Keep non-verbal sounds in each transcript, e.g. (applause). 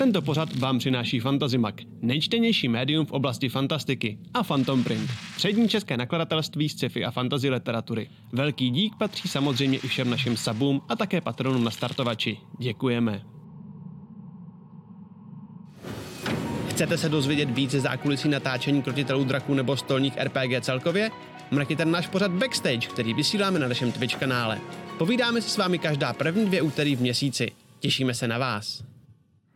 Tento pořad vám přináší Fantazimak, nejčtenější médium v oblasti fantastiky a Phantom Print, přední české nakladatelství z sci-fi a fantasy literatury. Velký dík patří samozřejmě i všem našim sabům a také patronům na startovači. Děkujeme. Chcete se dozvědět více zákulisí natáčení krotitelů draků nebo stolních RPG celkově? Mrkněte náš pořad Backstage, který vysíláme na našem Twitch kanále. Povídáme si s vámi každá první dvě úterý v měsíci. Těšíme se na vás.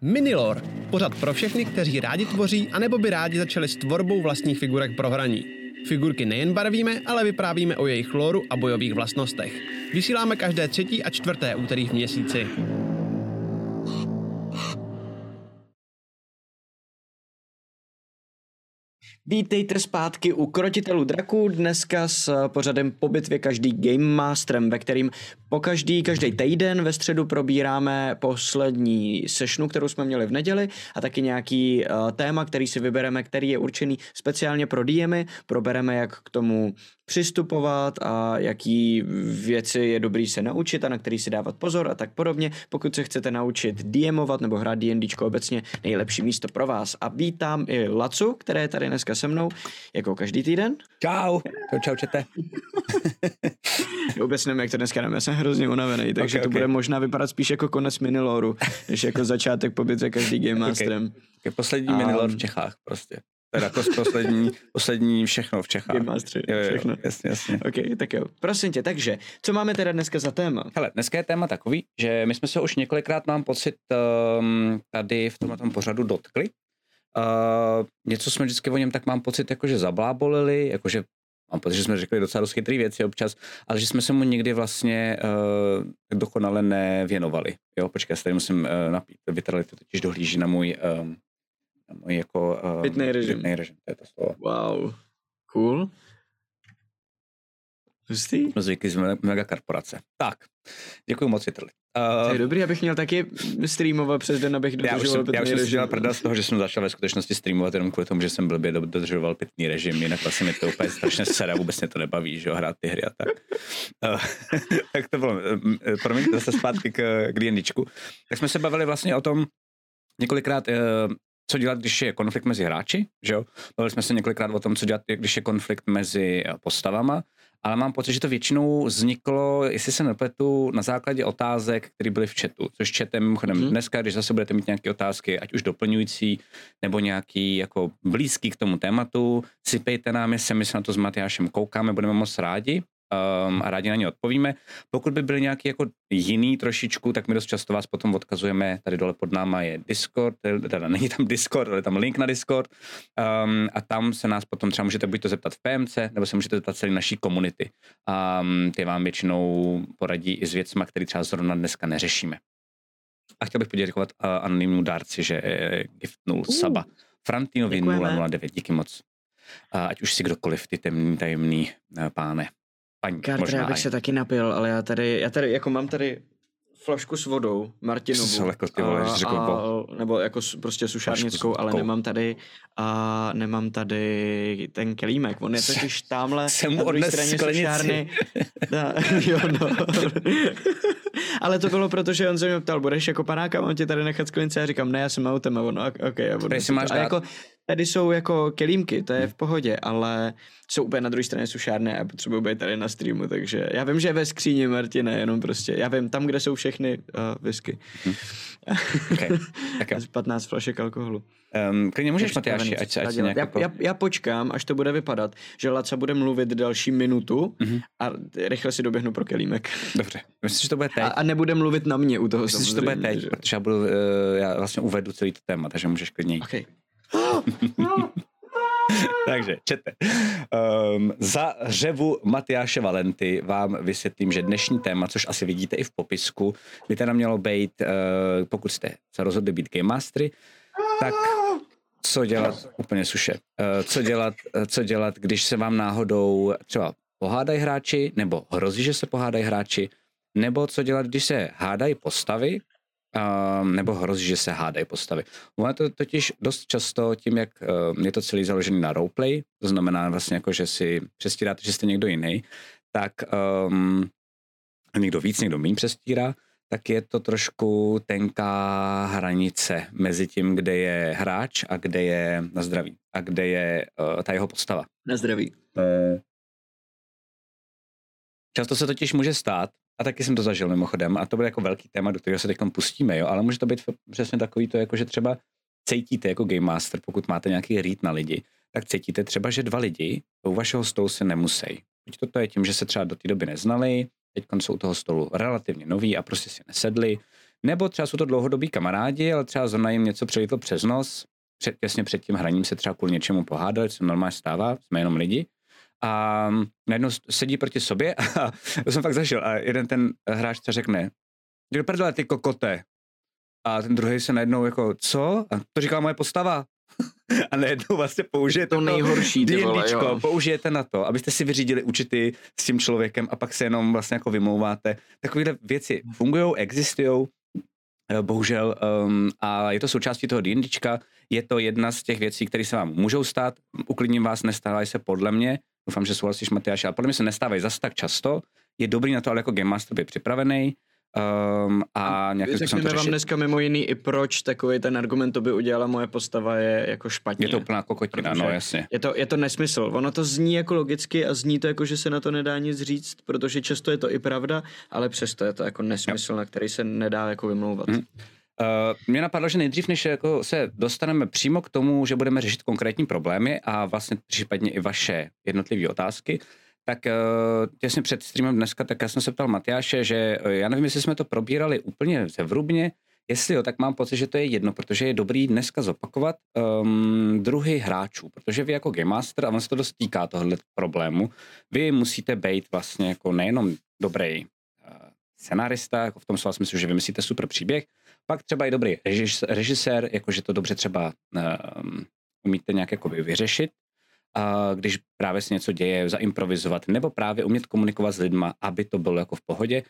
Minilor, pořad pro všechny, kteří rádi tvoří, anebo by rádi začali s tvorbou vlastních figurek pro hraní. Figurky nejen barvíme, ale vyprávíme o jejich lóru a bojových vlastnostech. Vysíláme každé třetí a čtvrté úterý v měsíci. Vítejte zpátky u Krotitelů draků, dneska s pořadem po bitvě každý Game Masterem, ve kterým po každý, každý týden ve středu probíráme poslední sešnu, kterou jsme měli v neděli a taky nějaký uh, téma, který si vybereme, který je určený speciálně pro DMy, probereme, jak k tomu přistupovat a jaký věci je dobrý se naučit a na který si dávat pozor a tak podobně. Pokud se chcete naučit DMovat nebo hrát D&Dčko obecně, nejlepší místo pro vás. A vítám i Lacu, které je tady dneska se mnou, jako každý týden. Čau, čau, čau, čete. (laughs) Vůbec nevím, jak to dneska dáme, já jsem hrozně unavený, takže okay, to okay. bude možná vypadat spíš jako konec miniloru, než jako začátek pobyt každý Game Masterem. Okay. okay. Poslední um, minilor v Čechách prostě. Teda jako poslední, poslední všechno v Čechách. Game Master, jo, jo, všechno. Jasně, jasně. Ok, tak jo. Prosím tě, takže, co máme teda dneska za téma? Hele, dneska je téma takový, že my jsme se už několikrát, mám pocit, um, tady v tomhle tom pořadu dotkli. Uh, něco jsme vždycky o něm, tak mám pocit, jakože zablábolili, jakože mám pocit, že jsme řekli docela dost chytrý věci občas, ale že jsme se mu nikdy vlastně uh, dokonale nevěnovali. Jo, počkej, já tady musím uh, napít. Vitality totiž dohlíží na můj um, můj jako... Uh, pitný režim. Pitný režim, to je to slovo. Wow, cool. Hustý? Zvyky z mega korporace. Tak, děkuji moc, Vitrli. Uh, to je dobrý, abych měl taky streamovat přes den, abych dodržoval pitný režim. Já už jsem dělal prdel z toho, že jsem začal ve skutečnosti streamovat jenom kvůli tomu, že jsem blbě dodržoval pitný režim, jinak vlastně mi to úplně strašně sere, vůbec mě to nebaví, že jo, hrát ty hry a tak. Uh, (laughs) tak to bylo, promiňte zase zpátky k, k D&Dčku. Tak jsme se bavili vlastně o tom, několikrát, co dělat, když je konflikt mezi hráči, že jo? Bavili jsme se několikrát o tom, co dělat, když je konflikt mezi eh, postavama, ale mám pocit, že to většinou vzniklo, jestli se nepletu, na základě otázek, které byly v chatu, což chatem mimochodem hmm. dneska, když zase budete mít nějaké otázky, ať už doplňující, nebo nějaký jako blízký k tomu tématu, sypejte nám, jestli my se na to s Matyášem koukáme, budeme moc rádi um, a rádi na ně odpovíme. Pokud by byly nějaký jako jiný trošičku, tak my dost často vás potom odkazujeme, tady dole pod náma je Discord, teda není tam Discord, ale je tam link na Discord um, a tam se nás potom třeba můžete buď to zeptat v PMC, nebo se můžete zeptat celé naší komunity. Um, ty vám většinou poradí i s věcma, které třeba zrovna dneska neřešíme. A chtěl bych poděkovat uh, anonymnímu dárci, že uh, giftnul uh, Saba. Frantinovi 009, díky moc. Uh, ať už si kdokoliv, ty temný, tajemný uh, páne paní. Carter, možná já bych aj. se taky napil, ale já tady, já tady, jako mám tady flašku s vodou, Martinovu. Jako ty vole, a, řekl a, nebo jako prostě sušárnickou, ale nemám tady a nemám tady ten kelímek. On je totiž tamhle Jsem mu odnes sušárny. Da, (laughs) jo, no. (laughs) ale to bylo proto, že on se mě ptal, budeš jako panáka, on tě tady nechat sklenice? Já říkám, ne, já jsem autem a on, ok, okay, a, máš a jako, tady jsou jako kelímky, to je v pohodě, ale jsou úplně na druhé straně sušárny a potřebuji být tady na streamu, takže já vím, že ve skříni Martine, jenom prostě, já vím, tam, kde jsou všechny uh, whisky. Hmm. (laughs) okay. tak jo. 15 flašek alkoholu. Um, klidně můžeš, Matyáši, ať, ať nějak... Já, já, já, počkám, až to bude vypadat, že Laca bude mluvit další minutu mm-hmm. a rychle si doběhnu pro kelímek. Dobře, myslím, že to bude teď. A, a nebude mluvit na mě u toho Myslím, že to bude teď, že... protože já, budu, uh, já vlastně uvedu celý to téma, takže můžeš klidně Okay. (laughs) Takže, čete. Um, za řevu Matyáše Valenty vám vysvětlím, že dnešní téma, což asi vidíte i v popisku, by teda mělo být, uh, pokud jste se rozhodli být Game Mastery, tak co dělat, úplně suše, uh, co dělat, uh, co dělat, když se vám náhodou třeba pohádají hráči, nebo hrozí, že se pohádají hráči, nebo co dělat, když se hádají postavy, Um, nebo hrozí, že se hádají postavy. Ono je to totiž dost často tím, jak uh, je to celý založený na roleplay, to znamená vlastně jako, že si přestíráte, že jste někdo jiný, tak um, někdo víc, někdo méně přestírá, tak je to trošku tenká hranice mezi tím, kde je hráč a kde je na zdraví a kde je uh, ta jeho postava. Na zdraví. Uh, často se totiž může stát, a taky jsem to zažil mimochodem, a to bude jako velký téma, do kterého se teď pustíme, jo, ale může to být přesně takový to, jako že třeba cítíte jako Game Master, pokud máte nějaký read na lidi, tak cítíte třeba, že dva lidi u vašeho stolu se nemusí. Buď to, to je tím, že se třeba do té doby neznali, teď jsou u toho stolu relativně noví a prostě si nesedli, nebo třeba jsou to dlouhodobí kamarádi, ale třeba zrovna jim něco přelítlo přes nos, před, těsně před tím hraním se třeba kvůli něčemu pohádali, co normálně stává, jsme jenom lidi. A najednou sedí proti sobě (laughs) a to jsem fakt zažil. A jeden ten hráč třeba řekne, do prdele, ty kokote. A ten druhý se najednou jako, co? A to říká moje postava. (laughs) a najednou vlastně použijete to nejhorší, ty vole, jo. použijete na to, abyste si vyřídili účty s tím člověkem a pak se jenom vlastně jako vymlouváte. Takovéhle věci fungují, existují, eh, bohužel, um, a je to součástí toho D&Dčka, je to jedna z těch věcí, které se vám můžou stát, uklidním vás, nestávají se podle mě, doufám, že souhlasíš Matyáš, ale podle mě se nestávají zase tak často, je dobrý na to ale jako Game Master být připravený, Um, a nějakým Řekněme to vám dneska mimo jiný i proč takový ten argument, to by udělala moje postava, je jako špatně. Je to úplná kokotina, no jasně. Je to, je to nesmysl. Ono to zní jako logicky a zní to jako, že se na to nedá nic říct, protože často je to i pravda, ale přesto je to jako nesmysl, jo. na který se nedá jako vymlouvat. Hmm. Uh, mě napadlo, že nejdřív, než jako se dostaneme přímo k tomu, že budeme řešit konkrétní problémy a vlastně případně i vaše jednotlivé otázky, tak uh, těsně před streamem dneska, tak já jsem se ptal Matyáše, že uh, já nevím, jestli jsme to probírali úplně zevrubně, jestli jo, tak mám pocit, že to je jedno, protože je dobrý dneska zopakovat um, druhy hráčů, protože vy jako Game Master, a on se to dost týká tohle problému, vy musíte být vlastně jako nejenom dobrý scenárista, jako v tom slova smyslu, že vymyslíte super příběh, pak třeba i dobrý režisér, jakože to dobře třeba um, umíte nějak jako vyřešit, a když právě se něco děje, zaimprovizovat, nebo právě umět komunikovat s lidma, aby to bylo jako v pohodě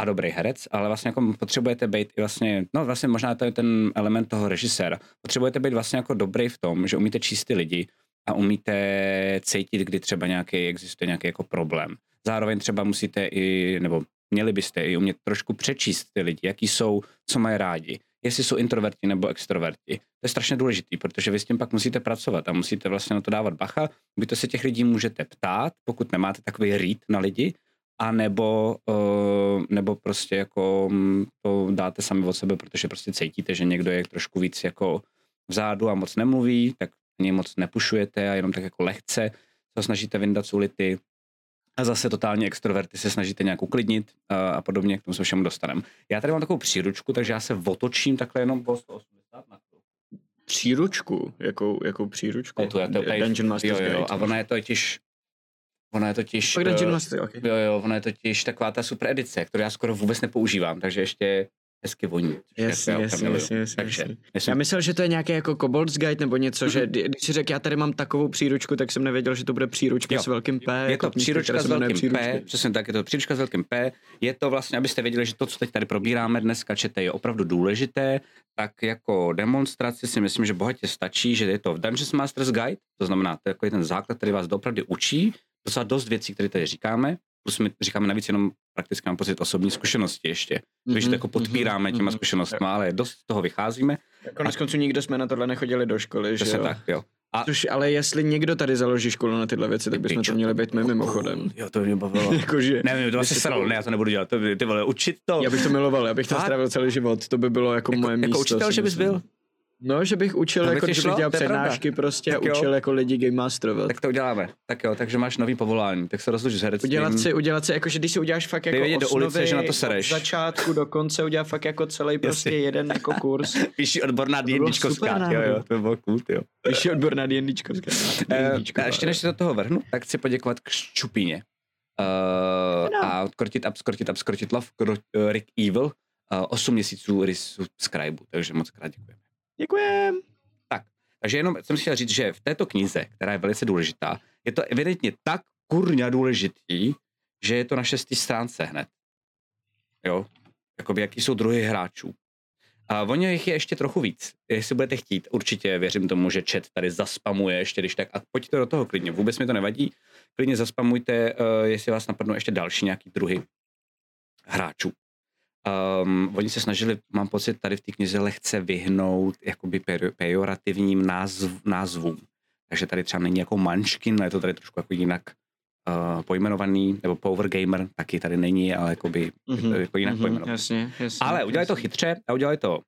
a dobrý herec, ale vlastně jako potřebujete být i vlastně, no vlastně možná to je ten element toho režiséra, potřebujete být vlastně jako dobrý v tom, že umíte číst ty lidi a umíte cítit, kdy třeba nějaký, existuje nějaký jako problém. Zároveň třeba musíte i, nebo měli byste i umět trošku přečíst ty lidi, jaký jsou, co mají rádi, jestli jsou introverti nebo extroverti. To je strašně důležité, protože vy s tím pak musíte pracovat a musíte vlastně na to dávat bacha. Vy to se těch lidí můžete ptát, pokud nemáte takový read na lidi, a nebo, uh, nebo prostě jako mm, to dáte sami od sebe, protože prostě cítíte, že někdo je trošku víc jako vzadu a moc nemluví, tak ani moc nepušujete a jenom tak jako lehce se snažíte vyndat z ulity a zase totálně extroverty se snažíte nějak uklidnit a, a podobně, k tomu se všemu dostaneme. Já tady mám takovou příručku, takže já se otočím takhle jenom po 180 na Příručku? Jakou, jakou příručku? Je to, je to, tady, Dungeon Master jo, jo, a ona je totiž Ona je totiž... Pak Dungeon Master, okay. Jo, jo, ona je totiž taková ta super edice, kterou já skoro vůbec nepoužívám, takže ještě hezky voní. Jasně, jasně, jasně, jasně. Já myslel, že to je nějaký jako Kobold's Guide nebo něco, že když si řekl, já tady mám takovou příručku, tak jsem nevěděl, že to bude příručka jo. s velkým P. Je to jako příručka s velkým P, přesně tak, je to příručka s velkým P. Je to vlastně, abyste věděli, že to, co teď tady probíráme dneska, čete, je opravdu důležité, tak jako demonstraci si myslím, že bohatě stačí, že je to v Dungeons Master's Guide, to znamená, to je jako ten základ, který vás opravdu učí, docela dost věcí, které tady říkáme, plus my říkáme navíc jenom prakticky mám pocit osobní zkušenosti ještě. Mm-hmm, Takže to jako podpíráme těma mm-hmm. zkušenostmi, ale dost z toho vycházíme. Konec konců nikdo jsme na tohle nechodili do školy, že jo? tak, jo. A... Což, ale jestli někdo tady založí školu na tyhle věci, tak bychom to měli být my mimochodem. Jo, to mě bavilo. (laughs) Jakože, ne, mě to asi sralo, ne, já to nebudu dělat, to by, ty vole, učit to. Já bych to miloval, já bych to strávil celý život, to by bylo jako, jako moje jako místo. Jako učitel, že bys byl? No, že bych učil, jako, že bych dělal přednášky prostě tak učil jako lidi game masterovat. Tak to uděláme. Tak jo, takže máš nový povolání, tak se rozluč s herectvím. Udělat si, udělat si, jako, že když si uděláš fakt jako osnovy, do ulice, že na to sereš. od začátku do konce udělat fakt jako celý prostě jeden jako kurz. Vyšší odborná D&Dčkovská, jo, jo, to bylo cool, jo. Vyšší odborná D&Dčkovská. A ještě než se do toho vrhnu, tak chci poděkovat k Ščupině. Uh, no. a odkrotit up, skrotit up, skrotit love, Rick Evil, uh, 8 měsíců subscribe, takže moc krát děkujeme. Děkujem. Tak, takže jenom jsem chtěl říct, že v této knize, která je velice důležitá, je to evidentně tak kurňa důležitý, že je to na šestý stránce hned. Jo, jakoby jaký jsou druhy hráčů. A ono jich je ještě trochu víc. Jestli budete chtít, určitě věřím tomu, že chat tady zaspamuje ještě, když tak. A pojďte do toho klidně, vůbec mi to nevadí. Klidně zaspamujte, uh, jestli vás napadnou ještě další nějaký druhy hráčů. Um, oni se snažili, mám pocit, tady v té knize lehce vyhnout jakoby pejorativním názv, názvům. Takže tady třeba není jako manškin, je to tady trošku jako jinak uh, pojmenovaný, nebo Power Gamer taky tady není, ale jakoby, mm-hmm. jako jinak mm-hmm, pojmenovaný. Jasně, jasně, ale udělali jasně. to chytře a udělali to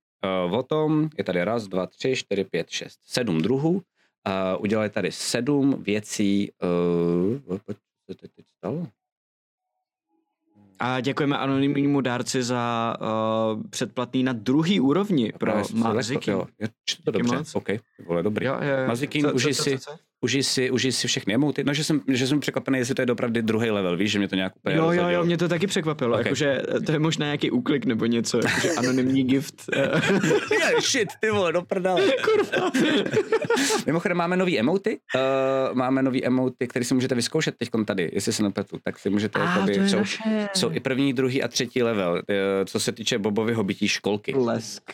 uh, o tom, je tady raz, dva, tři, čtyři, pět, šest, sedm druhů, uh, udělali tady sedm věcí, uh, co to teď stalo? A děkujeme anonymnímu dárci za uh, předplatný na druhý úrovni pro Maziky. Jo, to dobře, OK, vole, dobrý. Mazikin, užij si, co, co? Užij si, užij si všechny emoty. No, že jsem, že jsem překvapený, jestli to je opravdu druhý level, víš, že mě to nějak úplně Jo, jo, jo, mě to taky překvapilo, okay. jakože to je možná nějaký úklik nebo něco, jakože (laughs) anonymní gift. (laughs) yeah, shit, ty vole, do prdele. (laughs) Kurva. Mimochodem máme nový emoty, uh, máme nový emoty, které si můžete vyzkoušet teď tady, jestli se nepletu, tak si můžete, ah, jakoby, jsou, jsou, i první, druhý a třetí level, uh, co se týče Bobovy hobití školky. Lesk.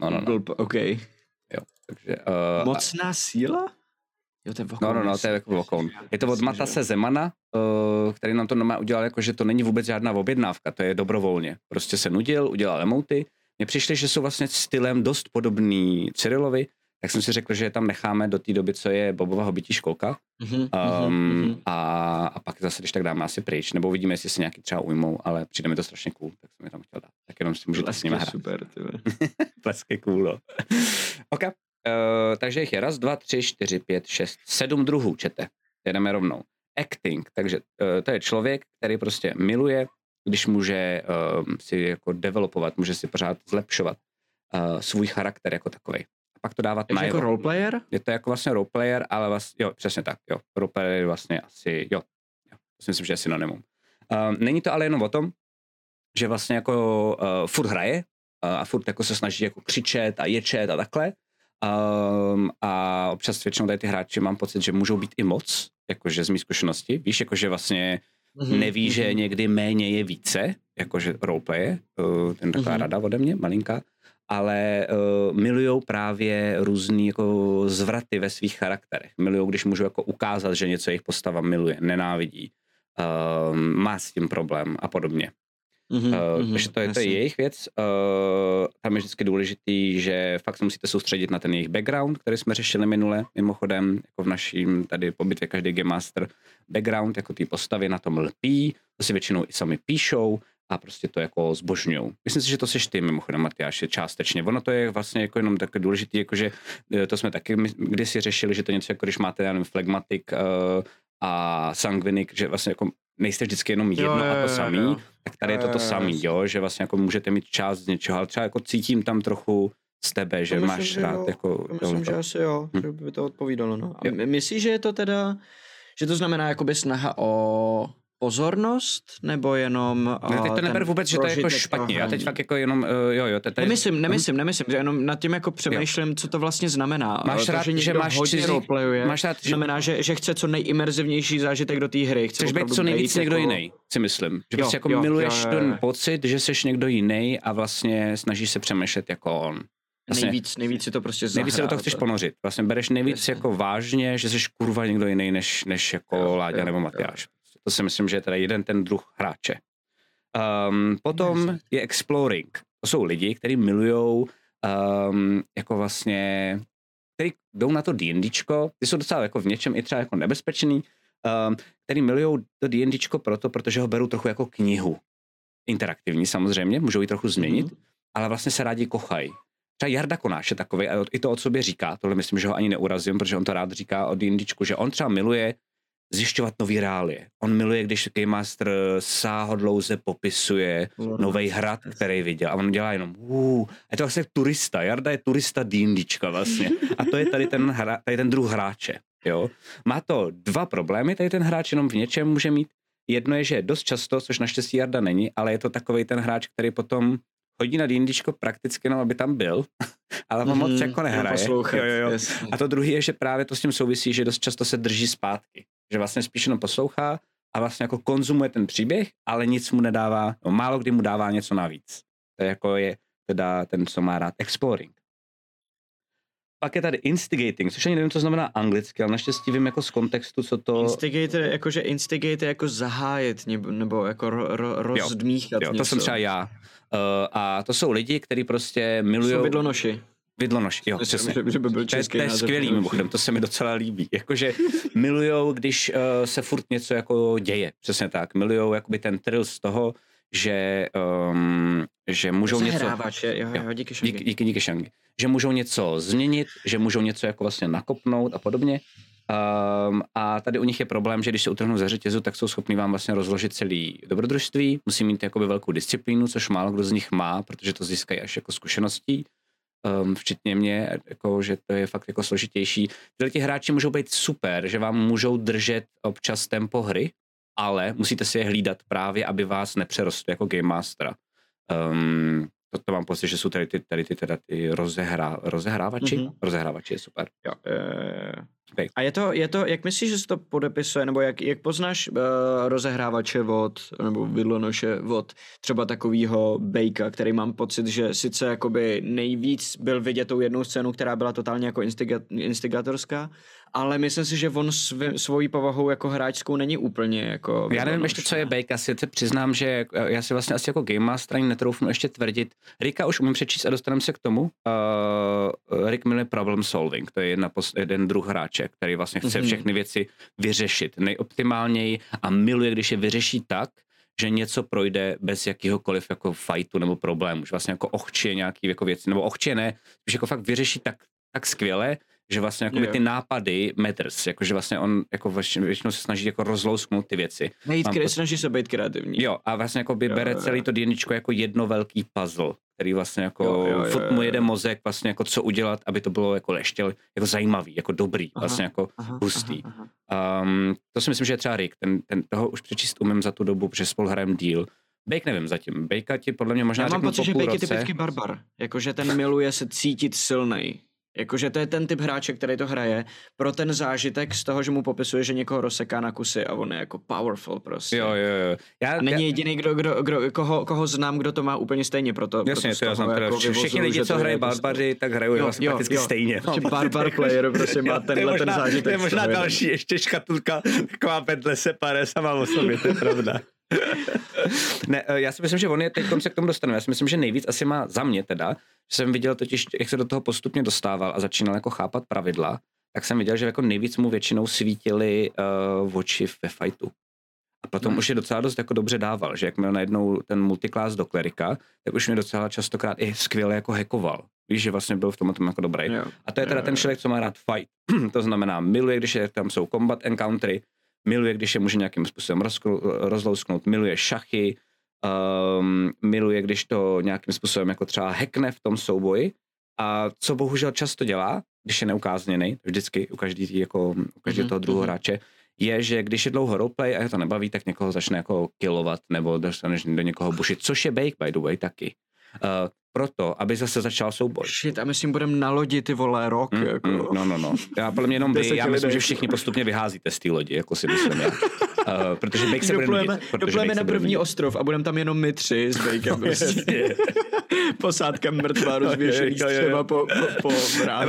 No, no, no. Blb, OK. Jo, takže... Uh, Mocná síla? Jo, to je no, no, no, to je jako vokoun. Je to od Matase Zemana, uh, který nám to normálně udělal, jako, že to není vůbec žádná objednávka, to je dobrovolně. Prostě se nudil, udělal emoty. Mně přišli, že jsou vlastně stylem dost podobný Cyrilovi, tak jsem si řekl, že je tam necháme do té doby, co je Bobova hobití školka. Mm-hmm, um, a, a pak zase, když tak dáme asi pryč, nebo uvidíme, jestli se nějaký třeba ujmou, ale přijde mi to strašně cool, tak jsem je tam chtěl dát. Tak jenom si můžete s nimi hrát. super, ty (laughs) Plesky cool, no. OK, Uh, takže jich je raz, dva, tři, čtyři, pět, šest, sedm druhů, čete. Jedeme rovnou. Acting, takže uh, to je člověk, který prostě miluje, když může uh, si jako developovat, může si pořád zlepšovat uh, svůj charakter jako takový. A pak to dávat na jako roleplayer? Je to jako vlastně roleplayer, ale vlastně, jo, přesně tak, jo. Roleplayer je vlastně asi, jo, jo to si myslím, že je synonymum. Uh, není to ale jenom o tom, že vlastně jako uh, furt hraje uh, a furt jako se snaží jako křičet a ječet a takhle, Um, a občas většinou tady ty hráči mám pocit, že můžou být i moc, jakože z mý zkušenosti. Víš, jakože vlastně mm-hmm. neví, že mhm. někdy méně je více, jakože roleplay, uh, ten taková mm-hmm. rada ode mě, malinká, ale uh, milujou právě různý jako zvraty ve svých charakterech. Milujou, když můžu jako ukázat, že něco jejich postava miluje, nenávidí, uh, má s tím problém a podobně. Mm-hmm, uh, takže to je, to je jejich věc. Uh, tam je vždycky důležitý, že fakt se musíte soustředit na ten jejich background, který jsme řešili minule, mimochodem, jako v naším tady po bitvě každý Game Master background, jako ty postavy na tom lpí, to si většinou i sami píšou a prostě to jako zbožňují. Myslím si, že to seš ty mimochodem, Matyáš, částečně. Ono to je vlastně jako jenom tak důležité, jako že eh, to jsme taky kdysi řešili, že to něco jako když máte, já nevím, flegmatic uh, a sangvinik, že vlastně jako nejste vždycky jenom jedno jo, jo, a to samý, jo, jo. Tak tady je to to samý, jo, že vlastně jako můžete mít část z něčeho, ale třeba jako cítím tam trochu z tebe, že myslím, máš že rád jo. jako... Myslím, že asi jo, hm. že by to odpovídalo, no. A myslíš, že je to teda, že to znamená jakoby snaha o pozornost, nebo jenom Ne, teď to neber vůbec, že to je jako špatně. Já teď fakt jako jenom, uh, jo, jo. Teď, nemyslím, nemyslím, nemyslím, že jenom nad tím jako přemýšlím, jo. co to vlastně znamená. Máš to, rád, že, že máš hodně cizí, máš rád, že... znamená, že, že chce co nejimerzivnější zážitek do té hry. Chce Chceš být co nejvíc někdo jako... jiný, si myslím. Že jo, prostě jako jo, miluješ jo, jo, jo. ten pocit, že jsi někdo jiný a vlastně snažíš se přemýšlet jako on. Vlastně, nejvíc, nejvíc si to prostě zahrát. Nejvíc si do toho chceš ponořit. Vlastně bereš nejvíc Jasně. jako vážně, že jsi kurva někdo jiný než, než jako jo, Láďa nebo Matyáš. To si myslím, že je teda jeden ten druh hráče. Um, potom je exploring. To jsou lidi, kteří milujou um, jako vlastně, kteří jdou na to D&Dčko, ty jsou docela jako v něčem i třeba jako nebezpečný, um, který milují to D&Dčko proto, protože ho berou trochu jako knihu. Interaktivní samozřejmě, můžou ji trochu změnit, mm-hmm. ale vlastně se rádi kochají. Třeba Jarda Konáš je takový, a i to o sobě říká, tohle myslím, že ho ani neurazím, protože on to rád říká o D&Dčku, že on třeba miluje zjišťovat nový reálie. On miluje, když Game Master sáhodlouze popisuje nový hrad, který viděl. A on dělá jenom uh, je to vlastně turista. Jarda je turista D&Dčka vlastně. (laughs) A to je tady ten, hra, tady ten druh hráče. Jo? Má to dva problémy, tady ten hráč jenom v něčem může mít. Jedno je, že dost často, což naštěstí Jarda není, ale je to takový ten hráč, který potom chodí na D&Dčko prakticky jenom, aby tam byl, (laughs) ale mm, moc mhm, jako nehraje. Jo, jo, jo. A to druhé je, že právě to s tím souvisí, že dost často se drží zpátky. Že vlastně spíš jenom poslouchá a vlastně jako konzumuje ten příběh, ale nic mu nedává, no, málo kdy mu dává něco navíc. To je jako je teda ten, co má rád exploring. Pak je tady instigating, což ani nevím, co znamená anglicky, ale naštěstí vím jako z kontextu, co to... Instigator, jakože instigator jako zahájet, nebo, nebo jako ro, ro, rozdmíchat jo, jo, to jsem třeba já. a to jsou lidi, kteří prostě milují... Jsou vidlonoši. Vidlonoš, jo, přesně. že, že by byl To je, český to je skvělý mimochodem, to se mi docela líbí. Jakože milujou, když uh, se furt něco jako děje, přesně tak. Milujou jakoby ten thrill z toho, že, um, že můžou něco... Zahrávače, jo, jo, díky Šangi. Díky, díky, díky Šangi. Že můžou něco změnit, že můžou něco jako vlastně nakopnout a podobně. Um, a tady u nich je problém, že když se utrhnou ze řetězu, tak jsou schopni vám vlastně rozložit celý dobrodružství. Musí mít jakoby velkou disciplínu, což málo kdo z nich má, protože to získají až jako zkušeností. Um, včetně mě, jako, že to je fakt jako složitější. Tyhle ti hráči můžou být super, že vám můžou držet občas tempo hry, ale musíte si je hlídat právě, aby vás nepřerostli jako Game Mastera. Um, to, to mám pocit, že jsou tady ty, tady ty, teda ty rozehrá, rozehrávači. Mhm. Mm-hmm. Rozehrávači je super. Jo, eh, Okay. A je to, je to, jak myslíš, že se to podepisuje, nebo jak, jak poznáš uh, rozehrávače od, nebo vidlonoše od třeba takového Bejka, který mám pocit, že sice jakoby nejvíc byl vidět tou jednou scénu, která byla totálně jako instiga, instigatorská, ale myslím si, že on svý, svojí povahou jako hráčskou není úplně jako Já nevím vidlonoš, ještě, co je ne? Bake, asi se přiznám, že eh, já si vlastně asi jako Game Master ani netroufnu ještě tvrdit. Rika už umím přečíst a dostaneme se k tomu. Uh, Rick miluje problem solving, to je jedna, jeden druh hráče, který vlastně chce Mhm. všechny věci vyřešit nejoptimálněji a miluje, když je vyřeší tak, že něco projde bez jakýhokoliv jako fightu nebo problému, že vlastně jako ochčije nějaký jako věci, nebo ochčije ne, spíš jako fakt vyřeší tak, tak skvěle, že vlastně jako Jo. ty nápady matters, jakože vlastně on jako většinou se snaží jako rozlousknout ty věci. Nejít, kre- snaží se být kreativní. Jo, a vlastně jako by Jo, bere jo, jo. celý to DNIčko jako jedno velký puzzle, který vlastně jako Jo, jo, jo, furt jo, mu jo. jede mozek vlastně jako co udělat, aby to bylo jako ještě jako zajímavý, jako dobrý, Aha, vlastně jako Aha, hustý. aha, aha. Um, to si myslím, že je třeba Rick, ten, ten, toho už přečíst umím za tu dobu, protože spolu hrajeme díl. Bake nevím zatím, Bakea ti podle mě možná Já mám pocit, po že Bake je typický barbar. Jakože ten miluje se cítit silnej. Jakože to je ten typ hráče, který to hraje pro ten zážitek z toho, že mu popisuje, že někoho rozseká na kusy a on je jako powerful prostě. Jo, jo, jo. Já, A není já, jediný, kdo, kdo, kdo, koho, koho znám, kdo to má úplně stejně, proto, Jasně, proto to já znám, teda jako vši- všichni lidi, co hrají prostě- barbaři, tak hrajou Jo, vlastně jo, prakticky jo. stejně. Prostě barbar (laughs) player prostě má tenhle ten možná- zážitek To je možná další ještě škatulka, taková vedle se pare sama o sobě, to je pravda. (laughs) ne, eh, já si myslím, že on je, teď se k tomu dostaneme, já si myslím, že nejvíc asi má za mě teda, že jsem viděl totiž, jak se do toho postupně dostával a začínal jako chápat pravidla, tak jsem viděl, že jako nejvíc mu většinou svítily uh, oči ve fightu. A potom Hmm. už je docela dost jako dobře dával, že jak měl najednou ten multiklás do klerika, tak už mě docela častokrát i skvěle jako hackoval. Víš, že vlastně byl v tom tom jako dobrý. Jo. A to je teda Jo, ten člověk, co má rád fight. (clears throat) to znamená, miluje, když je, tam jsou combat encountery, miluje, když je může nějakým způsobem rozkru, rozlousknout, miluje šachy, um, miluje, když to nějakým způsobem jako třeba hackne v tom souboji. A co bohužel často dělá, když je neukázněný, vždycky u každý, jako, u každého Mhm, toho druhého mhm. hráče, je, že když je dlouho roleplay a je to nebaví, tak někoho začne jako killovat nebo dostaneš do někoho bušit, což je bake, by the way, taky. Uh, proto, aby zase začal souboj. Shit, a my si budeme na lodi ty vole rok, Mm, jako. mm, no, no, no. Já podle mě jenom (laughs) vy, já myslím, že všichni postupně vyházíte z té lodi, jako si myslím já. (laughs) Uh, protože Bake se bude Doplujeme, nudit. protože doplujeme na bude první ostrov a budeme tam jenom my tři s Bakem (laughs) prostě. (laughs) Posádka mrtvá (laughs) rozvěšený střeva po, po, po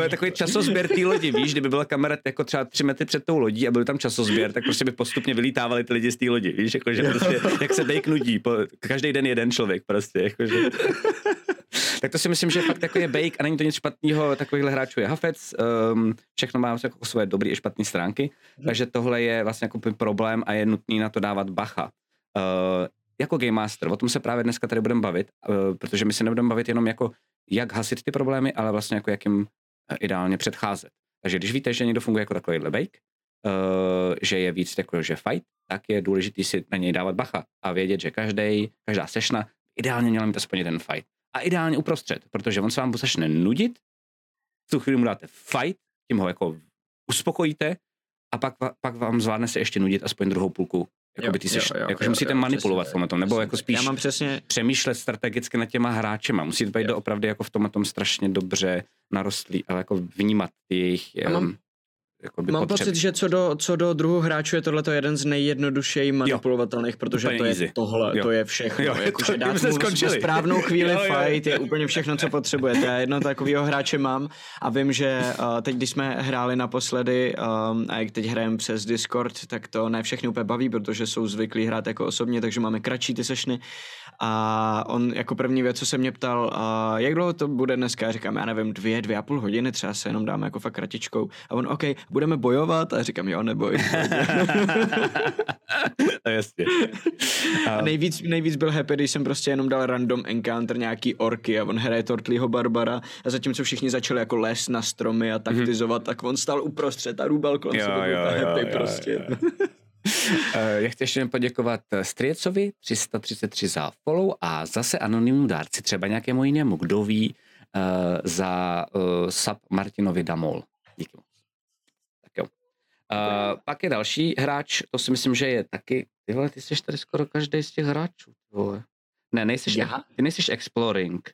je takový časozběr té lodi, víš, kdyby byla kamera jako třeba tři metry před tou lodí a byl tam časozběr, tak prostě by postupně vylítávali ty lidi z té lodi, víš, jako, že prostě, jak se Bake nudí, po, každý den jeden člověk prostě, jakože. Tak to si myslím, že fakt jako je Bake a není to nic špatného, takovýchhle hráčů je Hafec, um, všechno má jako svoje dobré i špatné stránky, takže tohle je vlastně jako problém a je nutný na to dávat bacha. Uh, jako Game Master, o tom se právě dneska tady budeme bavit, uh, protože my se nebudeme bavit jenom jako jak hasit ty problémy, ale vlastně jako jak jim eh, ideálně předcházet. Takže když víte, že někdo funguje jako takovýhle bake, uh, že je víc jako, že fight, tak je důležité si na něj dávat bacha a vědět, že každý, každá sešna ideálně měla mít aspoň jeden fight. A ideálně uprostřed, protože on se vám začne nudit, v tu chvíli mu dáte fight, tím ho jako uspokojíte a pak, pak vám zvládne se ještě nudit aspoň druhou půlku. Jakoby ty seš, jakože musíte manipulovat v tomhle tom, nebo jako spíš Já mám přesně, přemýšlet strategicky nad těma hráčema. Musíte být doopravdy jako v tomhle tom strašně dobře narostlý, ale jako vnímat jejich Já mám- jakoby Mám potřeby. pocit, že co do, co do druhu hráčů je tohle jeden z nejjednodušeji manipulovatelných, protože Úplně to je easy. tohle, Jo. to je všechno. Jo, Jakože to- dát mu skončili. správnou (laughs) chvíli Jo, jo, jo. fight je úplně všechno, co potřebujete. Já jedno takového hráče mám a vím, že uh, teď, když jsme hráli naposledy um, a jak teď hrajeme přes Discord, tak to ne všechny úplně baví, protože jsou zvyklí hrát jako osobně, takže máme kratší ty sešny. A on jako první věc, co se mě ptal, uh, jak dlouho to bude dneska, já říkám, já nevím, dvě, dvě a půl hodiny, třeba se jenom dáme jako fakt kratičkou. A on, OK, budeme bojovat? A říkám, jo, neboj. to (laughs) je jasně. A nejvíc, nejvíc byl happy, když jsem prostě jenom dal random encounter nějaký orky a on hraje Tortlýho Barbara a zatímco všichni začali jako les na stromy a taktizovat, mm-hmm. tak on stal uprostřed a růbal kolem Jo, sebe, jo, jo, happy jo, prostě. jo. Eh, (laughs) Já chci ještě poděkovat eh, Striecovi 333 za follow a zase anonymnímu dárci, třeba nějakému jinému, kdo ví, eh, za sub Martinovi Damol. Díky moc. Tak jo. Uh, pak je další hráč, to si myslím, že je taky, ty vole, ty jsi tady skoro každý z těch hráčů, vole. Ne, nejseš, Já? ty nejseš exploring.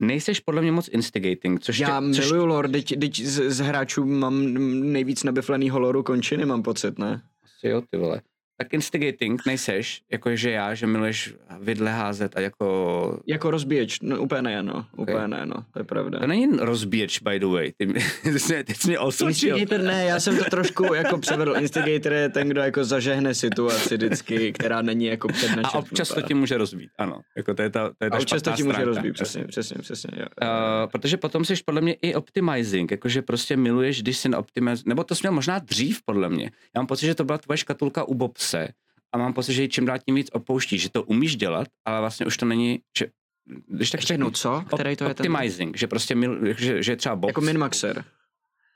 Nejseš podle mě moc instigating, což Já tě, což, miluju lore, teď, teď z, z hráčů mám nejvíc nabiflenýho loru končiny, mám pocit, ne? Asi jo, ty vole. Tak instigating nejseš, jakože já, že miluješ vidle házet a jako... Jako rozbíječ, no úplně ne, no, úplně Okay. ne, no, to je pravda. To není rozbíječ, by the way. Ty, (laughs) mě, ty jsi mě osočil. Instigator ne, já jsem to trošku jako převedl. Instigator je ten, kdo jako zažehne situaci vždycky, která není jako A přednačetnutá. občas to ti může rozbít, ano. Jako to je ta, to je ta A občas to ti může stránka. rozbít, přesně, přesně, přesně. Jo. Uh, protože potom jsi podle mě i optimizing, jakože prostě miluješ, když jsi optimiz... Nebo to jsi měl možná dřív, podle mě. Já mám pocit, že to byla tvoje škatulka u Bobse a mám pocit, že ji čím dál tím víc opouštíš, že to umíš dělat, ale vlastně už to není... Že, když tak Ještě jednou, co? Který to je ten? Optimizing, že prostě mil, že, že třeba Bob... Jako minmaxer.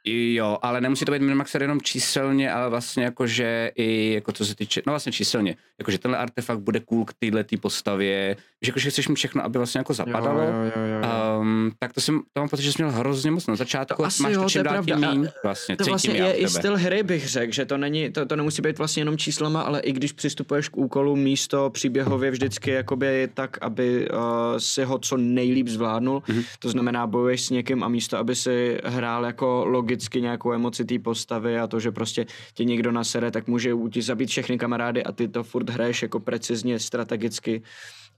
Jo, ale nemusí to být minimaxer jenom číselně, ale vlastně jakože i jako co se týče, no vlastně číselně, jakože tenhle artefakt bude cool k téhle tý postavě, že jakože chceš mít všechno, aby vlastně jako zapadalo. Jo, jo, jo, jo. Um, tak to jsem, to mám pocit, že jsi měl hrozně moc na začátku, To asi máš jo, to to čím je dál tím míň, vlastně, To vlastně je i styl hry, bych řekl, že to, není, to, to nemusí být vlastně jenom číslama, ale i když přistupuješ k úkolu místo příběhově vždycky jakoby tak, aby uh, si ho co nejlíp zvládnul. Mhm. Mm-hmm. To znamená, bojuješ s někým a místo, aby si hrál jako logicky nějakou emoci té postavy a to, že prostě tě někdo nasere, tak může ti zabít všechny kamarády a ty to furt hraješ jako precizně, strategicky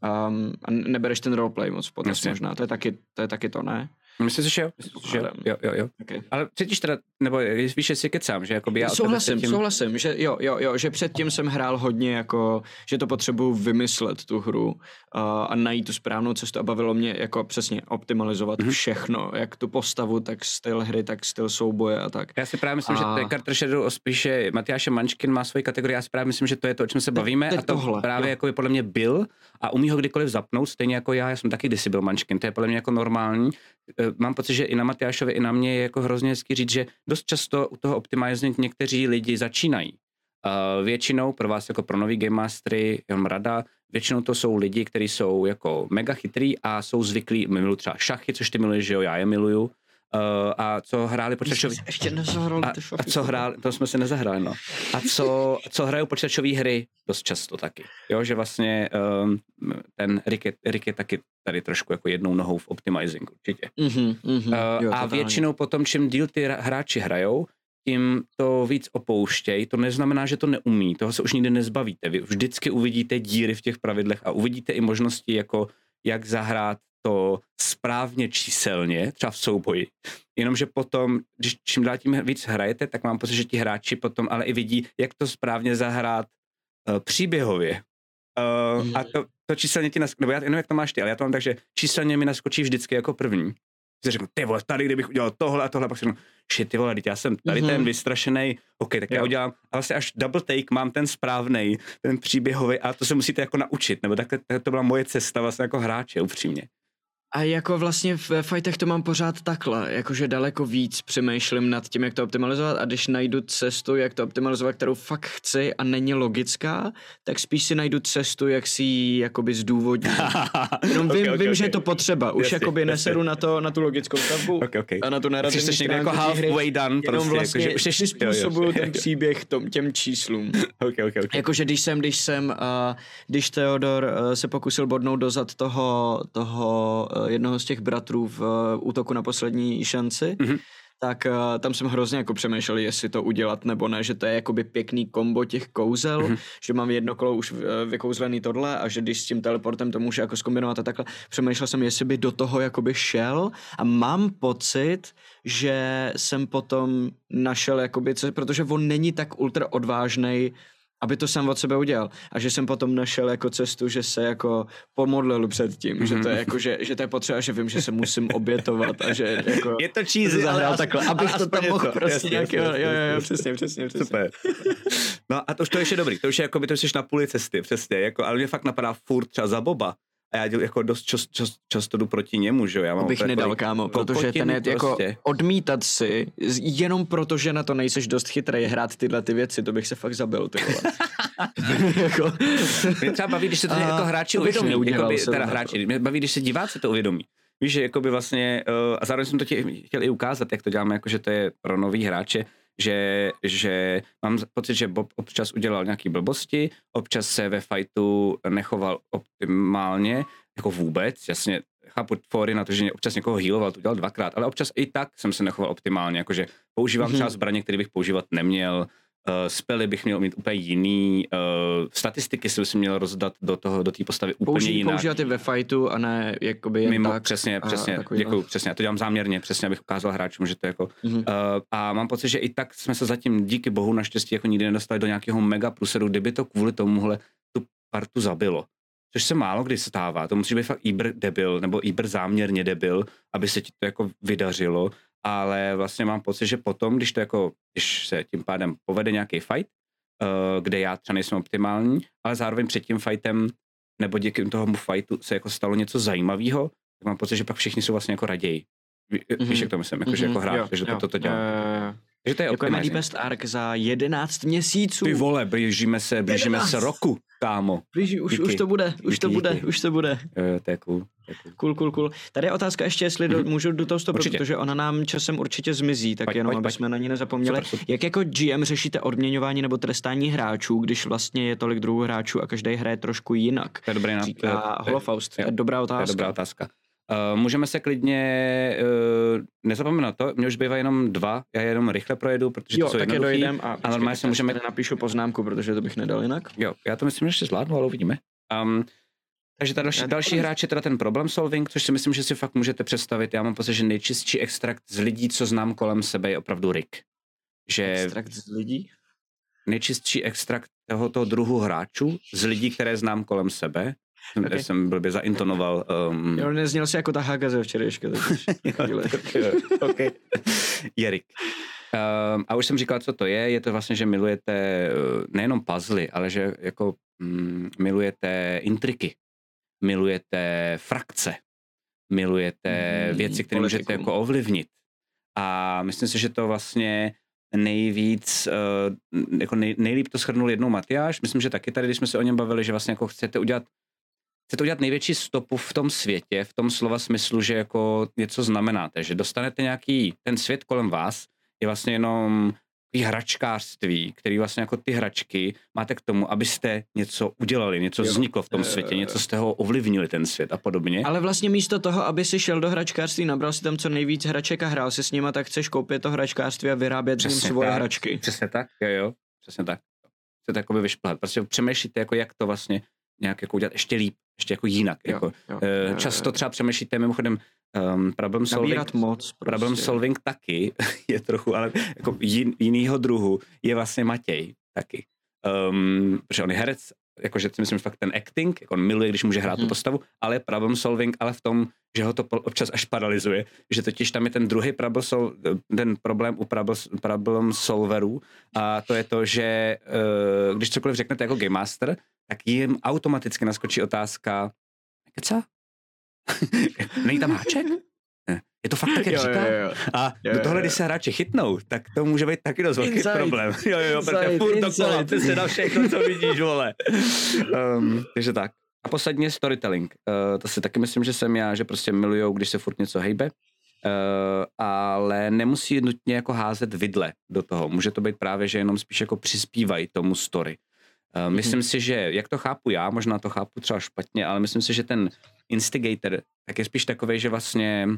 um, a nebereš ten roleplay moc v potaz Jasně. možná. To je, taky, to je taky to, ne? Myslím si, že jo, myslím si, že jo, jo, jo, jo. Okay. Ale cítíš teda, nebo víš, jestli kecám, že jakoby já souhlasím, cítím- souhlasím, že jo, jo, jo, že předtím jsem hrál hodně jako, že to potřebuju vymyslet tu hru uh, a najít tu správnou cestu a bavilo mě jako přesně optimalizovat Mhm. mm-hmm. všechno, jak tu postavu, tak styl hry, tak styl souboje a tak. Já si právě myslím, a... že A- to je Carter Shadow spíše Matyáše Mančkin má svoji kategorii, já si právě myslím, že to je to, o čem se bavíme to je a to tohle, právě jo. jako je podle mě byl a umí ho kdykoliv zapnout, stejně jako já, já jsem taky kdysi byl Mančkin, to je podle mě jako normální. Mám pocit, že i na Matyášovi, i na mě je jako hrozně hezky říct, že dost často u toho optimizing někteří lidi začínají. Uh, většinou pro vás jako pro nový game mastery, jenom rada, většinou to jsou lidi, kteří jsou jako mega chytrý a jsou zvyklí, miluju třeba šachy, což ty miluješ, že jo, já je miluju. Uh, a co hráli počítačový... Ještě nezahrál A, ty a co hrál, to jsme si nezahráli, no. A co, co hrajou počítačové hry dost často taky. Jo, že vlastně um, ten Rick je, Rick je taky tady trošku jako jednou nohou v optimizingu, určitě. Mm-hmm, mm-hmm, Uh, jo, a většinou potom, čím díl ty hráči hrajou, tím to víc opouštějí. To neznamená, že to neumí, toho se už nikdy nezbavíte. Vy vždycky uvidíte díry v těch pravidlech a uvidíte i možnosti, jako jak zahrát to správně číselně, třeba v souboji. Jenomže potom, když čím dál tím víc hrajete, tak mám pocit, že ti hráči potom ale i vidí, jak to správně zahrát uh, příběhově. Uh, Mhm. A to, to číselně ti naskočí, nebo já nevím, jak to máš ty, ale já to mám tak, že číselně mi naskočí vždycky jako první. Si řeknu, ty vole, tady kdybych udělal tohle a tohle, pak si řeknu, shit, ty vole, já jsem tady Mhm. ten vystrašený, OK, tak já Jo. udělám, a vlastně až double take mám ten správný, ten příběhový a to se musíte jako naučit, nebo tak, tak to byla moje cesta vlastně jako hráče, upřímně. A jako vlastně ve fightech to mám pořád takhle, jakože daleko víc přemýšlím nad tím, jak to optimalizovat a když najdu cestu, jak to optimalizovat, kterou fakt chci a není logická, tak spíš si najdu cestu, jak si ji jakoby zdůvodnit. (laughs) Jenom vím, Ok, ok, vím ok. že je to potřeba, už Jasně, jakoby jasně. neseru na, to, na tu logickou stavbu Ok, ok. a na tu Jsi narrativní někde jako halfway done, Jenom prostě, vlastně jako, že už jsi, přizpůsobuju ten (laughs) příběh tom, těm číslům. Ok, ok, ok. Jakože když jsem, když jsem, uh, když Theodor uh, se pokusil bodnout dozad toho, toho jednoho z těch bratrů v uh, útoku na poslední šanci, Mhm. mm-hmm. tak uh, tam jsem hrozně jako přemýšlel, jestli to udělat nebo ne, že to je jakoby pěkný kombo těch kouzel, mm-hmm. že mám jedno kolo už vykouzlený tohle a že když s tím teleportem to můžu jako zkombinovat a takhle. Přemýšlel jsem, jestli by do toho jakoby šel a mám pocit, že jsem potom našel jakoby, co, protože on není tak ultra odvážnej aby to sám od sebe udělal. A že jsem potom našel jako cestu, že se jako pomodlil před tím, mm-hmm. že to je mhm. jako, že, že to je potřeba, že vím, že se musím (laughs) obětovat a že jako... Je to cheesy, ale aspoň, takhle, abych to tam mohl to. prostě jasně, nějaký, jo, jo, jo, přesně, přesně, přesně. Super. No a to už to je ještě dobrý, to už je jako by to jsi na půli cesty, přesně, jako, ale mě fakt napadá furt třeba za Boba, a já jako dost čas, čas, často jdu proti němu, že jo. Já mám bych nedal, kámo, protože ten je prostě. jako odmítat si, jenom proto, že na to nejseš dost chytrý hrát tyhle ty věci, to bych se fakt zabil, ty (laughs) jako... Mě třeba baví, když se to a, jako hráči uvědomí, jako by, teda hráči, mě baví, když se diváci to uvědomí. Víš, že jako by vlastně, uh, a zároveň jsem to tě, chtěl i ukázat, jak to děláme, jako že to je pro nový hráče, že, že mám pocit, že Bob občas udělal nějaké blbosti, občas se ve fightu nechoval optimálně, jako vůbec, jasně, chápu Fory na to, že občas někoho healoval, to udělal dvakrát, ale občas i tak jsem se nechoval optimálně, jakože používám mm-hmm. třeba zbraně, které bych používat neměl, spely bych měl mít úplně jiný, uh, statistiky si myslím měl rozdat do toho, do té postavy úplně Použij, jinak. Používat je ve fightu a ne jakoby jen Mimo, tak. Přesně, přesně, děkuju, přesně. Já to dělám záměrně, přesně, abych ukázal hráčům, že to je jako... Mm-hmm. Uh, a mám pocit, že i tak jsme se zatím díky bohu naštěstí jako nikdy nedostali do nějakého mega pluseru, kdyby to kvůli tomuhle tu partu zabilo. Což se málo kdy stává. To musí být fakt Ibr debil, nebo Ibr záměrně debil, aby se ti to jako vydařilo ale vlastně mám pocit, že potom, když to jako, když se tím pádem povede nějaký fight, uh, kde já třeba nejsem optimální, ale zároveň před tím fightem nebo díky tomu fightu se jako stalo něco zajímavého, tak mám pocit, že pak všichni jsou vlastně jako raději. Mm-hmm. Víš, jak to myslím, jako, mm-hmm. že jako hrát, jo, že to, to, to dělá. Uh, že to je jako je Best Ark za 11 měsíců. Ty vole, blížíme se, blížíme 11. se roku, kámo. Blíží, už, už to bude, už díky, to bude, díky. už to bude. Jo, to je cool. Cool, cool, cool. Tady je otázka ještě, jestli do, mhm. můžu do toho stopit, protože ona nám časem určitě zmizí, tak pojď, jenom, pojď, aby pojď. jsme na ní nezapomněli. Super, super. Jak jako GM řešíte odměňování nebo trestání hráčů, když vlastně je tolik druhů hráčů a každý hraje trošku jinak? To je dobrý Říká Holofaust. To je dobrá otázka. To je dobrá otázka. Uh, můžeme se klidně, uh, nezapomenout to, mě už bývá jenom dva, já jenom rychle projedu, protože jo, to jsou tak jednoduchý. dojdem a, a normálně se můžeme... napíšu poznámku, protože to bych nedal jinak. Jo, já to myslím, že si zvládnu, ale uvidíme. Um, takže ta další, další hráč je teda ten problem solving, což si myslím, že si fakt můžete představit. Já mám pocit, že nejčistší extrakt z lidí, co znám kolem sebe, je opravdu Rick. Že extrakt z lidí? Nejčistší extrakt tohoto druhu hráčů z lidí, které znám kolem sebe, Okay. Jsem blbě zaintonoval. Um... Jo, nezněl si jako ta Haga ze včerejška. (laughs) (laughs) Jerik. Um, a už jsem říkal, co to je. Je to vlastně, že milujete uh, nejenom puzzly, ale že jako um, milujete intriky, milujete frakce, milujete mm, věci, které můžete jako ovlivnit. A myslím si, že to vlastně nejvíc, uh, jako nej, nejlíp to shrnul jednou Matyáš. Myslím, že taky tady, když jsme se o něm bavili, že vlastně jako chcete udělat chcete udělat největší stopu v tom světě, v tom slova smyslu, že jako něco znamenáte, že dostanete nějaký, ten svět kolem vás je vlastně jenom ty hračkářství, který vlastně jako ty hračky máte k tomu, abyste něco udělali, něco jo. vzniklo v tom světě, něco z toho ovlivnili ten svět a podobně. Ale vlastně místo toho, aby si šel do hračkářství, nabral si tam co nejvíc hraček a hrál si s nima, tak chceš koupit to hračkářství a vyrábět Přesně ním svoje tak. hračky. Přesně tak, jo, jo, přesně tak. Chcete jakoby vyšplhat. Prostě přemýšlíte, jako jak to vlastně nějak jako udělat ještě líp, ještě jako jinak. Jo, jako. Jo, eh, Často třeba přemýšlíte mimochodem um, problem solving, moc. Prostě. Problem solving taky (laughs) je trochu, ale jako jin, jinýho druhu je vlastně Matěj taky. Um, protože on je herec, jakože si myslím, že fakt ten acting, jako on miluje, když může hrát hmm. tu mhm. postavu, ale problem solving, ale v tom, že ho to občas až paralizuje, že totiž tam je ten druhý problem, sol, ten problém u problem, solverů a to je to, že uh, když cokoliv řeknete jako Game Master, tak jim automaticky naskočí otázka, co? (laughs) Není tam háček? Je to fakt tak, jak jo, říká? Jo, jo. A jo, do tohle, když se hráči chytnou, tak to může být taky dost velký inside. problém. Jo, jo, protože furt dokola, ty se na všechno, co vidíš, vole. Um, takže tak. A posledně storytelling. Uh, to si taky myslím, že jsem já, že prostě milujou, když se furt něco hejbe. Uh, ale nemusí nutně jako házet vidle do toho. Může to být právě, že jenom spíš jako přispívají tomu story. Uh, myslím hmm. si, že, jak to chápu já, možná to chápu třeba špatně, ale myslím si, že ten instigator tak je spíš takový, že vlastně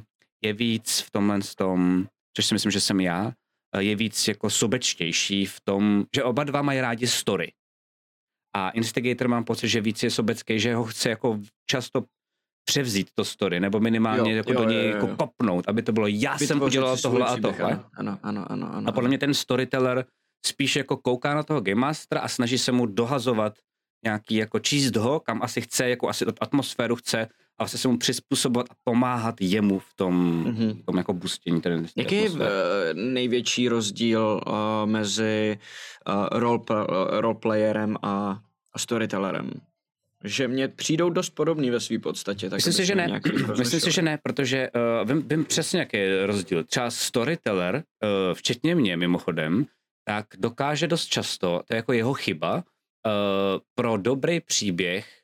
je víc v tomhle tom což si myslím, že jsem já, eh, je víc jako sobečtější v tom, že oba dva mají rádi story. A Instigator mám pocit, že víc je sobecký, že ho chce jako často převzít to story, nebo minimálně Jo, jako jo, do něj jo, jo, jako kopnout, aby to bylo já jsem Vytvořit udělal si svůj tohle a tohle. Ano, ano, ano, ano, ano. A podle mě ten storyteller spíš jako kouká na toho game mastera a snaží se mu dohazovat nějaký jako číst ho, kam asi chce, jako asi atmosféru chce a vlastně se mu přizpůsobovat a pomáhat jemu v tom, Mhm. tom jako boostění. Ten, Jaký je eh, největší rozdíl uh, mezi uh, role, roleplayerem a, a storytellerem? Že mě přijdou dost podobný ve své podstatě. Tak Myslím si, že ne. Myslím si, že ne, protože uh, vím, vím přesně, jaký je rozdíl. Třeba storyteller, uh, včetně mě mimochodem, tak dokáže dost často, to je jako jeho chyba, uh, pro dobrý příběh,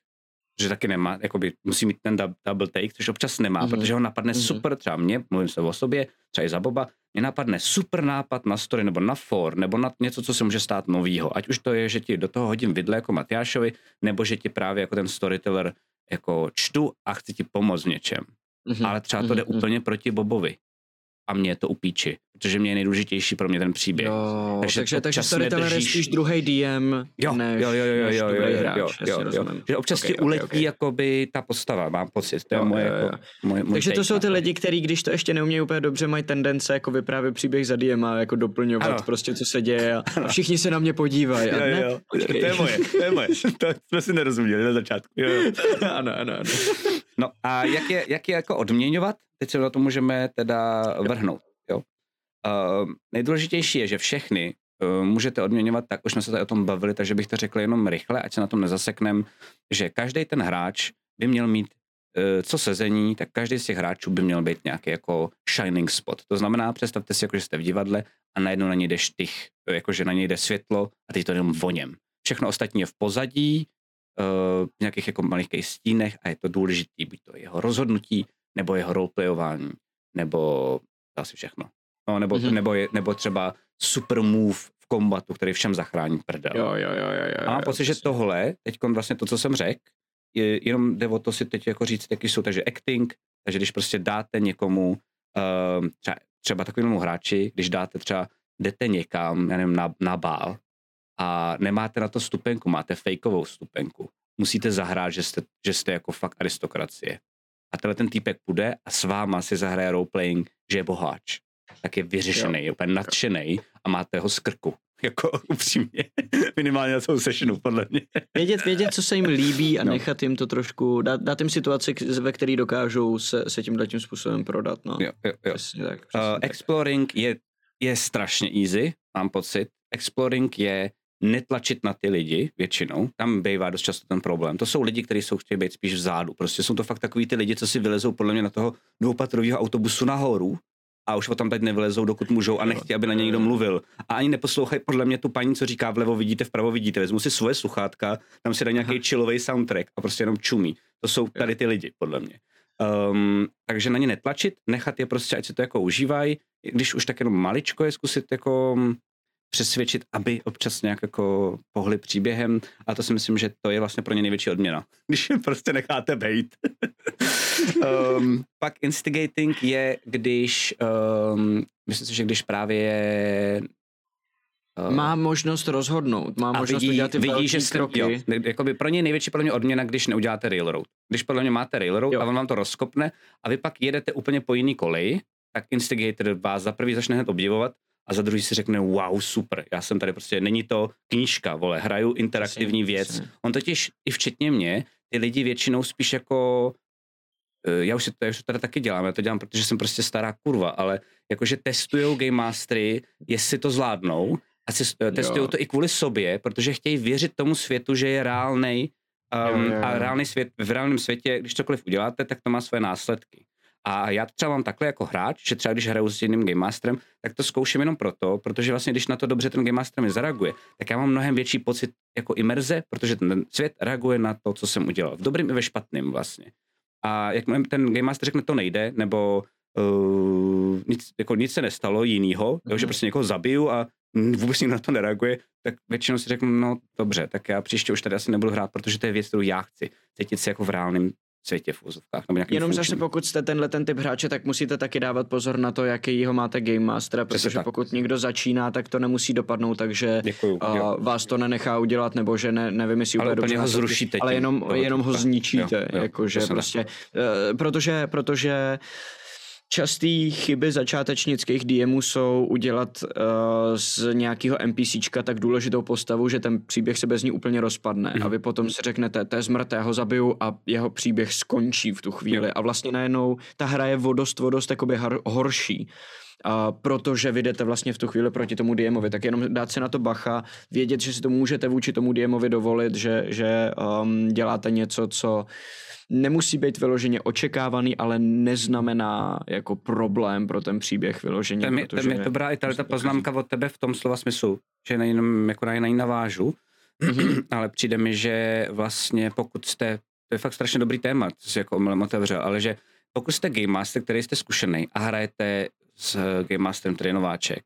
že taky nemá, jakoby musí mít ten double take, což občas nemá, Mhm. mm-hmm. protože ho napadne Mhm. mm-hmm. super, třeba mě, mluvím se o sobě, třeba i za Boba, mě napadne super nápad na story nebo na for, nebo na něco, co se může stát novýho. Ať už to je, že ti do toho hodím vidle jako Matyášovi, nebo že ti právě jako ten storyteller jako čtu a chci ti pomoct v něčem. Mhm, Ale třeba to jde mhm, úplně proti Bobovi. A mě je to upíči, protože mě je nejdůležitější pro mě ten příběh. Jo, Takže takže, takže, storyteller je spíš druhý DM, Jo, než, jo, jo, jo, než jo, jo, jo, hráč, jo, jo, jo. rozumím. Že občas Ok, ti ok, uletí ok. jakoby ta postava, mám pocit. To je Jo, moje, jo, jo. jako, moje, můj Takže to jsou ty lidi, kteří, když to ještě neumějí úplně dobře, mají tendence jako vyprávět příběh za DM a jako doplňovat Ano. prostě, co se děje a, a všichni se na mě podívají. A Jo, ne, jo, to je moje, to je moje. (laughs) To jsme si nerozuměli na začátku. Jo, jo. (laughs) ano, ano, ano. No a jak je, jak je jako odměňovat? Teď se na to můžeme teda vrhnout. Jo? Uh, nejdůležitější je, že všechny uh, můžete odměňovat, tak už jsme se tady o tom bavili, takže bych to řekl jenom rychle, ať se na tom nezaseknem, že každý ten hráč by měl mít uh, co sezení, tak každý z těch hráčů by měl být nějaký jako shining spot. To znamená, představte si, jako, že jste v divadle a najednou na něj jde štych, jakože na něj jde světlo a teď to je jenom voněm. Všechno ostatní je v pozadí, v nějakých jako malých stínech a je to důležitý, buď to jeho rozhodnutí, nebo jeho roleplayování, nebo to asi všechno. No, nebo, Mhm. mm-hmm. nebo, je, nebo třeba super move v kombatu, který všem zachrání prdel. Jo, jo, jo, jo, jo. A mám pocit, že tohle, teď vlastně to, co jsem řekl, je, jenom jde o to si teď jako říct, jaký jsou, takže acting, takže když prostě dáte někomu, uh, třeba, třeba takovému hráči, když dáte třeba, jdete někam, já nevím, na, na bál a nemáte na to stupenku, máte fejkovou stupenku, musíte zahrát, že jste, že jste jako fakt aristokracie. A tenhle ten týpek půjde a s váma si zahraje roleplaying, že je boháč. Tak je vyřešený, je úplně nadšený a máte ho z krku. (laughs) Jako upřímně. Minimálně na celou sessionu, podle mě. Vědět, vědět, co se jim líbí a No. nechat jim to trošku, dát, dát jim situaci, ve které dokážou se, se tímhle tím způsobem prodat, no. Jo, jo, jo. Přesně tak. Přesně Uh, tak. exploring je, je strašně easy, mám pocit. Exploring je netlačit na ty lidi většinou. Tam bývá dost často ten problém. To jsou lidi, kteří jsou chtějí být spíš vzadu. Prostě jsou to fakt takový ty lidi, co si vylezou podle mě na toho dvoupatrového autobusu nahoru a už o tam teď nevylezou, dokud můžou a nechtějí, aby na ně někdo mluvil. A ani neposlouchají podle mě tu paní, co říká vlevo vidíte, vpravo vidíte. Vezmu si svoje sluchátka, tam si dají nějaký chillový soundtrack a prostě jenom čumí. To jsou tady ty lidi, podle mě. Um, takže na ně netlačit, nechat je prostě, ať si to jako užívají, když už tak jenom maličko je zkusit jako přesvědčit, aby občas nějak jako pohli příběhem a to si myslím, že to je vlastně pro ně největší odměna, (laughs) když je prostě necháte bejt. (laughs) um, pak instigating je, když, um, myslím si, že když právě je uh, Má možnost rozhodnout, má a možnost vidí, udělat ty vidí že jste, kroky. jo, jakoby pro ně největší podle mě odměna, když neuděláte railroad. Když podle mě máte railroad Jo. a on vám to rozkopne a vy pak jedete úplně po jiný koleji, tak Instigator vás za prvý začne hned obdivovat a za druhý si řekne wow, super, já jsem tady prostě, není to knížka, vole, hraju interaktivní Přesně, věc. přesně. On totiž i včetně mě, ty lidi většinou spíš jako eh, já už, si to, já už to teda taky dělám, já to dělám, protože jsem prostě stará kurva, ale jakože testujou Game Mastery, jestli to zvládnou a si, testují to i kvůli sobě, protože chtějí věřit tomu světu, že je reálnej um, Jo, jo, jo. a reálný svět, v reálném světě, když cokoliv uděláte, tak to má své následky. A já to třeba mám takhle jako hráč, že třeba když hraju s jiným Game Masterem, tak to zkouším jenom proto, protože vlastně když na to dobře ten Game Master mi zareaguje, tak já mám mnohem větší pocit jako imerze, protože ten svět reaguje na to, co jsem udělal. V dobrým i ve špatným vlastně. A jak ten Game Master řekne, to nejde, nebo uh, nic, jako nic se nestalo jinýho, mm-hmm. jo, že Mhm. prostě někoho zabiju a vůbec nikdo na to nereaguje, tak většinou si řeknu, no dobře, tak já příště už tady asi nebudu hrát, protože to je věc, kterou já chci. Cítit se jako v reálném světě v úzovkách. Nebo Jenom funkčním. zase pokud jste tenhle ten typ hráče, tak musíte taky dávat pozor na to, jaký ho máte Game Mastera, protože tak. pokud někdo začíná, tak to nemusí dopadnout, takže Děkuju, a jo. vás to nenechá udělat, nebo že ne, nevymyslí Ale úplně úplně dobře ho zrušíte ale tím, jenom, jenom ho zničíte, Jo, jo, jakože prostě, uh, protože, protože častý chyby začátečnických DMů jsou udělat uh, z nějakého NPCčka tak důležitou postavu, že ten příběh se bez ní úplně rozpadne Mhm. a vy potom si řeknete, to je zmrt, já ho zabiju a jeho příběh skončí v tu chvíli a vlastně najednou ta hra je vodost, vodost jakoby har, horší. A protože vy jdete vlastně v tu chvíli proti tomu DMovi, tak jenom dát si na to bacha, vědět, že si to můžete vůči tomu DMovi dovolit, že, že um, děláte něco, co nemusí být vyloženě očekávaný, ale neznamená jako problém pro ten příběh vyloženě. Tam je, tam je dobrá i tady ta poznámka od tebe v tom slova smyslu, že nejenom jako na ní navážu, (clears throat) ale přijde mi, že vlastně pokud jste, to je fakt strašně dobrý téma, co si jako omylem otevřel, ale že pokud jste Game Master, který jste zkušený a hrajete s Game Masterem, který je nováček,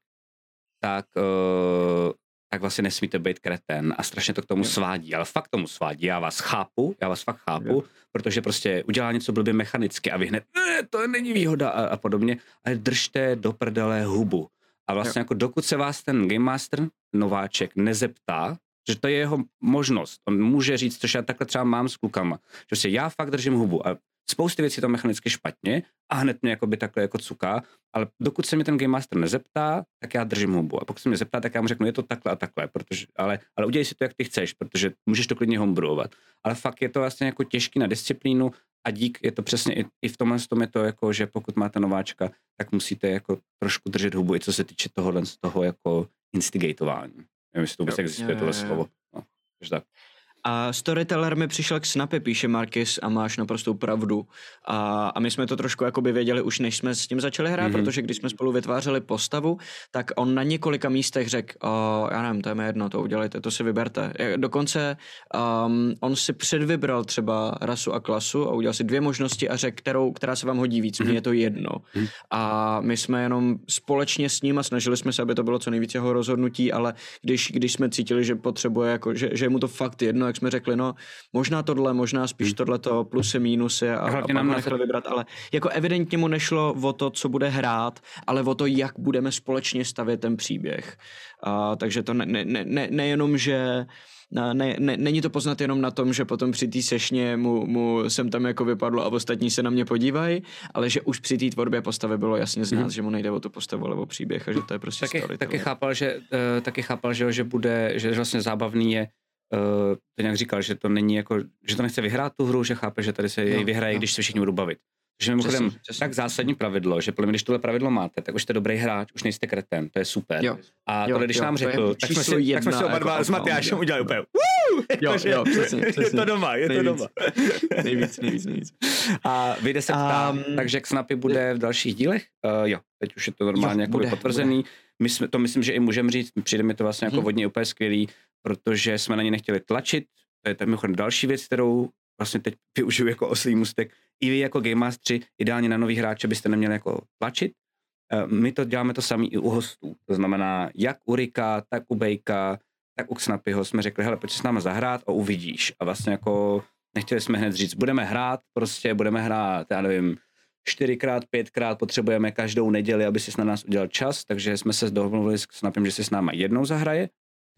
tak, uh, tak vlastně nesmíte být kreten a strašně to k tomu Jo. svádí, ale fakt tomu svádí, já vás chápu, já vás fakt chápu, Jo. protože prostě udělá něco blbě mechanicky a vy hned, ne, to není výhoda a, a podobně, ale držte do prdele hubu. A vlastně jako dokud se vás ten Game Master, nováček, nezeptá, že to je jeho možnost, on může říct, což já takhle třeba mám s klukama, že si já fakt držím hubu a spousty věcí to mechanicky špatně a hned mě jakoby takhle jako cuká, ale dokud se mě ten Game Master nezeptá, tak já držím hubu. A pokud se mě zeptá, tak já mu řeknu, je to takhle a takhle, protože, ale, ale udělej si to, jak ty chceš, protože můžeš to klidně homebrewovat. Ale fakt je to vlastně jako těžký na disciplínu a dík je to přesně i, i v tomhle tom je to jako, že pokud máte nováčka, tak musíte jako trošku držet hubu, i co se týče tohohle z toho jako instigatování. Nevím, jestli to vůbec Jo. existuje, tohle slovo. No, tak. A storyteller mi přišel k snapy, píše Markis a máš naprostou pravdu. A, a my jsme to trošku jakoby věděli už než jsme s tím začali hrát, Mhm. mm-hmm. protože když jsme spolu vytvářeli postavu, tak on na několika místech řekl, já nevím, to je mi jedno, to udělejte, to si vyberte. Dokonce um, on si předvybral třeba rasu a klasu a udělal si dvě možnosti a řekl, kterou, která se vám hodí víc, mně je to jedno. Mhm. A my jsme jenom společně s ním a snažili jsme se, aby to bylo co nejvíc jeho rozhodnutí, ale když, když jsme cítili, že potřebuje, jako, že, že mu to fakt jedno, jak jsme řekli, no možná tohle, možná spíš tohleto, plusy, mínusy a, a hlavně pak nám nechali vybrat, ale jako evidentně mu nešlo o to, co bude hrát, ale o to, jak budeme společně stavět ten příběh. A, takže to ne, ne, ne, ne, nejenom, že ne, ne, ne, není to poznat jenom na tom, že potom při té sešně mu, mu jsem tam jako vypadlo a ostatní se na mě podívají, ale že už při té tvorbě postavy bylo jasně znát, Mhm. že mu nejde o tu postavu, ale o příběh a že to je prostě taky, story. taky chápal, že, uh, taky chápal, že, jo, že bude, že vlastně zábavný je, uh, to nějak říkal, že to není jako, že to nechce vyhrát tu hru, že chápe, že tady se jej vyhraje, jo. když se všichni budou bavit. Že mimochodem Přesně, přesně. tak zásadní pravidlo, že podle mě, když tohle pravidlo máte, tak už jste dobrý hráč, už nejste kreten, to je super. Jo. A Jo, tohle, když jo, nám to je řekl, tak jsme, si, tak jsme si oba dva jako s Matyášem udělali úplně, jo. "Woo!" Jo, Jakože jo, (laughs) přesně, je přesně. to doma, je to Nejvíc. doma. nejvíc, nejvíc, nejvíc. A vyjde se ptá, Um, takže k Snapy bude v dalších dílech? Uh, jo, teď už je to normálně Jo, jako bude, potvrzený. My jsme, to myslím, že i můžeme říct, přijde mi to vlastně jako Mhm. vodně úplně skvělý, protože jsme na ně nechtěli tlačit. To je tam mimochodem další věc, kterou vlastně teď využiju jako oslý můstek. I vy jako Game Mastery, ideálně na nový hráče byste neměli jako tlačit. Eh, My to děláme to samý i u hostů. To znamená, jak u Rika, tak u Bejka, tak u Snapyho jsme řekli, hele, pojď s náma zahrát a uvidíš. A vlastně jako nechtěli jsme hned říct, budeme hrát, prostě budeme hrát, já nevím, čtyřikrát, pětkrát potřebujeme každou neděli, aby si na nás udělal čas, takže jsme se domluvili s Snapem, že si s náma jednou zahraje,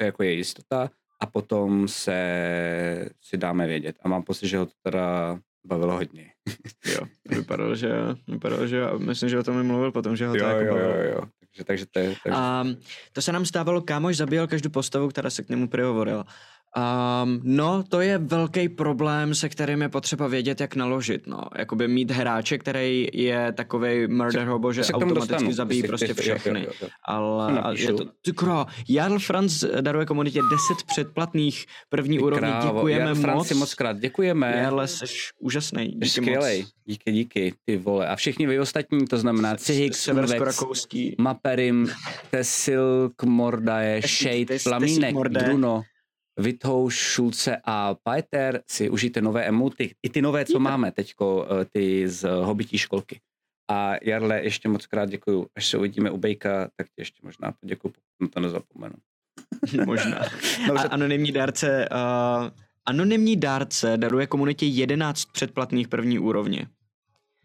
to je jako je jistota, a potom se si dáme vědět. A mám pocit, že ho to teda bavilo hodně. (laughs) Jo, vypadalo, že jo, vypadalo, že jo. Myslím, že o tom mi mluvil potom, že ho to jako bavilo. Takže, takže to je... Takže... A to se nám stávalo, kámoš zabíjel každou postavu, která se k němu přihovorila. Um, no, to je velký problém, se kterým je potřeba vědět, jak naložit, no. Jakoby mít hráče, který je takový murder hobo, že automaticky dostanu, zabíjí prostě chceš, jo, jo, všechny. jo. Ale je to, ty kro, Jarl Franz daruje komunitě 10 předplatných první Ty úrovni, krávo, děkujeme Jan moc. Franci, moc krát děkujeme. Jarle, jsi úžasný, díky skvělej. moc. Díky, díky, ty vole. A všichni vy ostatní, to znamená Cihik, Sunvex. Maperim, Tesilk, Mordaje, Shade, Plamínek. Bruno, Vitouš, Šulce a Paeter si užijte nové emoty. I ty nové, co máme teďko, eh, ty z hobití školky. A Jarle, ještě moc krát děkuju. Až se uvidíme u Bejka, tak ti ještě možná poděkuju, pokud to nezapomenu. (laughs) Možná. (laughs) A Dobře. anonymní dárce uh, Anonymní dárce daruje komunitě 11 předplatných první úrovně.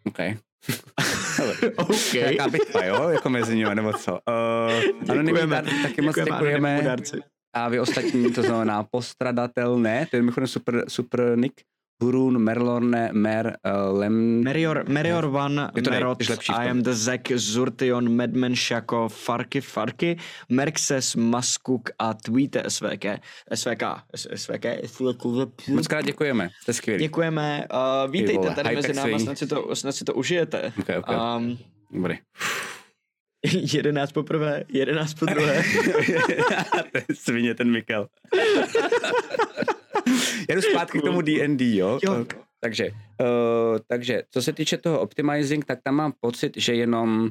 OK. (laughs) OK. Jaká bitva, jo? Jako mezi nimi, nebo co? Uh, anonymní dárci taky moc Děkujeme děkujeme. A vy ostatní, to znamená postradatelné, to je mimochodem super, super nick. Hurun, Merlorne, Mer, uh, Lem... Merior, Merior Je to nej- Merot. I am the Zek, Zurtion, Madman Shako, Farky Farky, Merxes, Maskuk a Tweete SVK. SVK. SVK. SVK. Moc krát děkujeme, jste skvělí. Děkujeme. Uh, vítejte tady mezi náma, snad si to, snad si to užijete. Okay, okay. Um, Dobrý. (laughs) jedenáct poprvé, jedenáct po druhé. (laughs) to je svině ten Mikel. (laughs) Jedu zpátky k tomu D&D, jo? Jo. Takže, uh, takže, co se týče toho optimizing, tak tam mám pocit, že jenom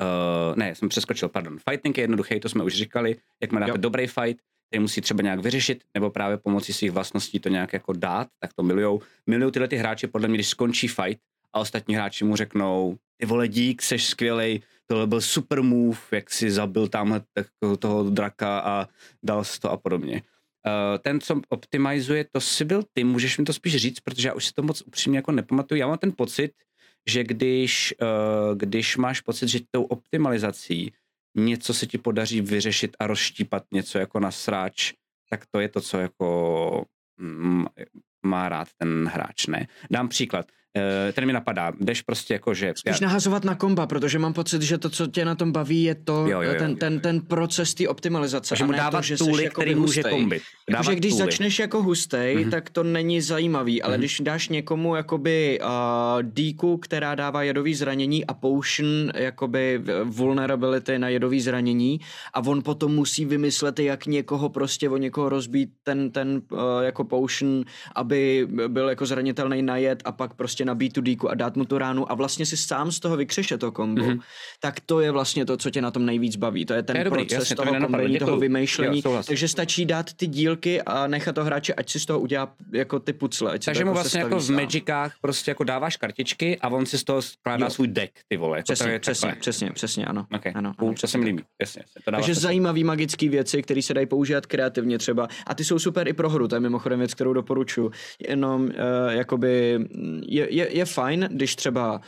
uh, ne, jsem přeskočil, pardon. Fighting je jednoduchý, to jsme už říkali, jak má Jo. dobrý fight, který musí třeba nějak vyřešit, nebo právě pomocí svých vlastností to nějak jako dát, tak to milujou. Milujou tyhle ty hráči, podle mě, když skončí fight a ostatní hráči mu řeknou, ty vole dík, seš skvělej, tohle byl super move, jak si zabil tamhle tak- toho draka a dal si to a podobně. Uh, ten, co optimizuje, to si byl ty, můžeš mi to spíš říct, protože já už si to moc upřímně jako nepamatuju. Já mám ten pocit, že když, uh, když máš pocit, že tou optimalizací něco se ti podaří vyřešit a rozštípat něco jako na sráč, tak to je to, co jako mm, má rád ten hráč, ne? Dám příklad. Uh, ten mi napadá, jdeš prostě jako, že... Spíš nahazovat na komba, protože mám pocit, že to, co tě na tom baví, je to, Jo, jo, jo. ten, ten, ten proces té optimalizace. že a mu dávat to, že tooly, jakoby který může kombit. Dávat Jakože když tooly. začneš jako hustej, Mhm. mm-hmm. tak to není zajímavý, ale Mhm. mm-hmm. když dáš někomu jakoby uh, díku, která dává jedový zranění a potion jakoby vulnerability na jedový zranění a on potom musí vymyslet, jak někoho prostě o někoho rozbít ten, ten uh, jako potion, aby byl jako zranitelný na jed a pak prostě nabít tu díku a dát mu tu ránu a vlastně si sám z toho vykřeše to kombo, Mhm. mm-hmm. tak to je vlastně to, co tě na tom nejvíc baví. To je ten To je dobrý, proces jasně, to toho nenapadlo, kombení, toho vymýšlení. Jo, takže stačí dát ty dílky a nechat to hráče, ať si z toho udělá jako ty pucle. Ať Takže to mu jako vlastně jako v sám. Magicách prostě jako dáváš kartičky a on si z toho skládá Jo. svůj deck, ty vole. Jako to Přesně, je přesně, takhle. přesně, přesně, ano. Okay. ano, ano, to se mi líbí, jasně, to Takže zajímavý magické věci, které se dají používat kreativně třeba. A ty jsou super i pro hru, to je mimochodem věc, kterou doporučuji. Jenom uh, jakoby mm, je, je, je fajn, když třeba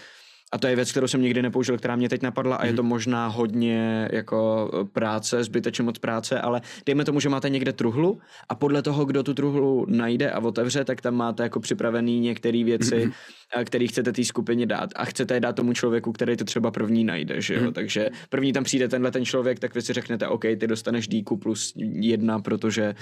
a to je věc, kterou jsem nikdy nepoužil, která mě teď napadla a je Mhm. to možná hodně jako eh, práce, zbytečně moc práce, ale dejme tomu, že máte někde truhlu a podle toho, kdo tu truhlu najde a otevře, tak tam máte jako připravený některé věci, Mhm. a který chcete té skupině dát a chcete je dát tomu člověku, který to třeba první najde, že jo? Mhm. Takže první tam přijde tenhle ten člověk, tak vy si řeknete, OK, ty dostaneš díku plus jedna, protože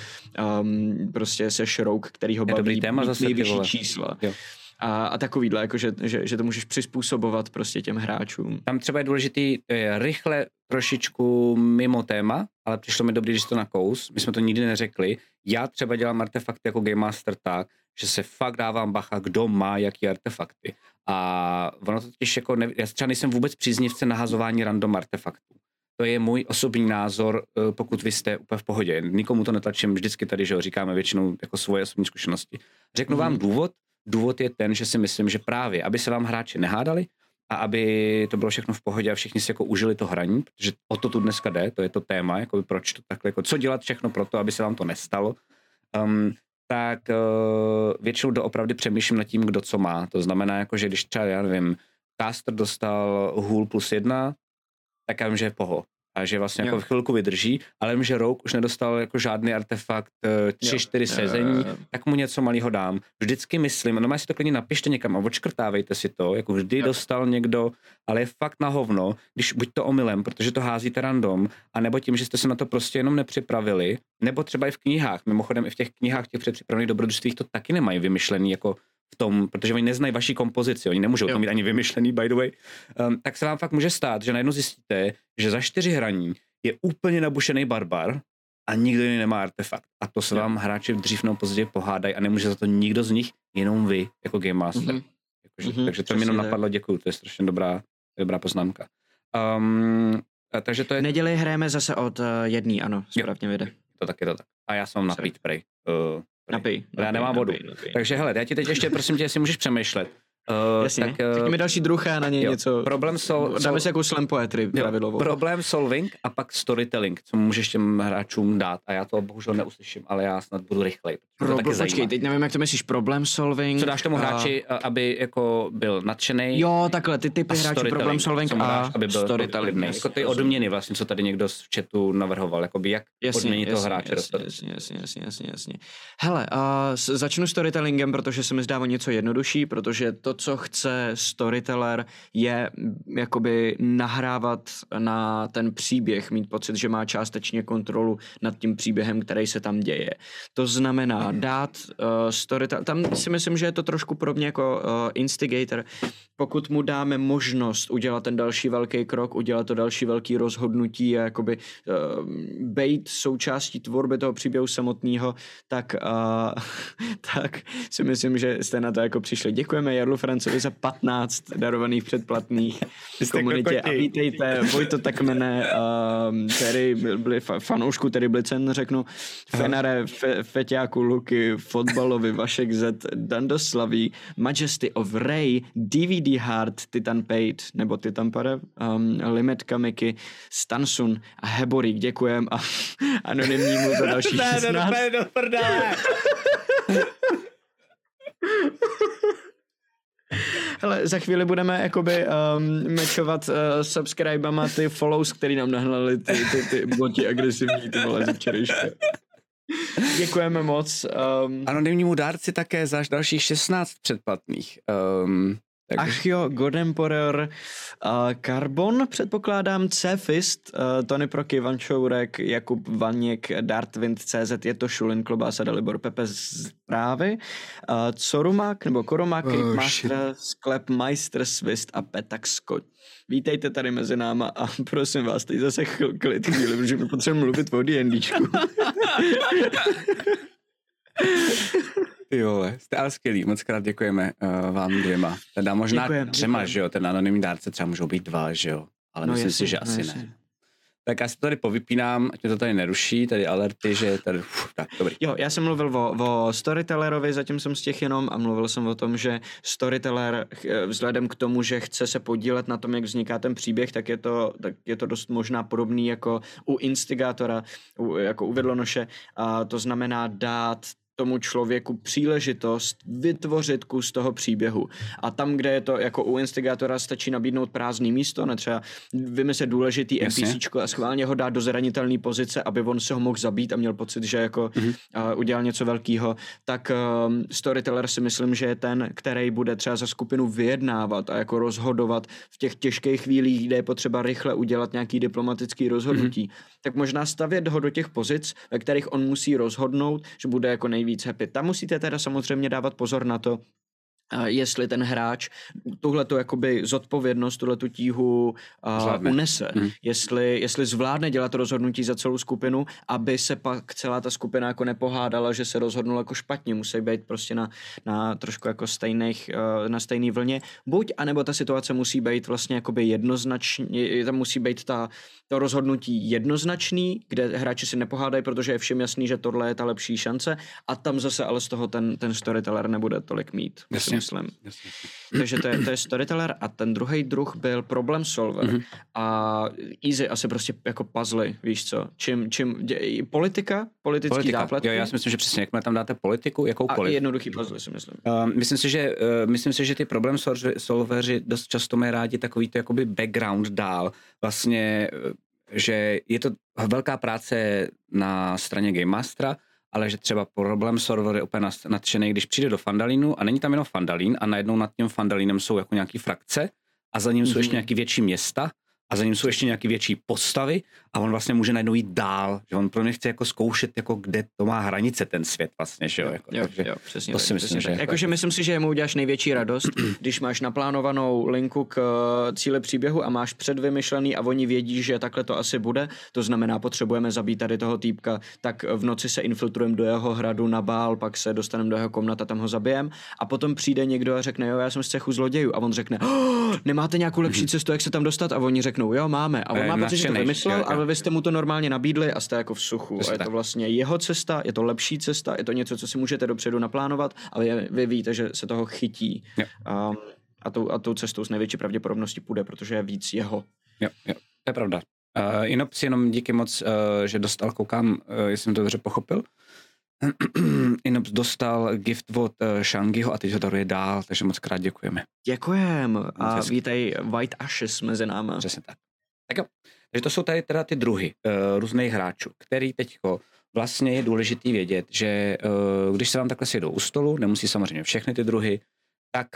um, prostě seš rouk, který ho Je dobrý baví téma zase, vole. čísla. Jo. A, a takovýhle, jako že, že, že, to můžeš přizpůsobovat prostě těm hráčům. Tam třeba je důležitý je rychle trošičku mimo téma, ale přišlo mi dobrý, když to na kous. My jsme to nikdy neřekli. Já třeba dělám artefakty jako Game Master tak, že se fakt dávám bacha, kdo má jaký artefakty. A ono to totiž jako, ne, já třeba nejsem vůbec příznivce nahazování random artefaktů. To je můj osobní názor, eh, pokud vy jste úplně v pohodě. Nikomu to netlačím vždycky tady, že jo, říkáme většinou jako svoje osobní zkušenosti. Řeknu vám Mhm. důvod. Důvod je ten, že si myslím, že právě, aby se vám hráči nehádali, a aby to bylo všechno v pohodě a všichni si jako užili to hraní, protože o to tu dneska jde, to je to téma, jako proč to takhle, jako co dělat všechno pro to, aby se vám to nestalo, um, tak uh, většinou doopravdy přemýšlím nad tím, kdo co má. To znamená, jako, že když třeba, já nevím, caster dostal hůl plus jedna, tak já vím, že je poho. A že vlastně Jo. jako chvilku vydrží, ale vím, že Rogue už nedostal jako žádný artefakt, eh, tři, Jo. čtyři sezení, tak mu něco malého dám. Vždycky myslím, no si to klidně napište někam a odškrtávejte si to, jako vždy Jo. dostal někdo, ale je fakt na hovno, když buď to omylem, protože to házíte random, a nebo tím, že jste se na to prostě jenom nepřipravili, nebo třeba i v knihách. Mimochodem i v těch knihách těch předpřipravených dobrodružstvích to taky nemají vymyšlený jako v tom, protože oni neznají vaši kompozici, oni nemůžou Jo. to mít ani vymyšlený, by the way, um, tak se vám fakt může stát, že najednou zjistíte, že za čtyři hraní je úplně nabušený barbar a nikdo jiný nemá artefakt. A to se Jo. vám hráči dřív nebo později pohádají a nemůže za to nikdo z nich, jenom vy, jako Game Master. Mhm. Jakože, Mhm, takže to mi jenom tak. napadlo, děkuju, to je strašně dobrá, dobrá poznámka. Um, a takže to je Neděli hrajeme zase od uh, jedný, ano, správně vyjde. to tak, je to tak. A já jsem mám napít, prej. Uh, prej. Napij. Já napij, nemám vodu. napij, napij. Takže hele, já ti teď ještě prosím tě, jestli můžeš přemýšlet. Uh, Jasně, tak, uh, řekni mi další druh a na něj jo, něco. Problém sol, Dáme si jako slam poetry pravidlovou. Problém solving a pak storytelling, co můžeš těm hráčům dát. A já to bohužel neuslyším, ale já snad budu rychlej. Pro, počkej, teď nevím, jak to myslíš, problem solving. Co dáš tomu hráči, a... aby jako byl nadšený? Jo, takhle, ty typy hráčů, problem solving a dáš, aby byl storytelling. Jako ty odměny vlastně, co tady někdo z chatu navrhoval, jakoby jak odměnit toho hráče jasně, jasně, jasně, jasně, jasně, jasně. Hele, uh, začnu storytellingem, protože se mi zdá o něco jednodušší, protože to, co chce storyteller, je mm, jakoby nahrávat na ten příběh, mít pocit, že má částečně kontrolu nad tím příběhem, který se tam děje. To znamená dát uh, storyteller, tam si myslím, že je to trošku podobně jako uh, instigator, pokud mu dáme možnost udělat ten další velký krok, udělat to další velký rozhodnutí a jakoby uh, být součástí tvorby toho příběhu samotného, tak, uh, (laughs) tak si myslím, že jste na to jako přišli. Děkujeme Jarlu Francovi za 15 darovaných předplatných jste komunitě a vítejte Vojto Takmene, um, Terry, byli fa- fanoušku Terry Blicen, řeknu, Fenare, Fe, Feťáku, Luky, Fotbalovi, Vašek Z, Dandoslaví, Majesty of Ray, DVD Hard, Titan Paid, nebo Titan Pare, um, Limit Kamiky, Stansun a Heborík, děkujem a (laughs) anonymnímu za další 16. do prdele. (laughs) Hele, za chvíli budeme jakoby um, mečovat uh, subscribama ty follows, který nám nahnali ty, ty, ty boti agresivní, ty vole ze včerejška. Děkujeme moc. Um, Anonymnímu dárci také za dalších 16 předplatných. Um, takže Ach jo, Emperor, uh, Carbon, předpokládám, C-Fist, uh, Tony Proky, Ivan Čourek, Jakub Vaněk, Dartwind, CZ, je to Šulin, Klobása, Dalibor Pepe z Právy, uh, Corumak, nebo Koromak, Oh, oh, Master, Sklep, Meister, Svist a Petak Scott. Vítejte tady mezi náma a (laughs) prosím vás, teď zase chvíli, klid chvíli, protože my potřebujeme mluvit o D&Dčku. (laughs) (laughs) Vole, jste ale skvělý, moc krát děkujeme uh, vám dvěma. Teda možná Děkujem, třema, děkujem. že jo, ten anonymní dárce třeba můžou být dva, že jo. Ale no, myslím jasně, si, že no asi jasně. ne. Tak já si to tady povypínám, ať mě to tady neruší, tady alerty, že tady, uf, tak, dobrý. Jo, já jsem mluvil o, o storytellerovi, zatím jsem z těch jenom a mluvil jsem o tom, že storyteller eh, vzhledem k tomu, že chce se podílet na tom, jak vzniká ten příběh, tak je to, tak je to dost možná podobný jako u instigátora, u, jako u Vidlonoše. A to znamená dát tomu člověku příležitost vytvořit kus toho příběhu. A tam, kde je to jako u instigátora, stačí nabídnout prázdný místo, ne třeba vymyslet důležitý. NPCčko a schválně ho dát do zranitelné pozice, aby on se ho mohl zabít a měl pocit, že jako Mhm. mm-hmm. uh, udělal něco velkého, tak um, storyteller si myslím, že je ten, který bude třeba za skupinu vyjednávat a jako rozhodovat v těch těžkých chvílích, kde je potřeba rychle udělat nějaký diplomatický rozhodnutí. Mm-hmm. Tak možná stavět ho do těch pozic, ve kterých on musí rozhodnout, že bude jako nejvíc happy. Tam musíte teda samozřejmě dávat pozor na to, a jestli ten hráč tuhle tu jakoby zodpovědnost, tuhle tu tíhu uh, unese. Mhm. Jestli, jestli zvládne dělat rozhodnutí za celou skupinu, aby se pak celá ta skupina jako nepohádala, že se rozhodnul jako špatně. Musí být prostě na, na trošku jako stejných, uh, na stejný vlně. Buď, anebo ta situace musí být vlastně jakoby jednoznačně, tam musí být ta, to rozhodnutí jednoznačný, kde hráči si nepohádají, protože je všem jasný, že tohle je ta lepší šance a tam zase ale z toho ten, ten storyteller nebude tolik mít. Jasně. Myslím. Jasně. Takže to je, to je storyteller a ten druhý druh byl problem solver. Mhm. Mm-hmm. A easy asi prostě jako puzzle, víš co. Čím, čím, dě, politika, politický Politika. zápletky Jo, já si myslím, že přesně, jakmile tam dáte politiku, a jakoukoliv. jednoduchý puzzle si myslím. Uh, myslím si, že, uh, myslím si, že ty problem solveři- solveři dost často mají rádi takový to jakoby background dál. Vlastně, uh, že je to velká práce na straně Game Mastera, ale že třeba problém solver je úplně nadšený, když přijde do Fandalínu a není tam jenom Fandalín a najednou nad tím Fandalínem jsou jako nějaký frakce a za ním jsou Mhm. ještě nějaký větší města a za ním jsou ještě nějaký větší postavy a on vlastně může najednou jít dál, že on pro mě chce jako zkoušet, jako kde to má hranice ten svět vlastně, že jo. Jako, Jo, takže jo, přesně to tak, si myslím, přesně že jako- Jakože myslím si, že mu uděláš největší radost, (clears throat) když máš naplánovanou linku k eh, cíli příběhu a máš předvymyšlený a oni vědí, že takhle to asi bude. To znamená, potřebujeme zabít tady toho týpka, tak v noci se infiltrujeme do jeho hradu na bál, pak se dostaneme do jeho komnata, tam ho zabijem a potom přijde někdo a řekne, jo, já jsem z cechu zlodějů a on řekne, oh, nemáte nějakou lepší cestu, jak se tam dostat? A oni řeknou, jo, máme. A A on má pocit, že to vymyslel, jo. Ale vy jste mu to normálně nabídli a jste jako v suchu. Přesně a je to tak. vlastně jeho cesta, je to lepší cesta, je to něco, co si můžete dopředu naplánovat, ale je- vy víte, že se toho chytí. Jo. Um, a tou, a tou cestou s největší pravděpodobností půjde, protože je víc jeho. Jo, jo, to je pravda. Uh, Inops jenom díky moc, uh, že dostal, koukám, uh, jestli jsem to dobře pochopil, (clears throat) Inops dostal gift od uh, Shangiho a teď ho daruje dál, takže moc krát děkujeme. Děkujem a vítej White Ashes mezi náma. Přesně tak. Tak jo, takže to jsou tady teda ty druhy uh, různých hráčů, který teďko vlastně je důležitý vědět, že uh, když se vám takhle sjedou u stolu, nemusí samozřejmě všechny ty druhy, tak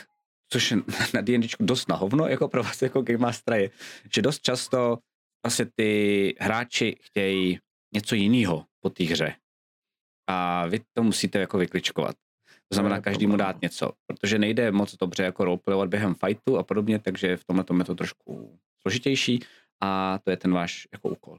což je (laughs) na D&Dčku dost na hovno, jako pro vás jako Game Master je, že dost často vlastně ty hráči chtějí něco jiného po té hře. A vy to musíte jako vykličkovat. To znamená každému dát něco, protože nejde moc dobře jako roleplayovat během fightu a podobně, takže v tomhle tom je to trošku složitější a to je ten váš jako úkol.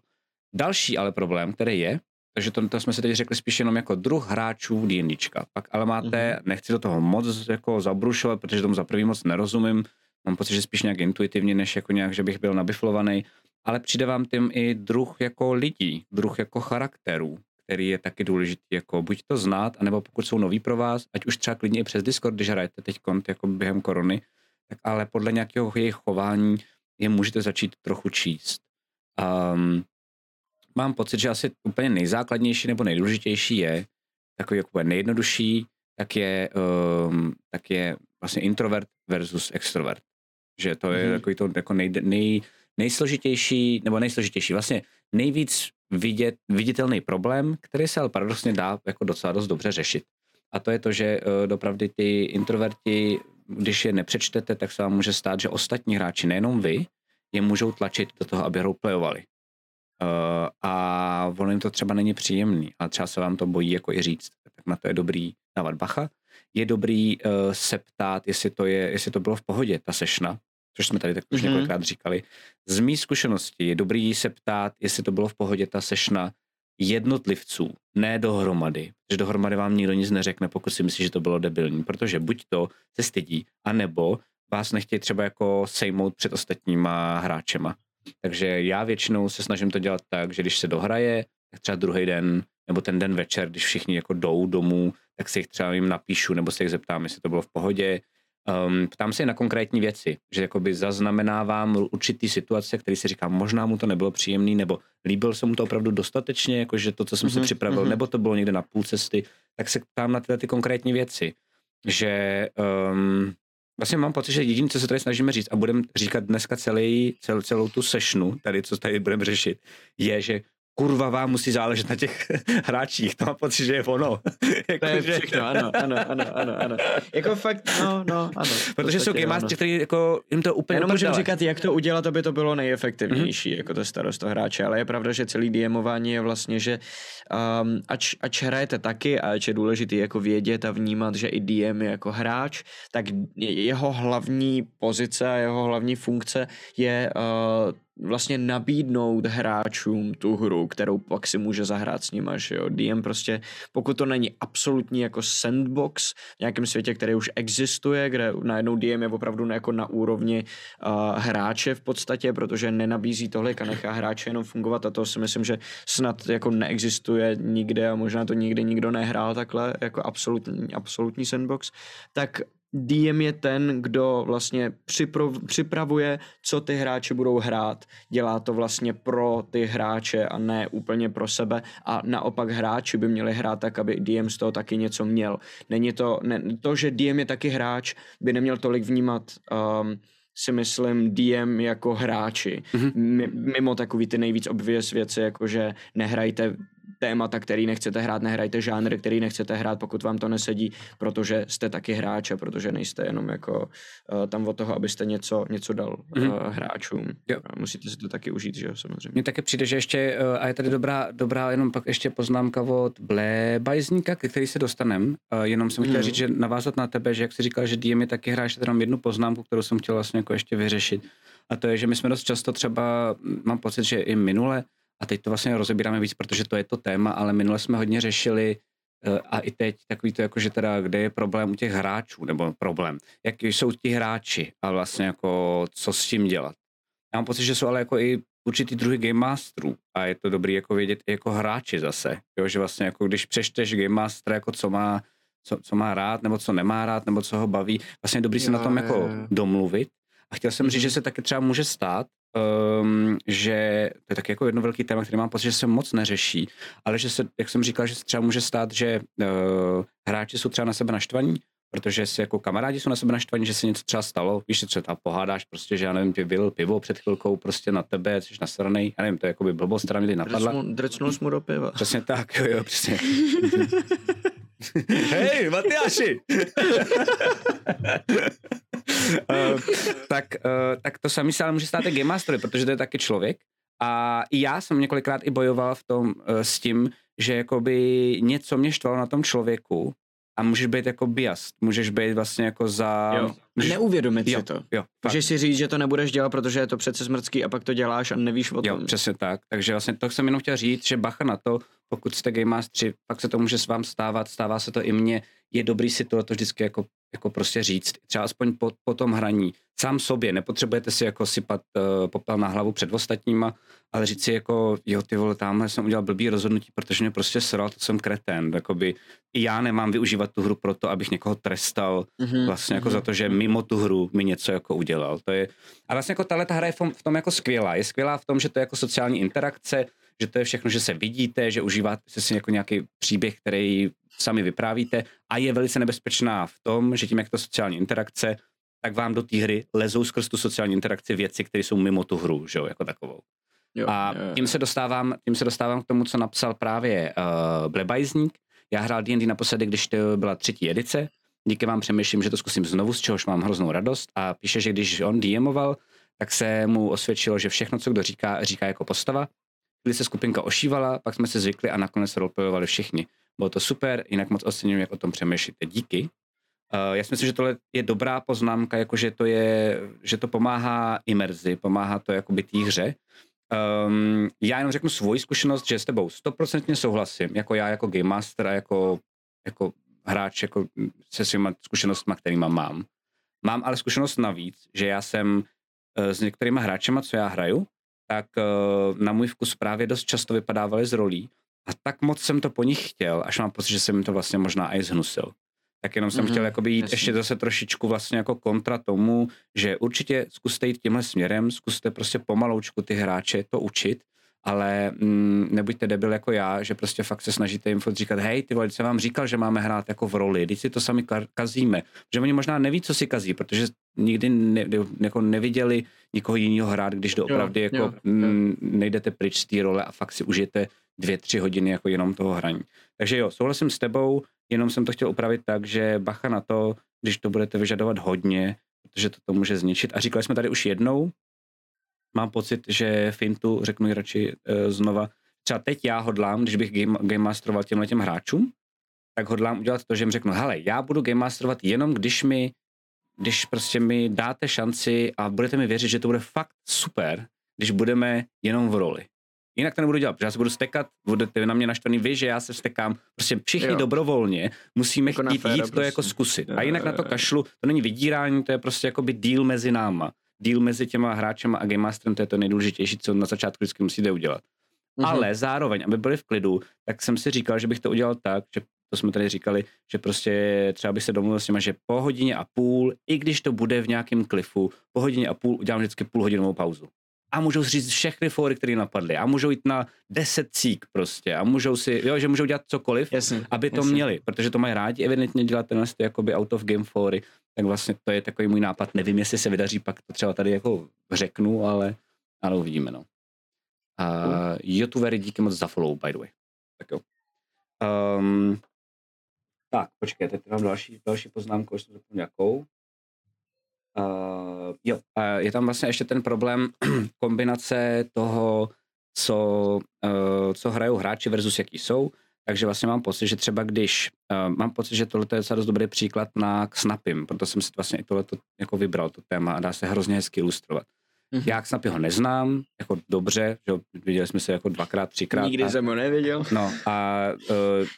Další ale problém, který je, takže to, to jsme se teď řekli spíš jenom jako druh hráčů D&Dčka. Pak ale máte, mm-hmm. nechci do toho moc jako zabrušovat, protože tomu za prvý moc nerozumím, mám pocit, že spíš nějak intuitivně, než jako nějak, že bych byl nabiflovaný, ale přijde vám tím i druh jako lidí, druh jako charakterů, který je taky důležitý, jako buď to znát, anebo pokud jsou noví pro vás, ať už třeba klidně i přes Discord, když hrajete teď kont jako během korony, tak ale podle nějakého jejich chování je můžete začít trochu číst. Um, mám pocit, že asi úplně nejzákladnější nebo nejdůležitější je, takový jako nejjednodušší, tak je, um, tak je vlastně introvert versus extrovert. Že to je mm-hmm. takový to jako nej, nej, nejsložitější, nebo nejsložitější, vlastně nejvíc vidět, viditelný problém, který se ale paradoxně dá jako docela dost dobře řešit. A to je to, že uh, dopravdy ty introverti, když je nepřečtete, tak se vám může stát, že ostatní hráči, nejenom vy, je můžou tlačit do toho, aby roleplayovali. Uh, a ono jim to třeba není příjemný, ale třeba se vám to bojí jako i říct. Tak na to je dobrý dávat bacha. Je dobrý uh, se ptát, jestli to, je, jestli to bylo v pohodě, ta sešna, což jsme tady tak už mm-hmm. několikrát říkali. Z mý zkušenosti je dobrý se ptát, jestli to bylo v pohodě ta sešna jednotlivců, ne dohromady. Že dohromady vám nikdo nic neřekne, pokud si myslí, že to bylo debilní, protože buď to se stydí, anebo vás nechtějí třeba jako sejmout před ostatníma hráčema. Takže já většinou se snažím to dělat tak, že když se dohraje, tak třeba druhý den nebo ten den večer, když všichni jako jdou domů, tak si jich třeba jim napíšu nebo se jich zeptám, jestli to bylo v pohodě. Um, ptám se na konkrétní věci, že jakoby zaznamenávám určitý situace, který si říkám, možná mu to nebylo příjemný, nebo líbil se mu to opravdu dostatečně, jakože to, co jsem mm-hmm, si mhm, připravil, mm-hmm. nebo to bylo někde na půl cesty, tak se ptám na tyhle ty konkrétní věci. Že um, Vlastně mám pocit, že jediné, co se tady snažíme říct a budeme říkat dneska celý, cel, celou tu sešnu, tady, co tady budeme řešit, je, že kurva vám musí záležet na těch (laughs) hráčích, to mám pocit, že je ono. (laughs) jako, to je všechno, ano, ano, ano, ano, ano. Jako fakt, no, no, ano. Protože jsou game masters, kteří jako jim to úplně Jenom můžeme říkat, jak to udělat, aby to bylo nejefektivnější, mm-hmm. jako to starost toho hráče, ale je pravda, že celý DMování je vlastně, že um, ač, ač hrajete taky a ač je důležitý jako vědět a vnímat, že i DM je jako hráč, tak jeho hlavní pozice a jeho hlavní funkce je uh, vlastně nabídnout hráčům tu hru, kterou pak si může zahrát s nima, že jo. DM prostě, pokud to není absolutní jako sandbox v nějakém světě, který už existuje, kde najednou DM je opravdu jako na úrovni uh, hráče v podstatě, protože nenabízí tohle a nechá hráče jenom fungovat a to si myslím, že snad jako neexistuje nikde a možná to nikdy nikdo nehrál takhle jako absolutní, absolutní sandbox, tak DM je ten, kdo vlastně připravuje, co ty hráči budou hrát. Dělá to vlastně pro ty hráče a ne úplně pro sebe. A naopak hráči by měli hrát tak, aby DM z toho taky něco měl. Není to, ne, to že DM je taky hráč, by neměl tolik vnímat um, si myslím DM jako hráči. Mm-hmm. Mimo takový ty nejvíc obvious věci, jako že nehrajte témata, který nechcete hrát, nehrajte žánr, který nechcete hrát, pokud vám to nesedí, protože jste taky hráč a protože nejste jenom jako uh, tam od toho, abyste něco, něco dal mm-hmm. uh, hráčům. Jo. Musíte si to taky užít, že jo, samozřejmě. Mně taky přijde, že ještě, uh, a je tady dobrá, dobrá jenom pak ještě poznámka od Blébajzníka, ke který se dostanem. Uh, jenom jsem chtěl mm. říct, že navázat na tebe, že jak jsi říkal, že DM je taky hráč, jenom jednu poznámku, kterou jsem chtěl vlastně jako ještě vyřešit. A to je, že my jsme dost často třeba, mám pocit, že i minule, a teď to vlastně rozebíráme víc, protože to je to téma, ale minule jsme hodně řešili eh, a i teď takový to jako, že teda kde je problém u těch hráčů, nebo problém, jak jsou ti hráči a vlastně jako co s tím dělat. Já mám pocit, že jsou ale jako i určitý druhý game masterů a je to dobrý jako vědět i jako hráči zase, jo, že vlastně jako když přečteš game master, jako co má, co, co má rád, nebo co nemá rád, nebo co ho baví. Vlastně je dobrý se na tom jako jo. domluvit. A chtěl jsem říct, že se taky třeba může stát, um, že to je taky jako jedno velký téma, který mám pocit, že se moc neřeší, ale že se, jak jsem říkal, že se třeba může stát, že uh, hráči jsou třeba na sebe naštvaní, protože si jako kamarádi jsou na sebe naštvaní, že se něco třeba stalo, víš, že třeba pohádáš prostě, že já nevím, ty vylil pivo před chvilkou prostě na tebe, jsi nasranej, já nevím, to je jako by blbost, která teď napadla. Drcnul, jsi mu do piva. Přesně tak, jo, jo, přesně. (laughs) Hej, Matyáši! uh, (laughs) tak, uh, tak to samý se ale může stát i Game Mastery, protože to je taky člověk. A i já jsem několikrát i bojoval v tom uh, s tím, že jakoby něco mě štvalo na tom člověku a můžeš být jako bias, můžeš být vlastně jako za... Jo. A neuvědomit jo, si to. Jo, fakt. Můžeš si říct, že to nebudeš dělat, protože je to přece smrtský a pak to děláš a nevíš o Jo, tom. přesně tak. Takže vlastně to jsem jenom chtěl říct, že bacha na to, pokud jste Game Master, pak se to může s vám stávat, stává se to i mně, je dobrý si to, to vždycky jako, jako prostě říct, třeba aspoň po, po tom hraní, sám sobě, nepotřebujete si jako sypat uh, popel na hlavu před ostatníma, ale říct si jako, jo ty vole, tamhle jsem udělal blbý rozhodnutí, protože mě prostě sral, to jsem kretén, jakoby i já nemám využívat tu hru proto, abych někoho trestal, Mhm, vlastně jako mhm. za to, že mimo tu hru mi něco jako udělal. To je, a vlastně jako tahle ta hra je v tom, v tom jako skvělá. Je skvělá v tom, že to je jako sociální interakce, že to je všechno, že se vidíte, že užíváte si jako nějaký příběh, který sami vyprávíte a je velice nebezpečná v tom, že tím, jak to sociální interakce, tak vám do té hry lezou skrz tu sociální interakci věci, které jsou mimo tu hru, že jo, jako takovou. Jo, A jo, jo. tím se dostávám, tím se dostávám k tomu, co napsal právě uh, Blebajzník. Já hrál D&D naposledy, když to byla třetí edice. Díky vám přemýšlím, že to zkusím znovu, z čehož mám hroznou radost. A píše, že když on DMoval, tak se mu osvědčilo, že všechno, co kdo říká, říká jako postava. Když se skupinka ošívala, pak jsme se zvykli a nakonec roleplayovali všichni. Bylo to super, jinak moc oceňuji, jak o tom přemýšlíte. Díky. Uh, já si myslím, že tohle je dobrá poznámka, jako že to je, že to pomáhá imerzi, pomáhá to jakoby té hře. Um, já jenom řeknu svoji zkušenost, že s tebou stoprocentně souhlasím, jako já jako game master a jako, jako hráč jako se svýma zkušenostmi, kterýma mám. Mám ale zkušenost navíc, že já jsem eh, s některýma hráčema, co já hraju, tak eh, na můj vkus právě dost často vypadávali z rolí a tak moc jsem to po nich chtěl, až mám pocit, že jsem jim to vlastně možná i zhnusil. Tak jenom jsem Mhm, mm-hmm, chtěl jakoby jít jasně. ještě zase trošičku vlastně jako kontra tomu, že určitě zkuste jít tímhle směrem, zkuste prostě pomaloučku ty hráče to učit, ale mm, nebuďte debil jako já, že prostě fakt se snažíte jim furt říkat, hej, ty vole, jsem vám říkal, že máme hrát jako v roli, teď si to sami ka- kazíme. Že oni možná neví, co si kazí, protože nikdy ne, jako neviděli nikoho jiného hrát, když doopravdy jako jo. mm, nejdete pryč z té role a fakt si užijete dvě, tři hodiny jako jenom toho hraní. Takže jo, souhlasím s tebou, jenom jsem to chtěl upravit tak, že bacha na to, když to budete vyžadovat hodně, protože to, to může zničit. A říkali jsme tady už jednou, mám pocit, že Fintu, řeknu radši e, znova, třeba teď já hodlám, když bych game, game masteroval těmhle těm hráčům, tak hodlám udělat to, že jim řeknu, hele, já budu game masterovat jenom, když mi, když prostě mi dáte šanci a budete mi věřit, že to bude fakt super, když budeme jenom v roli. Jinak to nebudu dělat, protože já se budu stekat, budete na mě naštvaný vy, že já se stekám, prostě všichni Jo. jo. dobrovolně musíme Jako chtít féra jít to jako prostě. zkusit. Jo, A jinak jo, na to jo. kašlu, to není vydírání, to je prostě jakoby deal mezi náma. Deal mezi těma hráčema a Game Masterem, to je to nejdůležitější, co na začátku vždycky musíte udělat. Mhm. Ale zároveň, aby byli v klidu, tak jsem si říkal, že bych to udělal tak, že to jsme tady říkali, že prostě třeba bych se domluvil s nimi, že po hodině a půl, i když to bude v nějakém klifu, po hodině a půl udělám vždycky půlhodinovou pauzu. A můžou si říct všechny fóry, které napadly. A můžou jít na 10 cík prostě. A můžou si, jo, že můžou dělat cokoliv, Jasně, aby to jasně. měli, protože to mají rádi evidentně dělat tenhle jakoby out of game fóry, tak vlastně to je takový můj nápad. Nevím, jestli se vydaří, pak to třeba tady jako řeknu, ale, ale uvidíme, no. A youtubery díky moc za follow, by the way. Tak jo. Um, tak, počkej, teď mám další, další poznámku, už jsem zapomněl jakou. Uh, jo, uh, je tam vlastně ještě ten problém (clears throat) kombinace toho, co, uh, co hrajou hráči versus jaký jsou. Takže vlastně mám pocit, že třeba když, uh, mám pocit, že tohle je docela dost dobrý příklad na Snapim, proto jsem si vlastně i tohleto jako vybral, to téma a dá se hrozně hezky ilustrovat. Mhm. Já Snapy ho neznám, jako dobře, že viděli jsme se jako dvakrát, třikrát. Nikdy a, jsem ho neviděl. No a uh,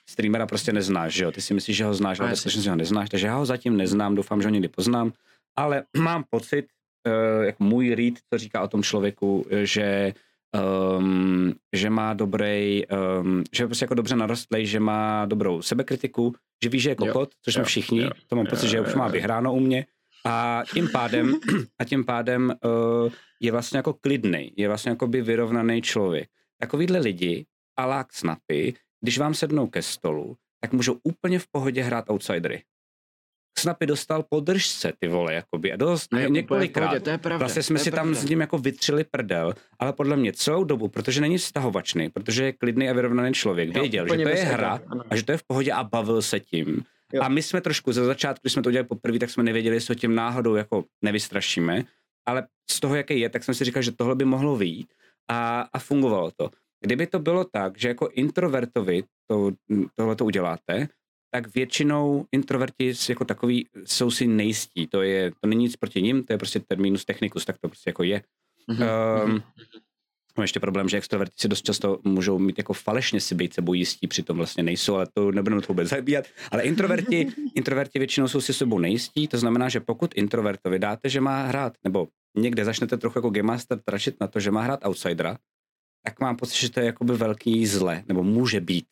streamera prostě neznáš, že jo? Ty si myslíš, že ho znáš, ale jasně. skutečnosti ho neznáš, takže já ho zatím neznám, doufám, že ho někdy poznám, ale (clears throat) mám pocit, uh, jak můj read, co říká o tom člověku, eh, že um, že má dobrý, um, že je prostě jako dobře narostlej, že má dobrou sebekritiku, že ví, že je kokot, jo, což jsme všichni, jo, to mám pocit, že už má vyhráno u mě. A tím pádem, a tím pádem uh, je vlastně jako klidný, je vlastně jako by vyrovnaný člověk. Takovýhle lidi, alák snapy, když vám sednou ke stolu, tak můžou úplně v pohodě hrát outsidery. Snapy dostal podržce, ty vole, jakoby. A dost, ne, několikrát. Pohodě, to je pravda, vlastně jsme si pravda. tam s ním jako vytřili prdel, ale podle mě celou dobu, protože není vztahovačný, protože je klidný a vyrovnaný člověk, věděl, jo, že to je hra a že to je v pohodě a bavil se tím. Jo. A my jsme trošku ze začátku, když jsme to udělali poprvé, tak jsme nevěděli, jestli ho tím náhodou jako nevystrašíme, ale z toho, jaký je, tak jsem si říkal, že tohle by mohlo vyjít a, a fungovalo to. Kdyby to bylo tak, že jako introvertovi to, tohle to uděláte, tak většinou introverti jako takový jsou si nejistí. To, je, to není nic proti ním, to je prostě terminus technicus, tak to prostě jako je. Mm-hmm. Um, ještě problém, že extroverti si dost často můžou mít jako falešně si být sebou jistí, přitom vlastně nejsou, ale to nebudeme to vůbec zabíjat. Ale introverti, (laughs) introverti většinou jsou si sebou nejistí, to znamená, že pokud introvertovi dáte, že má hrát, nebo někde začnete trochu jako Game Master tračit na to, že má hrát outsidera, tak mám pocit, že to je jakoby velký zle, nebo může být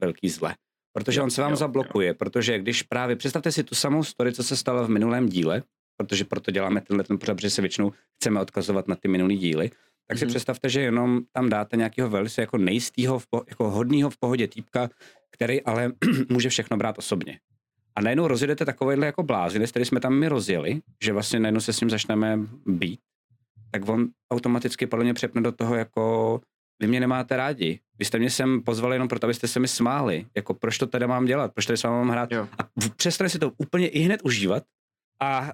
velký zle. Protože on se vám jo, zablokuje, jo. protože když právě, představte si tu samou story, co se stalo v minulém díle, protože proto děláme tenhle ten pořad, protože se většinou chceme odkazovat na ty minulý díly, tak si mm-hmm. představte, že jenom tam dáte nějakého velice jako nejistýho, jako hodného v pohodě týpka, který ale (clears throat) může všechno brát osobně. A najednou rozjedete takovýhle jako blázinec, který jsme tam my rozjeli, že vlastně najednou se s ním začneme být, tak on automaticky podle mě přepne do toho jako vy mě nemáte rádi. Vy jste mě sem pozvali jenom proto, abyste se mi smáli. Jako proč to teda mám dělat? Proč tady s vámi mám hrát? Jo. A přestane si to úplně i hned užívat a, a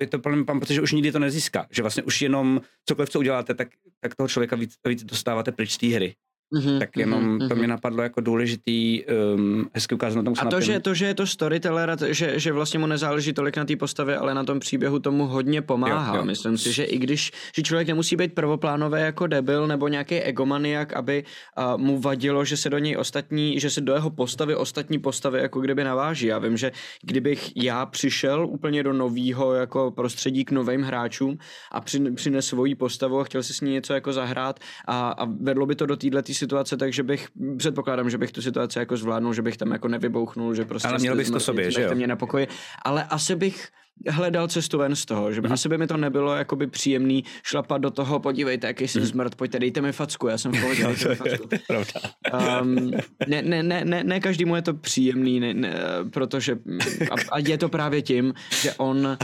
je to pro mě mám pocit, že už nikdy to nezíská. Že vlastně už jenom cokoliv, co uděláte, tak, tak toho člověka víc, víc dostáváte pryč z té hry. Mm-hmm, tak jenom mm-hmm. to mě napadlo jako důležitý um, hezky ukázat na tom A to že, to, že je to storyteller, že, že vlastně mu nezáleží tolik na té postavě, ale na tom příběhu tomu hodně pomáhá. Jo, jo. Myslím si, že i když že člověk nemusí být prvoplánové jako debil nebo nějaký egomaniak, aby uh, mu vadilo, že se do něj ostatní, že se do jeho postavy ostatní postavy jako kdyby naváží. Já vím, že kdybych já přišel úplně do nového jako prostředí k novým hráčům a přines svoji postavu a chtěl si s ní něco jako zahrát a, a vedlo by to do této situace, takže bych, předpokládám, že bych tu situaci jako zvládnul, že bych tam jako nevybouchnul, že prostě... Ale měl bys to sobě, že jo? mě na pokoji, ale asi bych hledal cestu ven z toho, že by, mm. asi by mi to nebylo jakoby příjemný šlapat do toho, podívejte, jaký jsem mm. smrt, pojďte, dejte mi facku, já jsem v pohodě, dejte mi (laughs) facku. Um, ne, ne, ne, ne, ne každému je to příjemný, ne, ne, protože a, a je to právě tím, že on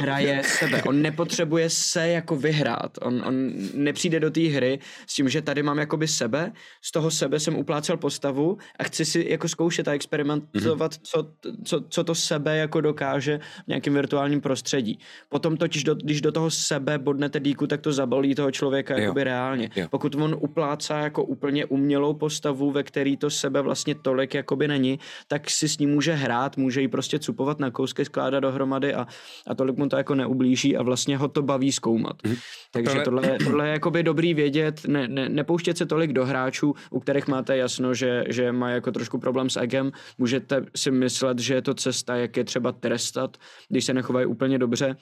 hraje sebe, on nepotřebuje se jako vyhrát, on, on nepřijde do té hry s tím, že tady mám jakoby sebe, z toho sebe jsem uplácel postavu a chci si jako zkoušet a experimentovat, mm. co, co, co to sebe jako dokáže v nějakým virtuálním prostředí. Potom totiž, do, když do toho sebe bodnete díku, tak to zabalí toho člověka jo. jakoby reálně. Jo. Pokud on uplácá jako úplně umělou postavu, ve který to sebe vlastně tolik jakoby není, tak si s ním může hrát, může ji prostě cupovat na kousky, skládat dohromady a, a tolik mu to jako neublíží a vlastně ho to baví zkoumat. Mhm. Takže tohle, tohle, tohle je jakoby dobrý vědět, ne, ne, nepouštět se tolik do hráčů, u kterých máte jasno, že, že má jako trošku problém s egem, můžete si myslet, že je to cesta, jak je třeba trestat, když se se nechovají úplně dobře,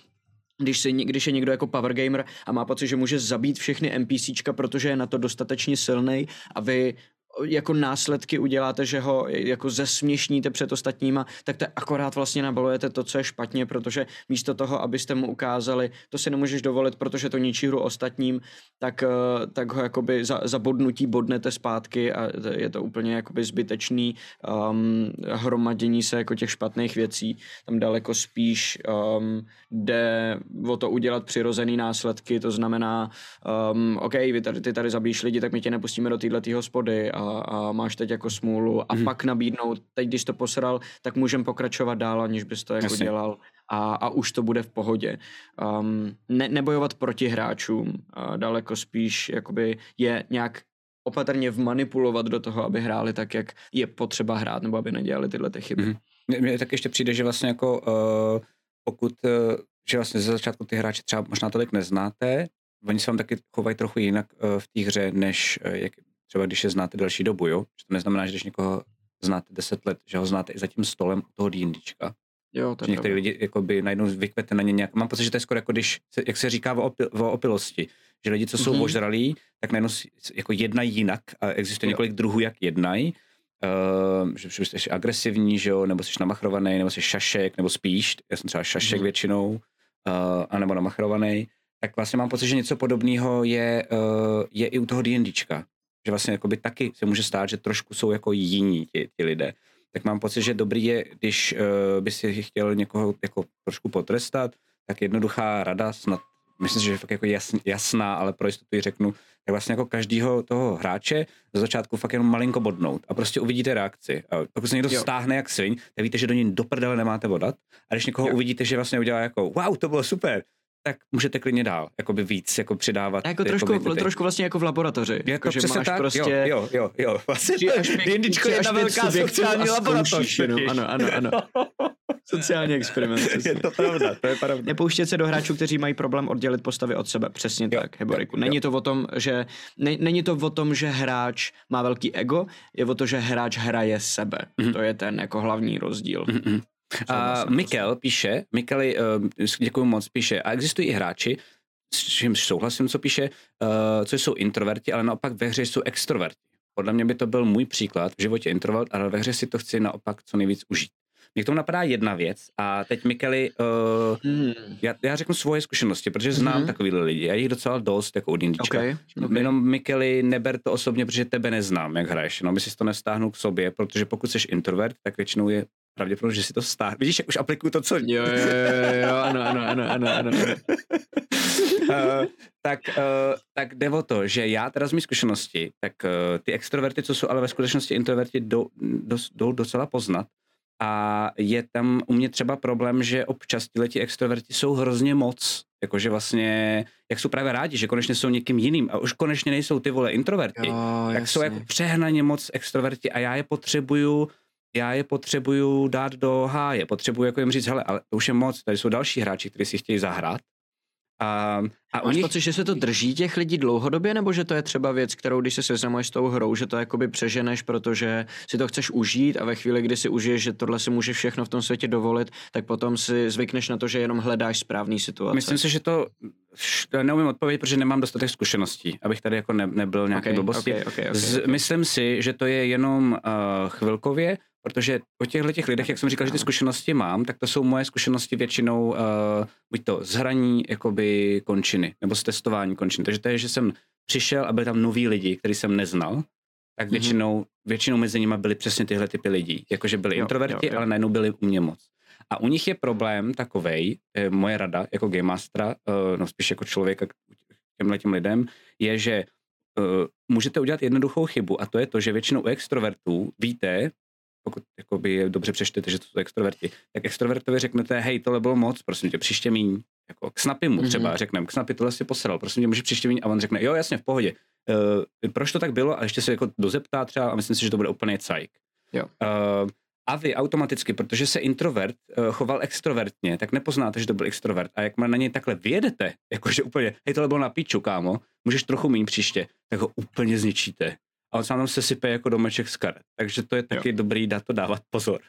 když, si, když je někdo jako power gamer a má pocit, že může zabít všechny NPCčka, protože je na to dostatečně silný a vy jako následky uděláte, že ho jako zesměšníte před ostatníma, tak to akorát vlastně nabalujete to, co je špatně, protože místo toho, abyste mu ukázali, to si nemůžeš dovolit, protože to ničí hru ostatním, tak, eh, tak ho jakoby za, za bodnutí bodnete zpátky a je to úplně jakoby zbytečný um, hromadění se jako těch špatných věcí. Tam daleko spíš um, jde o to udělat přirozený následky, to znamená, um, OK, vy tady, ty tady zabíjíš lidi, tak my tě nepustíme do této hospody a, a máš teď jako smůlu a hmm. pak nabídnout, teď když to posral, tak můžeme pokračovat dál, aniž bys to jako Jasně. dělal a, a už to bude v pohodě. Um, ne, nebojovat proti hráčům, a daleko spíš jakoby je nějak opatrně vmanipulovat do toho, aby hráli tak, jak je potřeba hrát, nebo aby nedělali tyhle ty chyby. Mm-hmm. Mně tak ještě přijde, že vlastně jako uh, pokud, uh, že vlastně ze začátku ty hráče třeba možná tolik neznáte, oni se vám taky chovají trochu jinak uh, v té hře, než uh, jak třeba když je znáte delší dobu, jo? Že to neznamená, že když někoho znáte 10 let, že ho znáte i za tím stolem u toho D&Dčka. Jo, že některý lidi jakoby najednou vykvete na ně nějak. Mám pocit, že to je skoro jako když, jak se říká o, opil, o opilosti, že lidi, co jsou Mhm. mm-hmm. ožralí, tak najednou jako jednají jinak a existuje Jo. několik druhů, jak jednají. Uh, že, že jsi agresivní, že jo, nebo jsi namachrovaný, nebo jsi šašek, nebo spíš, já jsem třeba šašek Mhm. mm-hmm. většinou, uh, anebo namachrovaný, tak vlastně mám pocit, že něco podobného je, uh, je i u toho D&Dčka. Že vlastně jakoby taky se může stát, že trošku jsou jako jiní ti, ti lidé. Tak mám pocit, že dobrý je, když uh, by si chtěl někoho jako trošku potrestat, tak jednoduchá rada, snad, myslím že je fakt jako jasn, jasná, ale pro jistotu ji řeknu, tak vlastně jako každýho toho hráče za začátku fakt jenom malinko bodnout a prostě uvidíte reakci. A pokud se někdo Jo. stáhne jak sviň, tak víte, že do něj do prdele nemáte vodat. A když někoho jo. uvidíte, že vlastně udělá jako wow, to bylo super, tak můžete klidně dál, jakoby víc, jako přidávat. Jako trošku, jakoby ty- trošku vlastně jako v laboratoři. jako že přesně máš tak, prostě... jo, jo, jo, jo. Vlastně D&Dčko je jedna velká sociální a laboratoř. (laughs) jenom. totiž. Ano, ano, ano. Sociální experiment. (laughs) Je to pravda, to je pravda. Nepouštět se do hráčů, kteří mají problém oddělit postavy od sebe. Přesně Jo, tak, Heboriku. jo, Není to o tom, že ne, není to o tom, že hráč má velký ego, je o to, že hráč hraje sebe. Mhm. To je ten jako hlavní rozdíl. Mm-mm. A Mikel píše, Mikeli, uh, děkuji moc, píše, a existují i hráči, s čímž souhlasím, co píše, uh, co jsou introverti, ale naopak ve hře jsou extroverti. Podle mě by to byl můj příklad, v životě introvert, ale ve hře si to chci naopak co nejvíc užít. Mě k tomu napadá jedna věc a teď Mikeli, uh, Hmm. já, já řeknu svoje zkušenosti, protože znám mm-hmm. takovýhle lidi, já jich docela dost, jako od. Okay, Okay. Jenom Mikeli, neber to osobně, protože tebe neznám, jak hraješ. No, my si to nestáhnu k sobě, protože pokud jsi introvert, tak většinou je pravděpodobně, že si to stáhne. Vidíš, jak už aplikuju to, co... Jo, jo, jo, jo, ano, ano, ano, ano, ano. uh, (laughs) tak, uh, tak jde o to, že já teda z mých zkušenosti, tak uh, ty extroverty, co jsou ale ve skutečnosti introverti, jdou, jdou docela poznat. A je tam u mě třeba problém, že občas ti extroverti jsou hrozně moc. Jakože vlastně, jak jsou právě rádi, že konečně jsou někým jiným a už konečně nejsou ty vole introverti. Jo, tak jsou jasně. jako přehnaně moc extroverti a já je potřebuju já je potřebuju dát do háje, potřebuju jako jim říct, hele, ale to už je moc, tady jsou další hráči, kteří si chtějí zahrát. A, a Máš nich, pocit, že se to drží těch lidí dlouhodobě, nebo že to je třeba věc, kterou když se seznamuješ s tou hrou, že to jakoby přeženeš, protože si to chceš užít a ve chvíli, kdy si užiješ, že tohle si můžeš všechno v tom světě dovolit, tak potom si zvykneš na to, že jenom hledáš správný situace. myslím si, že to neumím odpovědět, protože nemám dostatek zkušeností, abych tady jako ne, nebyl nějaký okay, blbosti. okay, okay, okay, Z, okay. Myslím si, že to je jenom uh, chvilkově, protože o těchto těch lidech, jak jsem říkal, že ty zkušenosti mám, tak to jsou moje zkušenosti většinou uh, buď to z hraní jakoby končiny, nebo z testování končiny. Takže to je, že jsem přišel a byli tam noví lidi, který jsem neznal, tak Mhm. většinou, většinou mezi nimi byly přesně tyhle typy lidí. Jakože byli Jo, introverti, jo, jo. ale najednou byli u mě moc. A u nich je problém takovej, eh, moje rada jako game mastera, eh, no spíš jako člověka k těmhle těm lidem, je, že uh, můžete udělat jednoduchou chybu a to je to, že většinou u extrovertů víte, pokud jakoby je dobře přečtete, že to jsou extroverti, tak extrovertovi řeknete, hej, tohle bylo moc, prosím tě, příště míň. Jako k Snappy mu třeba Mhm. řekneme, k Snappy tohle si posral, prosím tě, může příště míň a on řekne, jo, jasně, v pohodě. Uh, proč to tak bylo a ještě se jako dozeptá třeba a myslím si, že to bude úplně cajk. Jo. Uh, a vy automaticky, protože se introvert uh, choval extrovertně, tak nepoznáte, že to byl extrovert. A jak na něj takhle vyjedete, (laughs) jakože úplně, hej, tohle bylo na píču, kámo, můžeš trochu méně příště, tak ho úplně zničíte. A on se tam se sype jako domeček z karet. Takže to je taky jo. dobrý dát to dávat pozor.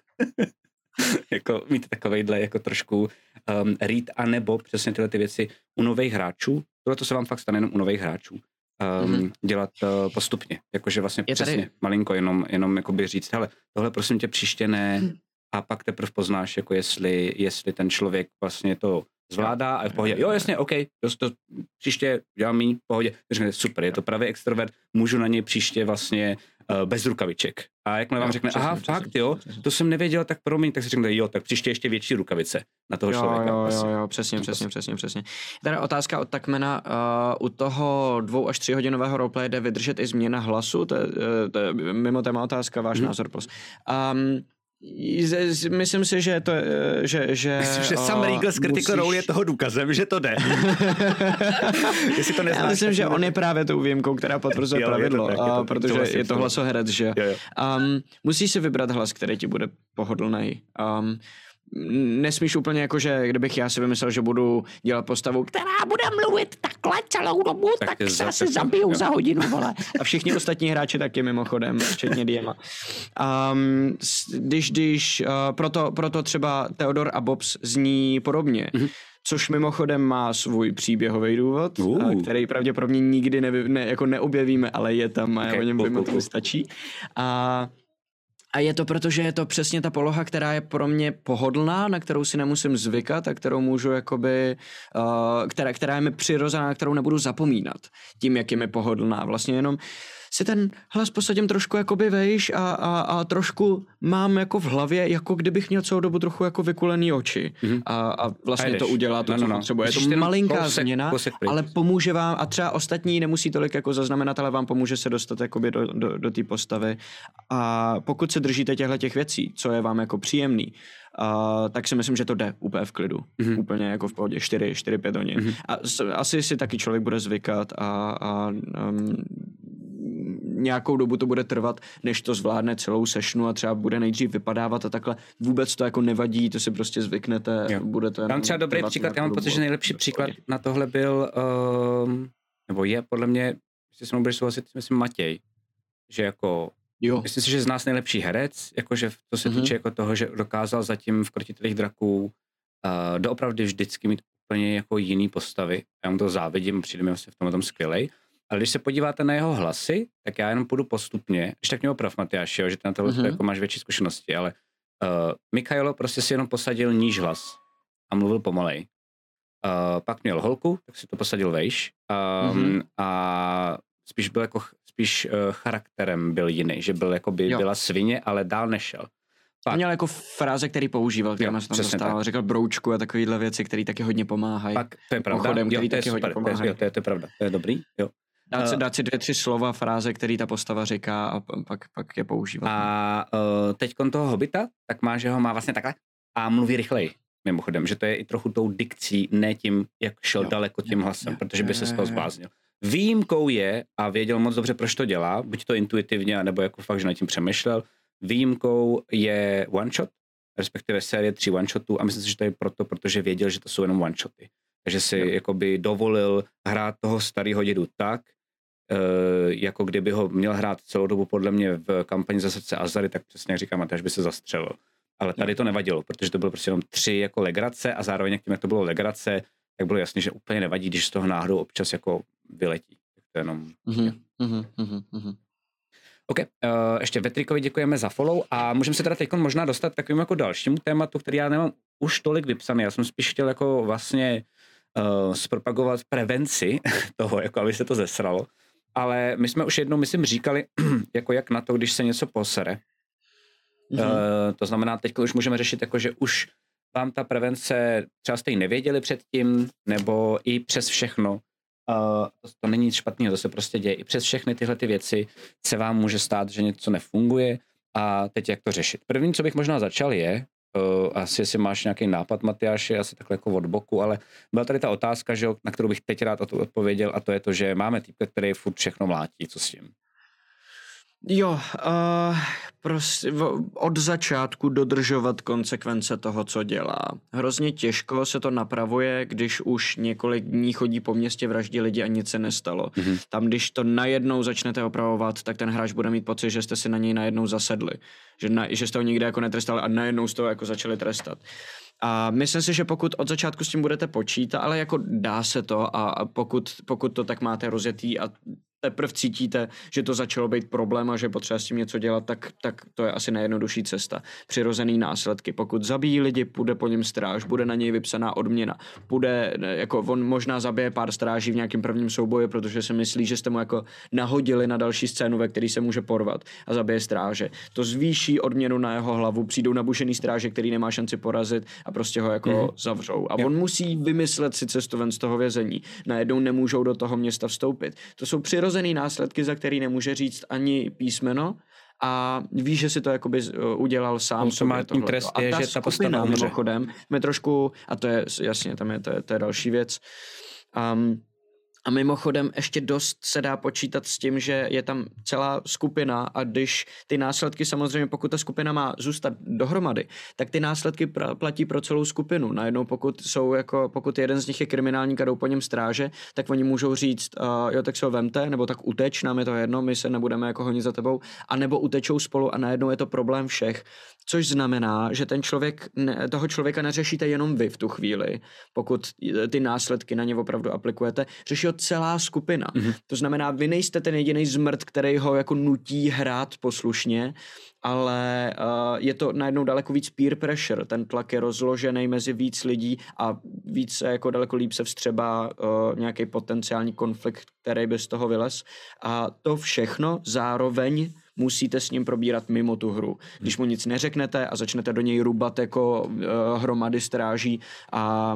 (laughs) jako mít takovejhle jako trošku um, read a nebo přesně tyhle ty věci u nových hráčů. Tohle to se vám fakt stane jenom u nových hráčů. Um, mm-hmm. dělat uh, postupně. Jakože vlastně Je přesně tady- malinko jenom, jenom jakoby říct, hele, tohle prosím tě příště ne Hm. a pak teprve poznáš, jako jestli, jestli ten člověk vlastně to zvládá a je v pohodě. Jo, jasně, OK, dost to příště dělám míň, v pohodě. Řekne, super, je to pravý extrovert, můžu na něj příště vlastně uh, bez rukaviček. A jakmile vám řekne, přesně, aha, přesně, fakt jo, přesně. to jsem nevěděl, tak promiň, tak si řekne, jo, tak příště ještě větší rukavice na toho Jo, člověka. jo, jo, jo, přesně, přesně, přesně, přesně. Teda otázka od Takmena, uh, u toho dvou až tři hodinového roleplay jde vydržet i změna hlasu? To je, eh, to je mimo téma otázka, váš Mhm. názor, prosím. Um, myslím si, že to je, že, že Myslím, že eh, Sam Riegel z Critical musíš- Role je toho důkazem, že to jde. (laughs) Jestli to neznáš, Já myslím, že to- on je právě tou výjimkou, která potvrzuje Jo, je to pravidlo, tak, je to tak, protože souhlasím, je to hlasoherec, že Jo, jo. Um, musíš si vybrat hlas, který ti bude pohodlný. Um, nesmíš úplně jako, že kdybych já si vymyslel, že budu dělat postavu, která bude mluvit takhle celou dobu, Tak tak, se asi zabijou jo. za hodinu, vole. A všichni ostatní hráči taky mimochodem, včetně Diema. Um, když, když, uh, proto, proto třeba Theodor a Bobs zní podobně. Mhm. Mm-hmm. což mimochodem má svůj příběhový důvod, Uh. uh. který pravděpodobně nikdy nevy, ne, jako neobjevíme, ale je tam a Okay, o něm vím, to stačí. A a je to proto, že je to přesně ta poloha, která je pro mě pohodlná, na kterou si nemusím zvykat a kterou můžu jakoby, uh, která, která je mi přirozená, kterou nebudu zapomínat tím, jak je mi pohodlná. Vlastně jenom si ten hlas posadím trošku jakoby vejš a, a, a trošku mám jako v hlavě, jako kdybych měl celou dobu trochu jako vykulený oči. Mhm. A, a A vlastně jdeš. to udělá to, No, co no, no. potřebuje. Je Musíš to malinká kousek- změna, kousek ale pomůže vám a třeba ostatní nemusí tolik jako zaznamenat, ale vám pomůže se dostat jakoby do, do, do té postavy. A pokud se držíte těchto těch věcí, co je vám jako příjemný, Uh, tak si myslím, že to jde úplně v klidu. Mhm. Mm-hmm. Úplně jako v pohodě. 4, 4, 5 hodin. Mhm. Mm-hmm. A s, asi si taky člověk bude zvykat a, a um, nějakou dobu to bude trvat, než to zvládne celou sessionu a třeba bude nejdřív vypadávat a takhle. Vůbec to jako nevadí, to si prostě zvyknete, Jo. bude to Mám jenom třeba dobrý příklad, já mám pocit, že nejlepší příklad na tohle byl, um, nebo je podle mě, jestli se mnou budeš souhlasit, myslím Matěj, že jako, Jo, myslím si, že z nás nejlepší herec, jakože to se Mhm. týče jako toho, že dokázal zatím v Krotitelích draků uh, doopravdy vždycky mít úplně jako jiný postavy. Já mu to závidím, přijde mi vlastně v tomhle tom skvělej. Ale když se podíváte na jeho hlasy, tak já jenom půjdu postupně. Když tak mě oprav, Matyáši, jo, že ty na tohle Mhm. jako máš větší zkušenosti, ale uh, Mikhailo prostě si jenom posadil níž hlas a mluvil pomalej. Uh, pak měl holku, tak si to posadil vejš um, Mhm. a spíš byl jako spíš uh, charakterem byl jiný, že byl jako by Jo. byla svině, ale dál nešel. On měl jako fráze, který používal, který se tam přesně dostával. Říkal broučku a takovéhle věci, které taky hodně pomáhají. Pak to je pravda, Pochodem, jo, který to je taky hodně super, to je, pomáhají. jo, to, je, to je pravda, to je dobrý, jo. Dát si, Eh, dát si dvě, tři slova, fráze, který ta postava říká a pak, pak je používat. A uh, teď toho hobita, tak má, že ho má vlastně takhle a mluví rychleji. Mimochodem, že to je i trochu tou dikcí, ne tím, jak šel Jo, daleko tím hlasem, jo, protože by se z toho jo. zbláznil. Výjimkou je, a věděl moc dobře, proč to dělá, buď to intuitivně, nebo jako fakt, že nad tím přemýšlel, výjimkou je one shot, respektive série tří one shotů a myslím si, že to je proto, protože věděl, že to jsou jenom one shoty. Takže si Jo. jakoby dovolil hrát toho starého dědu tak, eh, jako kdyby ho měl hrát celou dobu podle mě v kampani za srdce Azary, tak přesně jak říkám, Mateš by se zastřelil. Ale tady to nevadilo, protože to bylo prostě jenom tři jako legrace a zároveň jak tím, jak to bylo legrace, tak bylo jasné, že úplně nevadí, když z toho náhodou občas jako vyletí. Tak to je jenom... Mhm, mhm, mhm. OK, uh, ještě Vetrikovi děkujeme za follow a můžeme se teda teď možná dostat k takovému jako dalšímu tématu, který já nemám už tolik vypsaný. Já jsem spíš chtěl jako vlastně uh, zpropagovat prevenci (laughs) toho, jako aby se to zesralo. Ale my jsme už jednou, myslím, říkali, (clears throat) jako jak na to, když se něco posere. Mhm. Uh, to znamená, teď už můžeme řešit, jako, že už vám ta prevence, třeba jste ji nevěděli předtím, nebo i přes všechno, uh, to, to není nic špatného, to se prostě děje. I přes všechny tyhle ty věci se vám může stát, že něco nefunguje a teď jak to řešit. První, co bych možná začal je, uh, asi jestli máš nějaký nápad, Matyáši, asi takhle jako od boku, ale byla tady ta otázka, že, na kterou bych teď rád odpověděl a to je to, že máme typ, který furt všechno mlátí, co s tím. Jo, uh, prostě od začátku dodržovat konsekvence toho, co dělá. Hrozně těžko se to napravuje, když už několik dní chodí po městě, vraždí lidi a nic se nestalo. Mhm. Tam, když to najednou začnete opravovat, tak ten hráč bude mít pocit, že jste si na něj najednou zasedli. Že, na, že jste ho nikdy jako netrestali a najednou jste ho jako začali trestat. A myslím si, že pokud od začátku s tím budete počítat, ale jako dá se to a, a pokud, pokud to tak máte rozjetý a teprve cítíte, že to začalo být problém a že potřeba s tím něco dělat, tak, tak to je asi nejjednodušší cesta. Přirozený následky. Pokud zabíjí lidi, půjde po něm stráž, bude na něj vypsaná odměna. Ne, jako on možná zabije pár stráží v nějakém prvním souboji, protože si myslí, že jste mu jako nahodili na další scénu, ve který se může porvat a zabije stráže. To zvýší odměnu na jeho hlavu, přijdou nabušený stráže, který nemá šanci porazit a prostě ho jako Mhm. mm-hmm. zavřou. A Jo. on musí vymyslet si cestu ven z toho vězení. Najednou nemůžou do toho města vstoupit. To jsou přirozený následky, za který nemůže říct ani písmeno a ví, že si to jakoby z- udělal sám. Ultimátní sobě tohleto. trest A je, ta že ta postava umře. Mimochodem, jsme trošku, a to je jasně, tam je, to je, to je další věc, um, A mimochodem ještě dost se dá počítat s tím, že je tam celá skupina a když ty následky samozřejmě, pokud ta skupina má zůstat dohromady, tak ty následky pra, platí pro celou skupinu. Najednou pokud jsou jako, pokud jeden z nich je kriminálník a jdou po něm stráže, tak oni můžou říct, uh, jo, tak se ho vemte, nebo tak uteč, nám je to jedno, my se nebudeme jako honit za tebou, a nebo utečou spolu a najednou je to problém všech. Což znamená, že ten člověk, ne, toho člověka neřešíte jenom vy v tu chvíli, pokud ty následky na ně opravdu aplikujete, řeší celá skupina. Mm-hmm. To znamená, vy nejste ten jediný zmrt, který ho jako nutí hrát poslušně, ale uh, je to najednou daleko víc peer pressure. Ten tlak je rozložený mezi víc lidí a víc jako daleko líp se vstřebá uh, nějaký potenciální konflikt, který by z toho vylez. A to všechno zároveň musíte s ním probírat mimo tu hru. Když mu nic neřeknete a začnete do něj rubat jako uh, hromady stráží a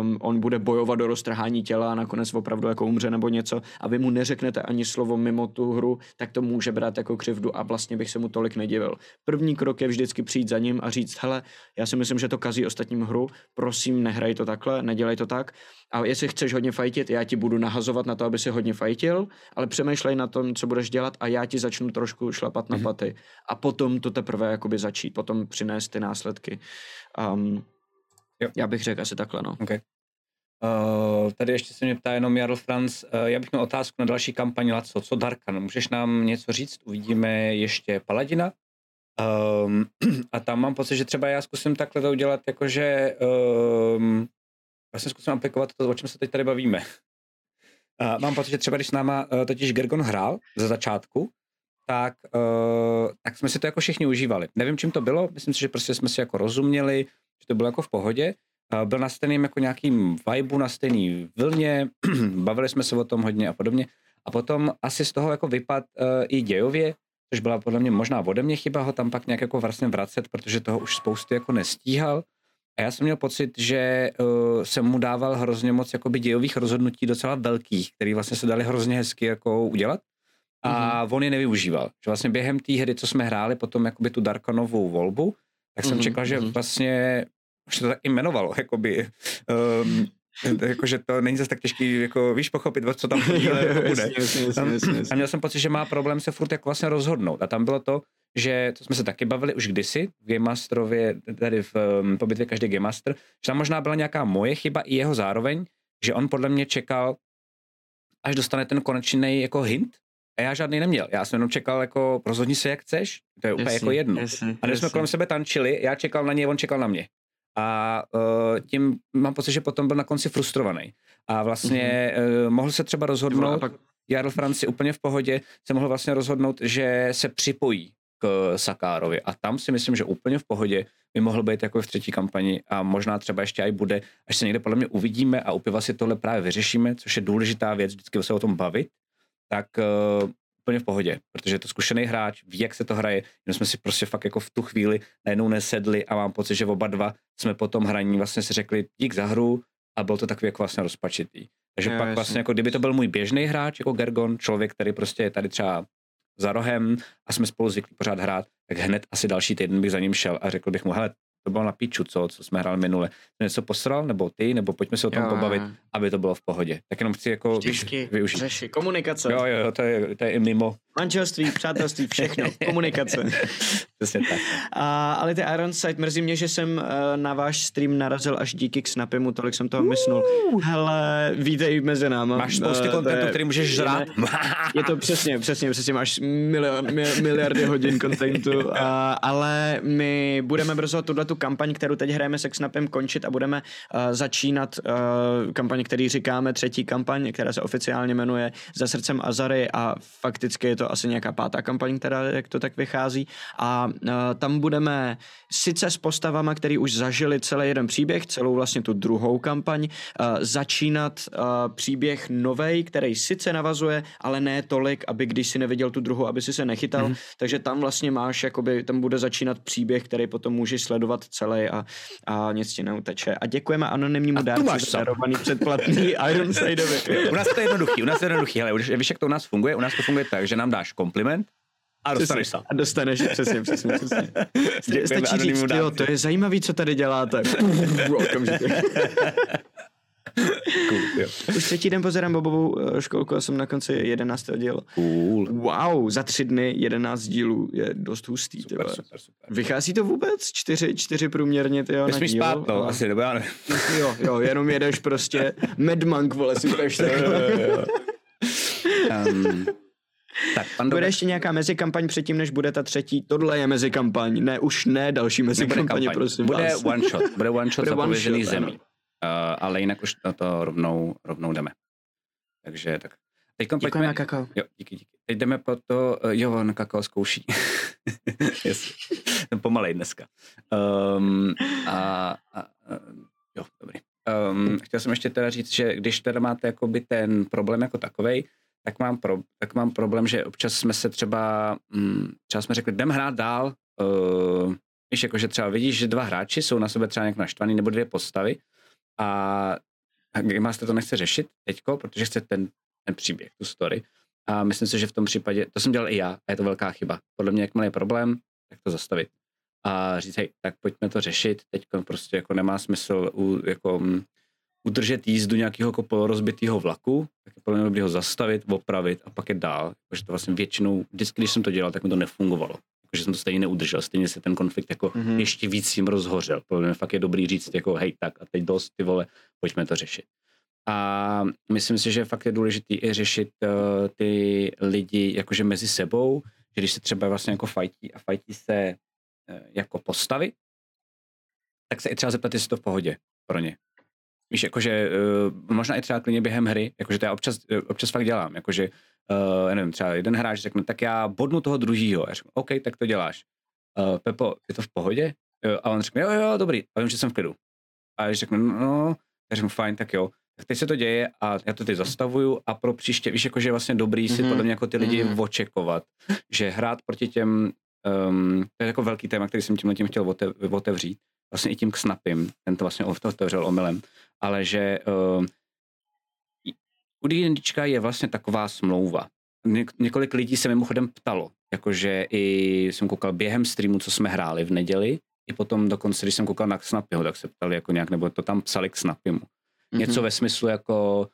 um, on bude bojovat do roztrhání těla a nakonec opravdu jako umře nebo něco a vy mu neřeknete ani slovo mimo tu hru, tak to může brát jako křivdu a vlastně bych se mu tolik nedivil. První krok je vždycky přijít za ním a říct, hele, já si myslím, že to kazí ostatním hru, prosím, nehraj to takhle, nedělej to tak a jestli chceš hodně fajtit, já ti budu nahazovat na to, aby si hodně fajtil, ale přemýšlej na tom, co budeš dělat a já ti začnu trošku šlapat na mhm. paty. A potom to teprve jakoby začít, potom přinést ty následky. Um, jo. Já bych řekl asi takhle, no. Okay. Uh, tady ještě se mě ptá jenom Jarl Franz, uh, já bych měl otázku na další kampaň Laco, co Darkan, můžeš nám něco říct? Uvidíme ještě Paladina. Um, (clears throat) a tam mám pocit, že třeba já zkusím takhle to udělat, jakože um, vlastně zkusím aplikovat to, o čem se teď tady bavíme. Uh, (laughs) mám pocit, že třeba když s náma uh, totiž Gergon hrál ze začátku, tak, uh, tak jsme si to jako všichni užívali. Nevím, čím to bylo, myslím si, že prostě jsme si jako rozuměli, že to bylo jako v pohodě. Uh, byl na stejným jako nějakým vibu, na stejný vlně, (clears throat) bavili jsme se o tom hodně a podobně. A potom asi z toho jako vypad uh, i dějově, což byla podle mě možná ode mě chyba ho tam pak nějak jako vlastně vracet, protože toho už spousty jako nestíhal. A já jsem měl pocit, že uh, jsem mu dával hrozně moc jakoby dějových rozhodnutí docela velkých, které vlastně se dali hrozně hezky jako udělat. A mm-hmm. on je nevyužíval. Že vlastně během té hry, co jsme hráli potom jakoby tu Darkanovou volbu, tak jsem mm-hmm. čekal, že mm-hmm. vlastně už to tak i jmenovalo, jakoby, um, jakože to není zase tak těžký, jako víš, pochopit, co tam jako (laughs) bude. A měl jsem pocit, že má problém se furt jako vlastně rozhodnout. A tam bylo to, že to jsme se taky bavili už kdysi v Game Masterově, tady v um, pobytě každý Game Master, že tam možná byla nějaká moje chyba i jeho zároveň, že on podle mě čekal, až dostane ten konečný jako hint, a já žádný neměl. Já jsem jenom čekal jako rozhodni se, jak chceš. To je úplně jako jedno. Jasný, a když jsme kolem sebe tančili, já čekal na něj, on čekal na mě. A uh, tím mám pocit, že potom byl na konci frustrovaný. A vlastně mm-hmm. uh, mohl se třeba rozhodnout, pak... Jarl Franci úplně v pohodě, se mohl vlastně rozhodnout, že se připojí k Sakárovi. A tam si myslím, že úplně v pohodě by mohl být jako v třetí kampani a možná třeba ještě i bude, až se někde podle mě uvidíme a u piva si tohle právě vyřešíme, což je důležitá věc, vždycky se o tom bavit, tak uh, úplně v pohodě, protože je to zkušený hráč, ví, jak se to hraje, jenom jsme si prostě fakt jako v tu chvíli najednou nesedli a mám pocit, že oba dva jsme po tom hraní vlastně si řekli dík za hru a byl to takový jako vlastně rozpačitý. Takže jo, pak jasný. vlastně jako kdyby to byl můj běžný hráč, jako Gergon, člověk, který prostě je tady třeba za rohem a jsme spolu zvyklí pořád hrát, tak hned asi další týden bych za ním šel a řekl bych mu, hele, to bylo na píču, co, co jsme hráli minule. Něco posral, nebo ty, nebo pojďme se o tom jo, pobavit, aby to bylo v pohodě. Tak jenom chci jako Vždycky využít. Řeši, komunikace. Jo, jo, to je, to je i mimo. Manželství, přátelství, všechno, (laughs) komunikace. Přesně tak. A, ale ty Ironside, mrzí mě, že jsem uh, na váš stream narazil až díky k Snapimu, tolik jsem toho myslnul. Hele, vítej mezi náma. Máš spousty uh, kontentu, který můžeš žrát. (laughs) Je to přesně, přesně, přesně, máš milion, miliardy hodin kontentu, (laughs) uh, ale my budeme brzo tuhle tu kampaň, kterou teď hrajeme se Snapem končit a budeme uh, začínat uh, kampaň, který říkáme třetí kampaň, která se oficiálně jmenuje Za srdcem Azary a fakticky je to asi nějaká pátá kampaň, která jak to tak vychází a uh, tam budeme sice s postavama, který už zažili celý jeden příběh, celou vlastně tu druhou kampaň, uh, začínat uh, příběh novej, který sice navazuje, ale ne tolik, aby když si neviděl tu druhou, aby si se nechytal, mm-hmm. takže tam vlastně máš, jakoby tam bude začínat příběh, který potom můžeš sledovat celý a, a nic ti neuteče. A děkujeme anonymnímu dárci darovaný předplatný (laughs) Ironsideovi. u nás to je jednoduchý, u nás to je jednoduchý, ale víš, jak to u nás funguje? U nás to funguje tak, že nám dáš kompliment, a dostaneš se. A dostaneš, přesně, přesně, přesně. (laughs) Stačí říct, jo, to je zajímavý, co tady děláte. (laughs) Okamžitě. Cool, jo. Už třetí den pozerám Bobovou eh, školku a jsem na konci 11. dílu. Cool. Wow, za tři dny 11 dílů je dost hustý. Super, super, super. Vychází to vůbec? Čtyři, čtyři průměrně, ty jo, na Nesmíš díl, spát, no, ale- asi, nebo já nevím. (laughs) Jo, jo, jenom jedeš prostě Mad Monk, vole, si peš um, (laughs) tak, pan Bude ještě nějaká mezikampaň předtím, než bude ta třetí? Tohle je mezikampaň, ne, už ne další nebude mezikampaně, kampaň. prosím Bude vás. one shot, bude one shot Bude one zapovězených shot, ano. Uh, ale jinak už na to rovnou, rovnou jdeme. Takže tak. Teď Děkujeme pojďme, na kakao. Jo, díky, díky. Teď jdeme po to, uh, jo, on kakao zkouší. (laughs) (laughs) Pomalej dneska. Um, a, a, a, jo, dobrý. Um, chtěl jsem ještě teda říct, že když teda máte jakoby ten problém jako takovej, tak mám, pro, tak mám problém, že občas jsme se třeba, mm, třeba jsme řekli, jdem hrát dál, uh, víš, jako, že třeba vidíš, že dva hráči jsou na sebe třeba nějak naštvaný, nebo dvě postavy a Game Master to nechce řešit teďko, protože chce ten, ten příběh, tu story. A myslím si, že v tom případě, to jsem dělal i já, a je to velká chyba. Podle mě, jakmile je problém, tak to zastavit. A říct, hej, tak pojďme to řešit, teď prostě jako nemá smysl u, jako, mm, udržet jízdu nějakého jako polorozbitého vlaku, tak je podle mě dobrý ho zastavit, opravit a pak je dál. Protože to vlastně většinou, vždycky, když jsem to dělal, tak mi to nefungovalo. Jakože jsem to stejně neudržel, stejně se ten konflikt jako Mhm. mm-hmm. ještě víc jim rozhořel. Podle mě fakt je dobrý říct, jako hej, tak a teď dost, ty vole, pojďme to řešit. A myslím si, že fakt je důležité i řešit uh, ty lidi jakože mezi sebou, že když se třeba vlastně jako fajtí a fajtí se uh, jako postavy, tak se i třeba zeptat, jestli je to v pohodě pro ně. Víš, jakože uh, možná i třeba klidně během hry, jakože to já občas, uh, občas fakt dělám, jakože, uh, já nevím, třeba jeden hráč řekne, tak já bodnu toho druhýho. Já řeknu, OK, tak to děláš. Uh, Pepo, je to v pohodě? Uh, a on řekne, jo, jo, dobrý, a vím, že jsem v klidu. A když řeknu, no, tak řeknu, fajn, tak jo. Tak teď se to děje a já to teď zastavuju a pro příště, víš, jakože je vlastně dobrý si Mhm. podle mě jako ty lidi Mhm. očekovat, že hrát proti těm, um, to je jako velký téma, který jsem tímhle tím chtěl otev- otevřít, vlastně i tím Snapim, ten to vlastně otevřel omylem, ale že um, u D&Dčka je vlastně taková smlouva. Ně- několik lidí se mimochodem ptalo, jakože i jsem koukal během streamu, co jsme hráli v neděli, i potom dokonce, když jsem koukal na Snapyho, tak se ptali jako nějak, nebo to tam psali k Snapymu. Něco ve smyslu jako,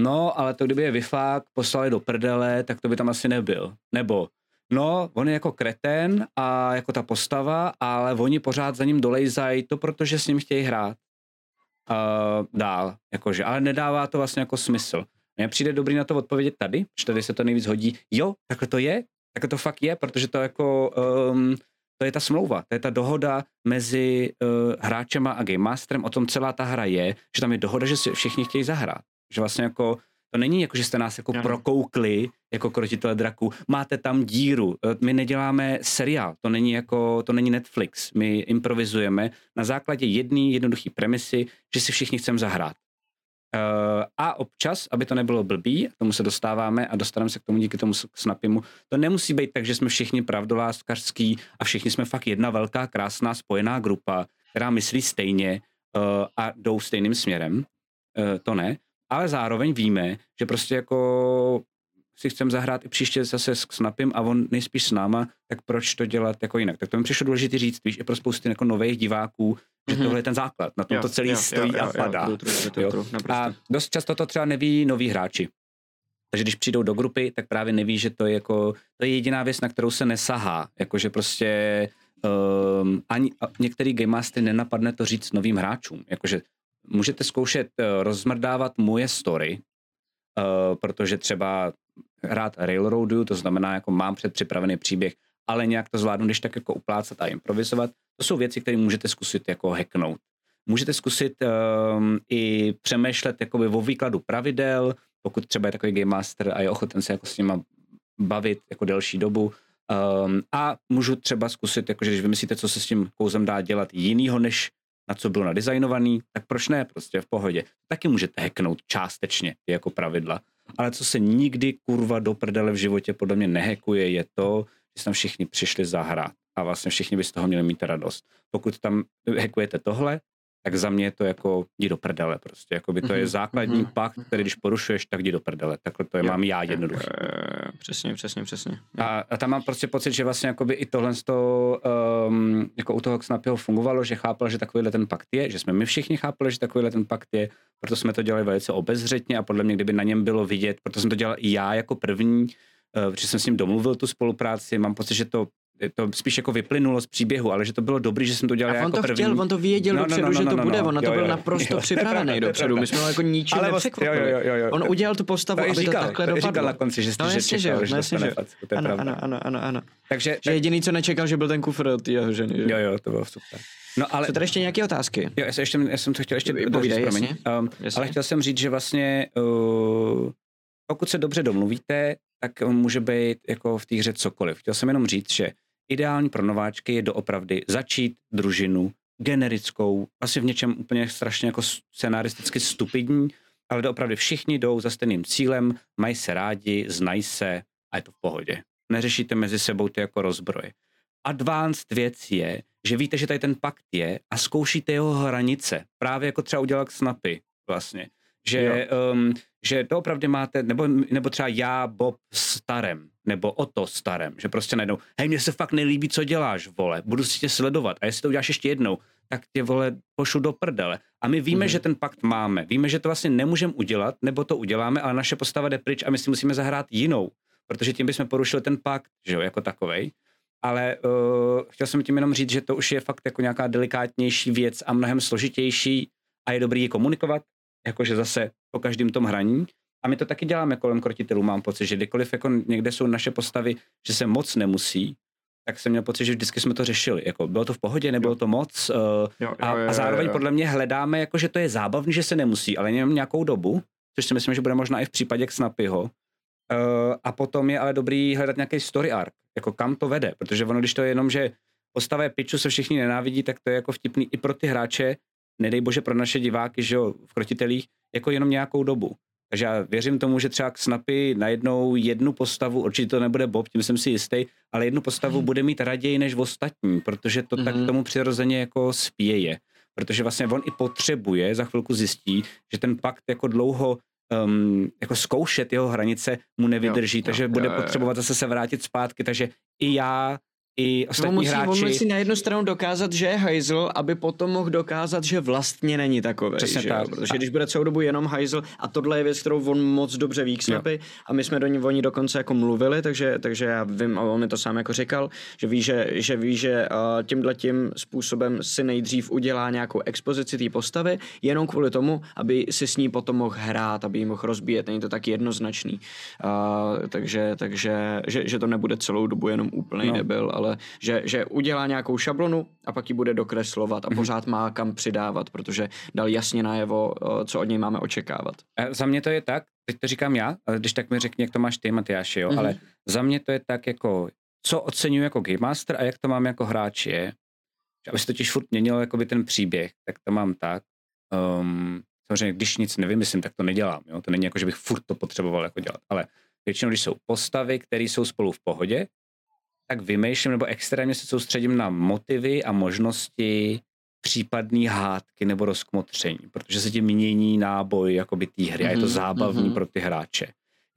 no, ale to kdyby je vyfák poslali do prdele, tak to by tam asi nebyl. Nebo, no, on je jako kreten a jako ta postava, ale oni pořád za ním dolejzají to, protože s ním chtějí hrát uh, dál, jakože, ale nedává to vlastně jako smysl. Mně přijde dobrý na to odpovědět tady, že tady se to nejvíc hodí. Jo, takhle to je, takhle to fakt je, protože to jako, um, to je ta smlouva, to je ta dohoda mezi uh, hráčema a Game Masterem, o tom celá ta hra je, že tam je dohoda, že si všichni chtějí zahrát. Že vlastně jako, to není jako, že jste nás jako Ano. prokoukli jako krotitele draku, máte tam díru, Eh, my neděláme seriál, to není jako, to není Netflix, my improvizujeme na základě jedné jednoduché premisy, že si všichni chceme zahrát. Uh, a občas, aby to nebylo blbý, k tomu se dostáváme a dostaneme se k tomu díky tomu snapimu, to nemusí být tak, že jsme všichni pravdoláskařský a všichni jsme fakt jedna velká, krásná, spojená grupa, která myslí stejně uh, a jdou stejným směrem. Uh, to ne. Ale zároveň víme, že prostě jako si chcem zahrát i příště zase s Snapim a on nejspíš s náma, tak proč to dělat jako jinak? Tak to mi přišlo důležité říct, víš, i pro spousty jako nových diváků, že Mhm. tohle je ten základ, na tom Jo, to celý jo, stojí jo, a jo, padá. Jo, Jo. true, naprosto. A dost často to třeba neví noví hráči. Takže když přijdou do grupy, tak právě neví, že to je jako, to je jediná věc, na kterou se nesahá. Jakože prostě um, ani některý Game Mastery nenapadne to říct novým hráčům. Jakože můžete zkoušet uh, rozmrdávat moje story, uh, protože třeba hrát Railroadu, to znamená, jako mám předpřipravený příběh, ale nějak to zvládnu, když tak jako uplácat a improvizovat. To jsou věci, které můžete zkusit jako hacknout. Můžete zkusit um, i přemýšlet jakoby o výkladu pravidel, pokud třeba je takový game master a je ochoten se jako s nima bavit jako delší dobu. Um, a můžu třeba zkusit, jakože když vymyslíte, co se s tím kouzem dá dělat jinýho, než na co bylo nadizajnovaný, tak proč ne, prostě v pohodě. Taky můžete hacknout částečně jako pravidla. Ale co se nikdy kurva do prdele v životě podle mě nehekuje, je to, že tam všichni přišli zahrát a vlastně všichni by z toho měli mít radost. Pokud tam hackujete tohle, tak za mě je to jako jdi do prdele prostě. Jakoby to mm-hmm. je Mhm, základní mhm. pakt, který když porušuješ, tak jdi do prdele. Takhle to je, mám já jednoduché. Eh, Přesně, přesně, přesně. A, a tam mám prostě pocit, že vlastně jakoby i tohle z toho, um, jako u toho Snapyho fungovalo, že chápal, že takovýhle ten pakt je, že jsme my všichni chápali, že takovýhle ten pakt je, proto jsme to dělali velice obezřetně a podle mě, kdyby na něm bylo vidět, proto jsem to dělal i já jako první, uh, protože jsem s ním domluvil tu spolupráci, mám pocit, že to to spíš jako vyplynulo z příběhu, ale že to bylo dobrý, že jsem to dělal A jako on to první. chtěl, on to věděl No, no, dopředu, no, no, že to no, bude, no, on na to jo, byl jo. naprosto (laughs) Jo, to připravený to je dopředu, my jsme ho jako ničím Ale vlastně- nepřekvapili. jo, jo, jo, jo. On udělal tu postavu, aby to říkal, takhle to říkal dopadlo. na konci, že, No že jasně, že čekal, jo, že no jasně, že jo. facku, to je Ano, pravda. ano, ano, ano, ano. Takže, Že jediný, co nečekal, že byl ten kufr od jeho ženy. že? jo, jo, to bylo super. No ale Jsou tady ještě nějaké otázky? Jo, já, se ještě, já jsem to chtěl ještě Povídej, jasně, Um, jasně. ale chtěl jsem říct, že vlastně uh, pokud se dobře domluvíte, tak může být jako v té hře cokoliv. Chtěl jsem jenom říct, že ideální pro nováčky je doopravdy začít družinu generickou, asi v něčem úplně strašně jako scenaristicky stupidní, ale doopravdy všichni jdou za stejným cílem, mají se rádi, znají se a je to v pohodě. Neřešíte mezi sebou ty jako rozbroje. Advanced věc je, že víte, že tady ten pakt je a zkoušíte jeho hranice. Právě jako třeba udělal Snapy vlastně. Že, um, že to opravdu máte, nebo, nebo třeba já, Bob, starem, nebo o to starem, že prostě najednou, hej, mně se fakt nelíbí, co děláš, vole, budu si tě sledovat a jestli to uděláš ještě jednou, tak tě, vole, pošlu do prdele. A my víme, Mhm. že ten pakt máme, víme, že to vlastně nemůžeme udělat, nebo to uděláme, ale naše postava jde pryč a my si musíme zahrát jinou, protože tím bychom porušili ten pakt, že jo, jako takovej. Ale uh, chtěl jsem tím jenom říct, že to už je fakt jako nějaká delikátnější věc a mnohem složitější a je dobrý ji komunikovat, jakože zase po každém tom hraní. A my to taky děláme kolem krotitelů, mám pocit, že kdykoliv jako někde jsou naše postavy, že se moc nemusí, tak jsem měl pocit, že vždycky jsme to řešili. Jako, bylo to v pohodě, nebylo to moc. Uh, Jo, a, a zároveň jo. podle mě hledáme, jako, že to je zábavný, že se nemusí, ale jenom nějakou dobu, což si myslím, že bude možná i v případě k Snapyho. Uh, a potom je ale dobrý hledat nějaký story arc, jako kam to vede, protože ono, když to je jenom, že postava je piču, se všichni nenávidí, tak to je jako vtipný i pro ty hráče, nedej bože pro naše diváky, že jo, v krotitelích, jako jenom nějakou dobu. Takže já věřím tomu, že třeba k Snapy najednou jednu postavu, určitě to nebude Bob, tím jsem si jistý, ale jednu postavu bude mít raději než v ostatní, protože to tak Mhm. tomu přirozeně jako spěje. Protože vlastně on i potřebuje, za chvilku zjistí, že ten pakt jako dlouho um, jako zkoušet jeho hranice mu nevydrží, Jo, jo, takže jo, bude jo, jo. potřebovat zase se vrátit zpátky, takže i já, i On ostatní musí, hráči... on musí na jednu stranu dokázat, že je hajzl, aby potom mohl dokázat, že vlastně není takový. Přesně že tak. Protože když bude celou dobu jenom hajzl, a tohle je věc, kterou on moc dobře ví snapy, a my jsme do ní o ní dokonce jako mluvili, takže, takže já vím, a on mi to sám jako říkal, že ví, že, že, ví, že uh, tímhle tím způsobem si nejdřív udělá nějakou expozici té postavy, jenom kvůli tomu, aby si s ní potom mohl hrát, aby ji mohl rozbíjet. Není to tak jednoznačný. Uh, takže takže že, že to nebude celou dobu jenom úplný No. no. debil, ale že, že udělá nějakou šablonu a pak ji bude dokreslovat a Mhm. pořád má kam přidávat, protože dal jasně najevo, uh, co od něj máme očekávat. A Za mě to je tak, teď to říkám já, ale když tak mi řekni, jak to máš ty, Matyáši, jo, Mhm. ale za mě to je tak jako, co oceňuji jako Game Master a jak to mám jako hráč je, že aby se totiž furt měnil jakoby ten příběh, tak to mám tak, um, samozřejmě když nic nevymyslím, tak to nedělám, jo, to není jako, že bych furt to potřeboval jako dělat, ale většinou, když jsou postavy, které jsou spolu v pohodě, tak vymýšlím nebo extrémně se soustředím na motivy a možnosti případný hádky nebo rozkmotření, protože se tím mění náboj jakoby té hry a je to Mhm, zábavní mhm. pro ty hráče.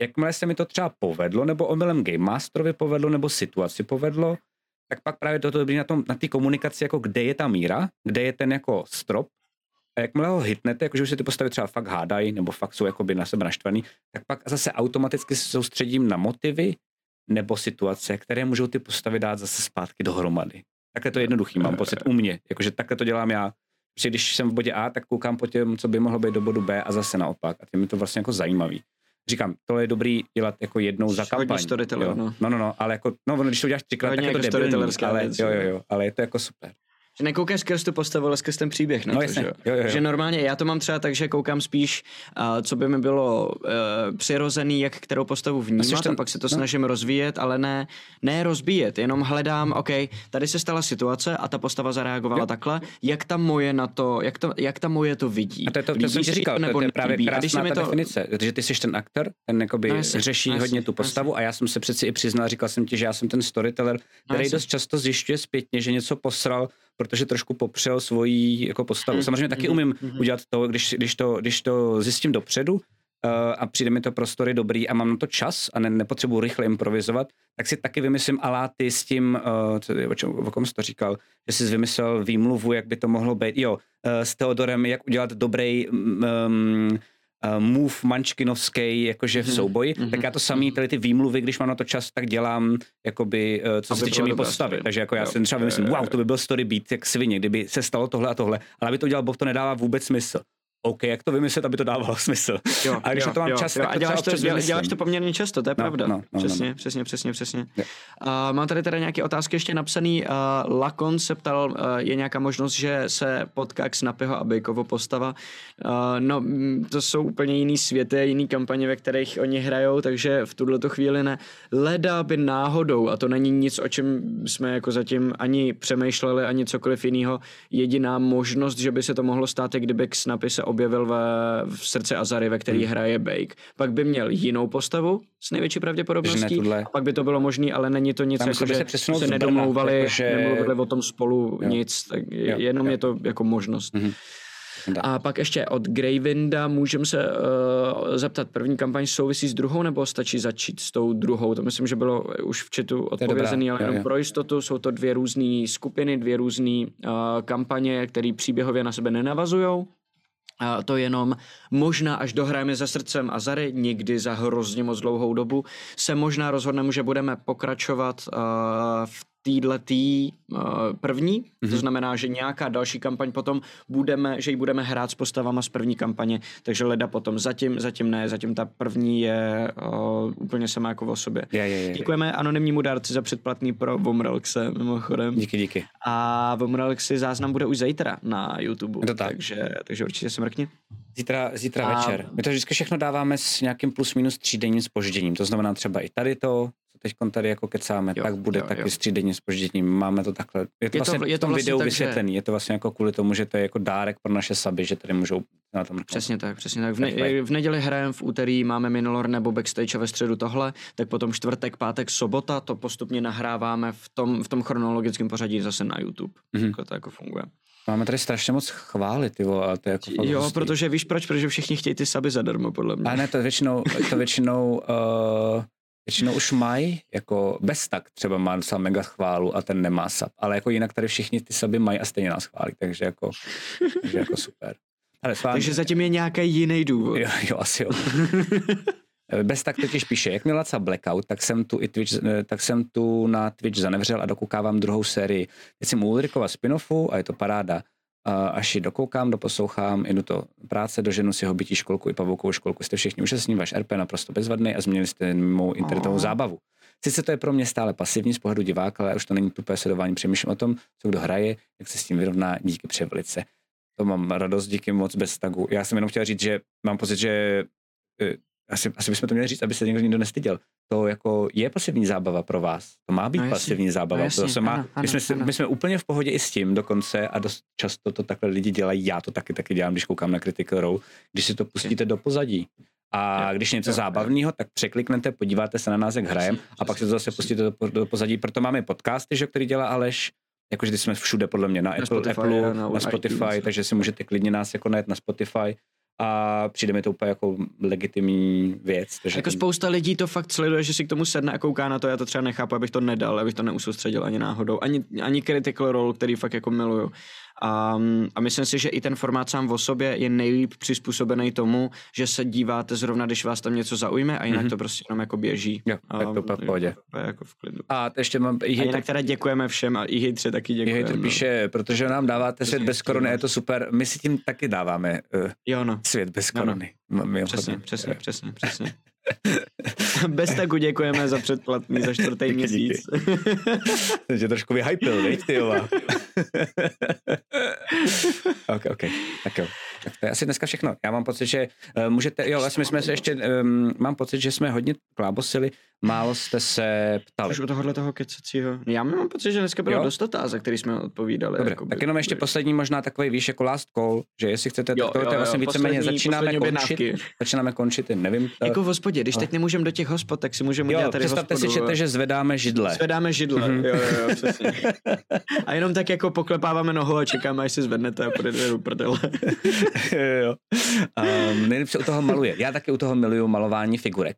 Jakmile se mi to třeba povedlo, nebo omylem Game Masterovi povedlo, nebo situaci povedlo, tak pak právě toto dobrý na tom, na té komunikaci, jako kde je ta míra, kde je ten jako strop, a jakmile ho hitnete, jakože už se ty postavy třeba fakt hádají, nebo fakt jsou jakoby na sebe naštvaný, tak pak zase automaticky se soustředím na motivy nebo situace, které můžou ty postavy dát zase zpátky dohromady. Takhle to je jednoduchý, mám pocit u mě. Jakože takhle to dělám já. Protože když jsem v bodě A, tak koukám po těm, co by mohlo být do bodu B a zase naopak. A tím je to vlastně jako zajímavý. Říkám, to je dobrý dělat jako jednou za kampaň. jo. no. no. no, no, ale jako, no, když to uděláš třikrát, tak je to jako debilní, ale, jo, jo. jo, ale je to jako super. Že nekoukáš skrz tu postavu, ale skrz ten příběh na No to, jasně, že jo? jo, jo. Že normálně já to mám třeba tak, že koukám spíš, uh, co by mi bylo uh, přirozený, jak kterou postavu vnímat ten- a pak se to no. snažím rozvíjet, ale ne, ne rozbíjet, jenom hledám, OK, tady se stala situace a ta postava zareagovala Jo. takhle, jak ta moje na to, jak, to, jak ta moje to vidí. A to je to, to Líbí jsem říkal, nebo to je právě? A se krásná ta to, definice, že ty jsi ten aktor, ten jakoby No jasně, řeší jasně, hodně tu jasně. postavu a já jsem se přeci i přiznal, říkal jsem ti, že já jsem ten storyteller, který jasně. dost často zjišťuje zpětně, že něco posral, protože trošku popřel svoji jako postavu. Mm, Samozřejmě taky mm, umím mm. udělat to, když, když, to, když to zjistím dopředu, uh, a přijde mi to prostory dobrý a mám na to čas a ne, nepotřebuji rychle improvizovat, tak si taky vymyslím aláty s tím, uh, co, o, čem, o kom jsi to říkal, že jsi vymyslel výmluvu, jak by to mohlo být. Jo, uh, s Teodorem, jak udělat dobrý um, move mančkinovský, jakože v Mhm, souboji, mhm, tak já to samý, tady ty výmluvy, když mám na to čas, tak dělám, jakoby, uh, co se týče mý postavy. story. Takže jako já Jo, si třeba vymyslím, wow, to by byl story beat jak svině, kdyby se stalo tohle a tohle, ale aby to udělal Bob, to nedává vůbec smysl. OK, jak to vymyslet, aby to dávalo (laughs) smysl? Jo, a když jo, na to mám jo, čas, jo, tak a to děláš to, děl, děláš to poměrně často, to je No, pravda. no, no, no, přesně, no. přesně, přesně, přesně. Jo. Uh, mám tady teda nějaké otázky ještě napsaný. Uh, Lakon se ptal, uh, je nějaká možnost, že se potká k Snapyho a Bejkovo postava. Uh, no, mm, to jsou úplně jiný světy, jiný kampaně, ve kterých oni hrajou, takže v tuhle chvíli ne. Leda by náhodou, a to není nic, o čem jsme jako zatím ani přemýšleli, ani cokoliv jiného, jediná možnost, že by se to mohlo stát, je kdyby k Snapy se objevil ve, v srdci Azary, ve který Hmm. hraje Bake. Pak by měl jinou postavu s největší pravděpodobností, a pak by to bylo možné, ale není to nic, Tam jako, že se přesunout se nedomlouvali, jakože- nemluvili o tom spolu Jo. nic, tak Jo, jo, jenom jo. je to jako možnost. Mhm. Da. A pak ještě od Gravinda můžeme se uh, zeptat, první kampaň souvisí s druhou nebo stačí začít s tou druhou? To myslím, že bylo už v dobrá, odpovězený, ale jo, jenom jo. pro jistotu jsou to dvě různé skupiny, dvě různé uh, kampaně, které příběhově na sebe nenavazují. A to jenom možná, až dohrajeme za srdcem Azary, někdy za hrozně moc dlouhou dobu, se možná rozhodneme, že budeme pokračovat uh, v týhletý uh, první, mm-hmm. Mhm. to znamená, že nějaká další kampaň potom budeme, že ji budeme hrát s postavama z první kampaně, takže leda potom zatím, zatím ne, zatím ta první je uh, úplně sama jako o sobě. Je, je, je. Děkujeme anonymnímu dárci za předplatný pro Vomrelxe, mimochodem. Díky, díky. A Vomrelxi záznam bude už zítra na YouTube, to tak. takže, takže určitě se mrkni. Zítra, zítra A- večer. My to vždycky všechno dáváme s nějakým plus minus třídenním spožděním. To znamená třeba i tady to, teď tady jako kecáme, Jo, tak bude jo, taky jo. s třídenním spožděním. Máme to takhle. Je to, Je to- vlastně je v to tom vlastně videu tak, že- vysvětlený. Je to vlastně jako kvůli tomu, že to je jako dárek pro naše saby, že tady můžou na tom. Přesně tak, přesně tak. V, Tak ne- v neděli hrajeme, v úterý máme Minolor nebo Backstage a ve středu tohle, tak potom čtvrtek, pátek, sobota, to postupně nahráváme v tom, v tom chronologickém pořadí zase na YouTube. Mhm. Mm-hmm. to jako funguje. Máme tady strašně moc chvály, ty vole, a to je jako fakt Jo, hustý. protože víš proč? Protože všichni chtějí ty saby zadarmo, podle mě. A ne, to většinou, to většinou, uh, (laughs) většinou už mají, jako bez tak třeba má docela mega chválu a ten nemá sub, ale jako jinak tady všichni ty suby mají a stejně nás chválí, takže jako, takže jako super. Ale s vámi, Takže zatím je nějaký jiný důvod. jo, jo, asi jo. (laughs) Bez tak totiž píše, jak měla třeba Blackout, tak jsem tu i Twitch, tak jsem tu na Twitch zanevřel a dokoukávám druhou sérii. Teď jsem u Ulrikova spin-offu a je to paráda. A až ji dokoukám, doposlouchám, jdu to práce, doženu si hobití školku i pavoukovou školku. Jste všichni úžasní, váš RP naprosto bezvadný a změnili jste mou internetovou zábavu. Sice to je pro mě stále pasivní z pohledu diváka, ale už to není tupé sledování. Přemýšlím o tom, co kdo hraje, jak se s tím vyrovná. Díky převelice. To mám radost, díky moc bez tagu. Já jsem jenom chtěl říct, že mám pocit, že eh, asi, asi bychom to měli říct, aby se někdo nikdo nestyděl. To jako je pasivní zábava pro vás. To má být No jasně. pasivní zábava. No to se má, ano, my, ano, jsme, si- ano. my jsme úplně v pohodě i s tím dokonce a dost často to takhle lidi dělají. Já to taky taky dělám, když koukám na Critical Role, když si to pustíte do pozadí. A Jo, když je něco jo, zábavného, tak překliknete, podíváte se na nás, jak hrajem a pak si to zase pustíte do, do pozadí. Proto máme podcasty, že, který dělá Aleš, jakože ty jsme všude podle mě, na, Apple, Spotify Apple, na na, Spotify, iTunes. takže si můžete klidně nás jako najít na Spotify a přijde mi to úplně jako legitimní věc. Takže Jako ten- spousta lidí to fakt sleduje, že si k tomu sedne a kouká na to, já to třeba nechápu, abych to nedal, abych to neusoustředil ani náhodou, ani, ani Critical Role, který fakt jako miluju. A, a myslím si, že i ten formát sám o sobě je nejlíp přizpůsobený tomu, že se díváte zrovna, když vás tam něco zaujme a jinak Mhm. to prostě jenom jako běží. Jo, tak to v pohodě. Jako v klidu. A ještě mám i A jinak teda děkujeme všem a i hejtře taky i děkujeme. hejter no. píše, protože nám dáváte svět bez korony, no. je to super. My si tím taky dáváme uh, Jo no, svět bez korony. M- mimochodem. přesně, přesně, přesně, přesně. (laughs) Bez taku děkujeme za předplatný za čtvrtý Díky, měsíc. (laughs) Tě trošku vyhypil, viď, ty jova. (laughs) ok, ok, tak jo. Tak To je asi dneska všechno. Já mám pocit, že uh, můžete, jo, vlastně jsme se ještě, um, mám pocit, že jsme hodně klábosili, málo jste se ptali. Už u tohohle toho kecacího. Já mám pocit, že dneska bylo Jo. dost otázek, který jsme odpovídali. Dobře, jakoby. tak jenom ještě poslední možná takový, víš, jako last call, že jestli chcete, Jo, tak to, jo, to je vlastně jo, víceméně začínáme poslední končit, objednávky. začínáme končit, nevím. eh, Jako v hospodě, když teď nemůžeme do těch hospod, tak si můžeme jo, udělat tady představte si, hospodu. čete, že zvedáme židle. Zvedáme židle, Mhm. jo, jo, jo, přesně. A jenom tak jako poklepáváme nohou a čekáme, až si zvednete a půjdete do prdele. (laughs) jo. Um, nejlepší u toho maluje. Já taky u toho miluju malování figurek.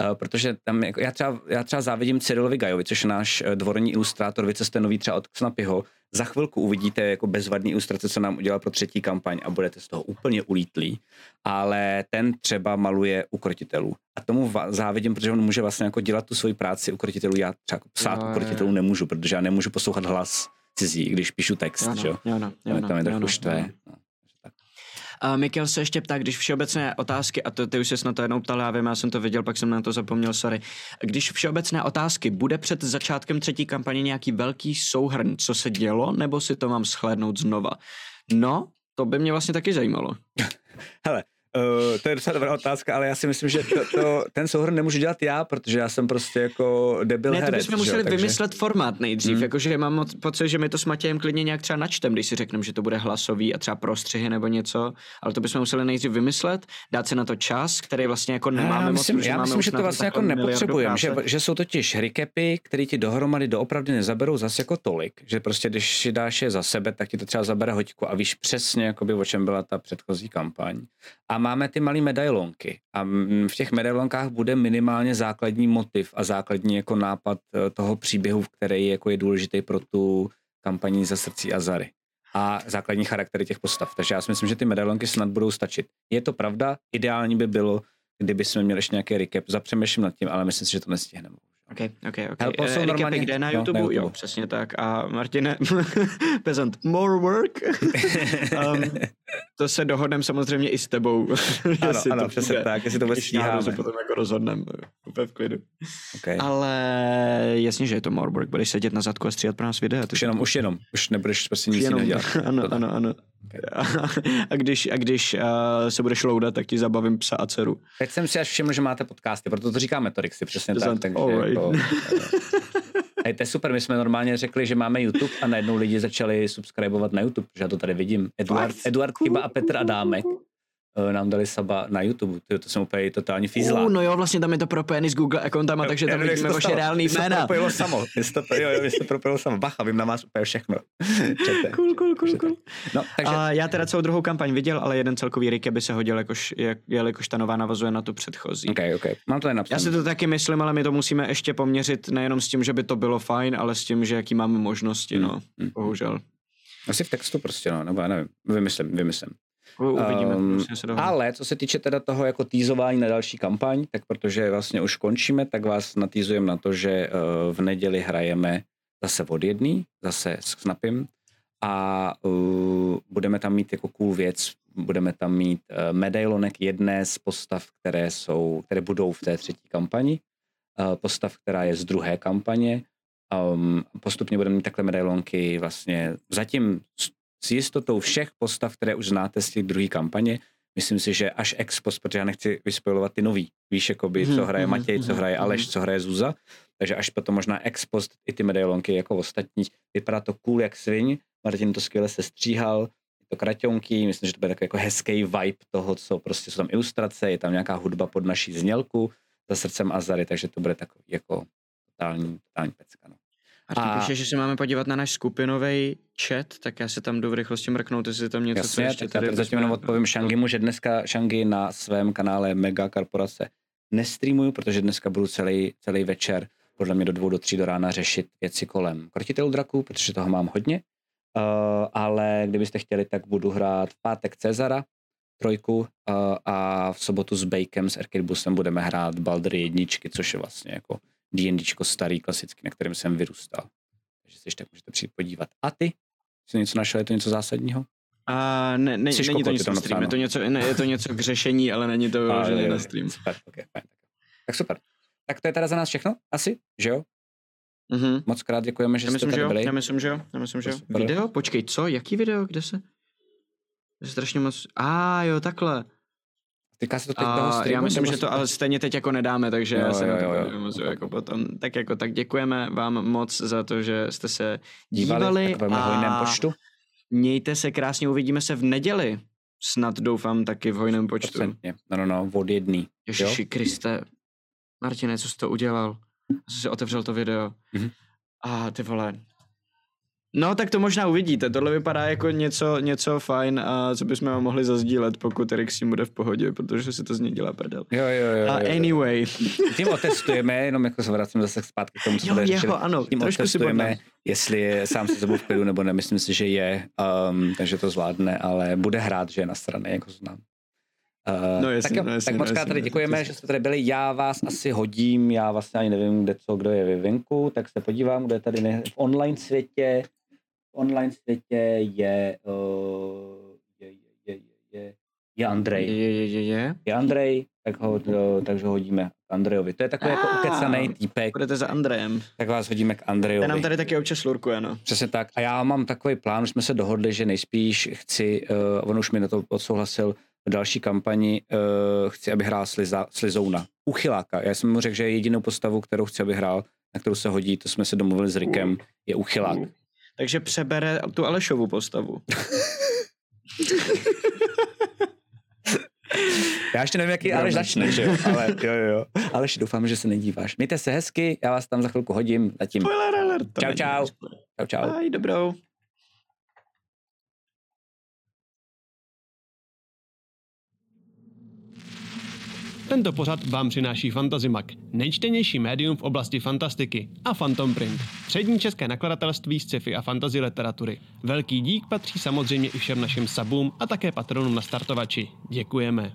Uh, protože tam, jako, já, třeba, já třeba závidím Cyrilovi Gajovi, což je náš eh, dvorní ilustrátor, vy co jste nový třeba od Snapyho. Za chvilku uvidíte jako bezvadný ilustrace, co nám udělal pro třetí kampaň a budete z toho úplně ulítlí. Ale ten třeba maluje u krotitelů. A tomu závidím, protože on může vlastně jako dělat tu svoji práci u krotitelů. Já třeba jako psát Jo, u jo, krotitelů jo. nemůžu, protože já nemůžu poslouchat hlas cizí, když píšu text, Jo, že jo. no, jo, no, jo, no, Tam je trochu no, štve. A Mikkel se ještě ptá, když všeobecné otázky, a to ty už jsi na to jednou ptal, já vím, já jsem to viděl, pak jsem na to zapomněl, sorry. Když všeobecné otázky, bude před začátkem třetí kampaně nějaký velký souhrn, co se dělo, nebo si to mám shlédnout znova? No, to by mě vlastně taky zajímalo. (laughs) Hele, uh, to je docela dobrá otázka, ale já si myslím, že to, to, ten souhrn nemůžu dělat já, protože já jsem prostě jako debil ne, to herec. bychom jo, museli takže- vymyslet formát nejdřív, Hmm. jakože mám moc pocit, že my to s Matějem klidně nějak třeba načtem, když si řekneme, že to bude hlasový a třeba prostřihy nebo něco, ale to bychom museli nejdřív vymyslet, dát si na to čas, který vlastně jako nemáme já moc, myslím, protože já myslím že to vlastně jako nepotřebujeme, že, že jsou totiž recapy, které ti dohromady doopravdy nezaberou zase jako tolik, že prostě když si dáš je za sebe, tak ti to třeba zabere hoďku a víš přesně, jakoby, o čem byla ta předchozí kampaň. A máme ty malé medailonky a v těch medailonkách bude minimálně základní motiv a základní jako nápad eh, toho příběhu, který jako je důležitý pro tu kampaní za srdcí a zary a základní charaktery těch postav. Takže já si myslím, že ty medailonky snad budou stačit. Je to pravda, ideální by bylo, kdyby jsme měli ještě nějaký recap, zapřemýšlím nad tím, ale myslím si, že to nestihneme. Ok, ok, ok. Hele, Eh, jsou Recapy normálně- kde na no, YouTube? na YouTube. Jo, přesně tak. A Martine, (laughs) Pezant, more work? (laughs) um, to se dohodneme samozřejmě i s tebou. (laughs) ano, jestli ano, to přesně bude. tak, jestli to vůbec náhodou se stíháme. potom jako rozhodneme. Úplně v klidu. Okay. Ale jasně, že je to more work. Budeš sedět na zadku a stříhat pro nás videa. Už jenom, už jenom, už nebudeš prostě nic jiného dělat. ano, ano, ano. (laughs) A když, a když uh, se budeš loudat, tak ti zabavím psa a dceru. Teď jsem si až všiml, že máte podcasty, proto to říkáme Torixy, přesně tak. Zant- Takže alright. jako, (laughs) Hej, to je super, my jsme normálně řekli, že máme YouTube a najednou lidi začali subscribovat na YouTube, že já to tady vidím. Eduard? Eduard Chyba a Petr Adámek nám dali saba na YouTube, to, to jsem úplně totální fízla. Uh, no jo, vlastně tam je to propojený s Google accountama, takže tam se vidíme to vaše reální jména. propojilo samo. Se to, jo, jo, se to propojilo samo. Bacha, vím na vás úplně všechno. Čete. Cool, cool, cool, cool. No, takže A já teda celou druhou kampaň viděl, ale jeden celkový recap by se hodil, jakož, jak, jelikož ta nová navazuje na tu předchozí. OK, OK. Mám to Já si to taky myslím, ale my to musíme ještě poměřit nejenom s tím, že by to bylo fajn, ale s tím, že jaký máme možnosti, no. Mm, mm. Bohužel. Asi v textu prostě, no, nebo já nevím. Vymyslím, vymyslím. Uvidíme, Um, musíme se dohodnout. Ale co se týče teda toho jako týzování na další kampaň, tak protože vlastně už končíme, tak vás natýzujeme na to, že uh, v neděli hrajeme zase od jedný, zase s Snapim a uh, budeme tam mít jako cool věc, budeme tam mít uh, medailonek jedné z postav, které jsou, které budou v té třetí kampani, uh, postav, která je z druhé kampaně. Um, postupně budeme mít takhle medailonky vlastně zatím s, jistotou všech postav, které už znáte z těch druhé kampaně. Myslím si, že až ex post, protože já nechci vyspojovat ty nový. Víš, jakoby, co Mhm, hraje mhm, Matěj, co mhm, hraje Aleš, co hraje Zuza. Takže až potom možná ex post i ty medailonky jako ostatní. Vypadá to cool jak sviň. Martin to skvěle sestříhal. Je to kraťonky, myslím, že to bude takový jako hezký vibe toho, co prostě jsou tam ilustrace, je tam nějaká hudba pod naší znělku za srdcem Azary, takže to bude takový jako totální, totální pecka. No. A- píše, že se máme podívat na náš skupinový chat, tak já se tam jdu v rychlosti mrknout, jestli tam něco, co Jasně, ještě já tady teď zatím jenom odpovím Shangimu, že dneska Shangi na svém kanále Mega Korporace nestreamuju, protože dneska budu celý, celý večer podle mě do dvou, do tří do rána řešit věci kolem krotitelů draků, protože toho mám hodně. Uh, ale kdybyste chtěli, tak budu hrát v pátek Cezara, trojku uh, a v sobotu s Bakem, s Arcade Busem budeme hrát Baldry jedničky, což je vlastně jako D&Dčko starý, klasický, na kterém jsem vyrůstal. Takže se ještě tak můžete přijít podívat. A ty? Jsi něco našel? Je to něco zásadního? A ne, ne, Jsi není to nic tam na stream, je to, něco, ne, je to něco k řešení, ale není to (laughs) vyloženě jo, na stream. Super, okay, fajn. Tak super. Tak to je teda za nás všechno? Asi? Že jo? Mhm. Moc krát děkujeme, že Já jste myslím, že tady jo, byli. já myslím, že jo, já myslím, že jo. Video? Počkej, co? Jaký video? Kde se? Strašně moc. A jo, takhle. Týká se to teď toho A streamu, já myslím, že to ale stejně teď jako nedáme, takže Jo, já se jo, jo, jo. moc, jako potom. Tak jako tak děkujeme vám moc za to, že jste se dívali, dívali, hojném počtu. mějte se krásně, uvidíme se v neděli. Snad doufám taky v hojném počtu. Procentně. No, no, no, od jedný. Ježiši Kriste. Martine, co jsi to udělal? Jsi si otevřel to video. Mhm. A ty vole. No, tak to možná uvidíte. Tohle vypadá jako něco, něco fajn a co bychom vám mohli zazdílet, pokud Erik s tím bude v pohodě, protože si to z něj dělá prdel. Jo, jo, jo. A jo. anyway. Tím otestujeme, jenom jako se vracím zase zpátky k tomu, co Jo, jeho, řešili. ano, Tím trošku si otestujeme, bodnám. jestli je sám se sebou v klidu, nebo ne. Myslím si, že je, um, takže to zvládne, ale bude hrát, že je na straně, jako znám. Uh, No jasně, tak, jo, no jasně, tak no moc krát jasně, tady no, děkujeme, jasně. že jste tady byli. Já vás asi hodím, já vlastně ani nevím, kde co, kdo je ve venku, tak se podívám, kdo je tady ne- v online světě. Online světě je, uh, je, je, je, je, Andrej Je, je, je, je. je Andrej, tak ho, takže ho hodíme k Andrejovi. To je takový jako Ah. ukecaný týpek, Budete za Andrejem. tak vás hodíme k Ten Andrejovi. nám tady taky občas lurkuje, no. Přesně tak. A já mám takový plán, už jsme se dohodli, že nejspíš chci, uh, on už mi na to odsouhlasil, v další kampani uh, chci, aby hrál Sliza, Slizouna. Uchyláka. Já jsem mu řekl, že jedinou postavu, kterou chci, aby hrál, na kterou se hodí, to jsme se domluvili s Rikem, je Uchylák. Takže přebere tu Alešovu postavu. Já ještě nevím, jaký Aleš začne, že jo? Ale jo, jo, jo. Aleš, doufám, že se nedíváš. Mějte se hezky, já vás tam za chvilku hodím. Zatím. Spoiler alert. Čau, čau. Čau, čau. Aj, dobrou. Tento pořad vám přináší Fantazimak, nejčtenější médium v oblasti fantastiky a Phantom Print, přední české nakladatelství z sci-fi a fantasy literatury. Velký dík patří samozřejmě i všem našim sabům a také patronům na startovači. Děkujeme.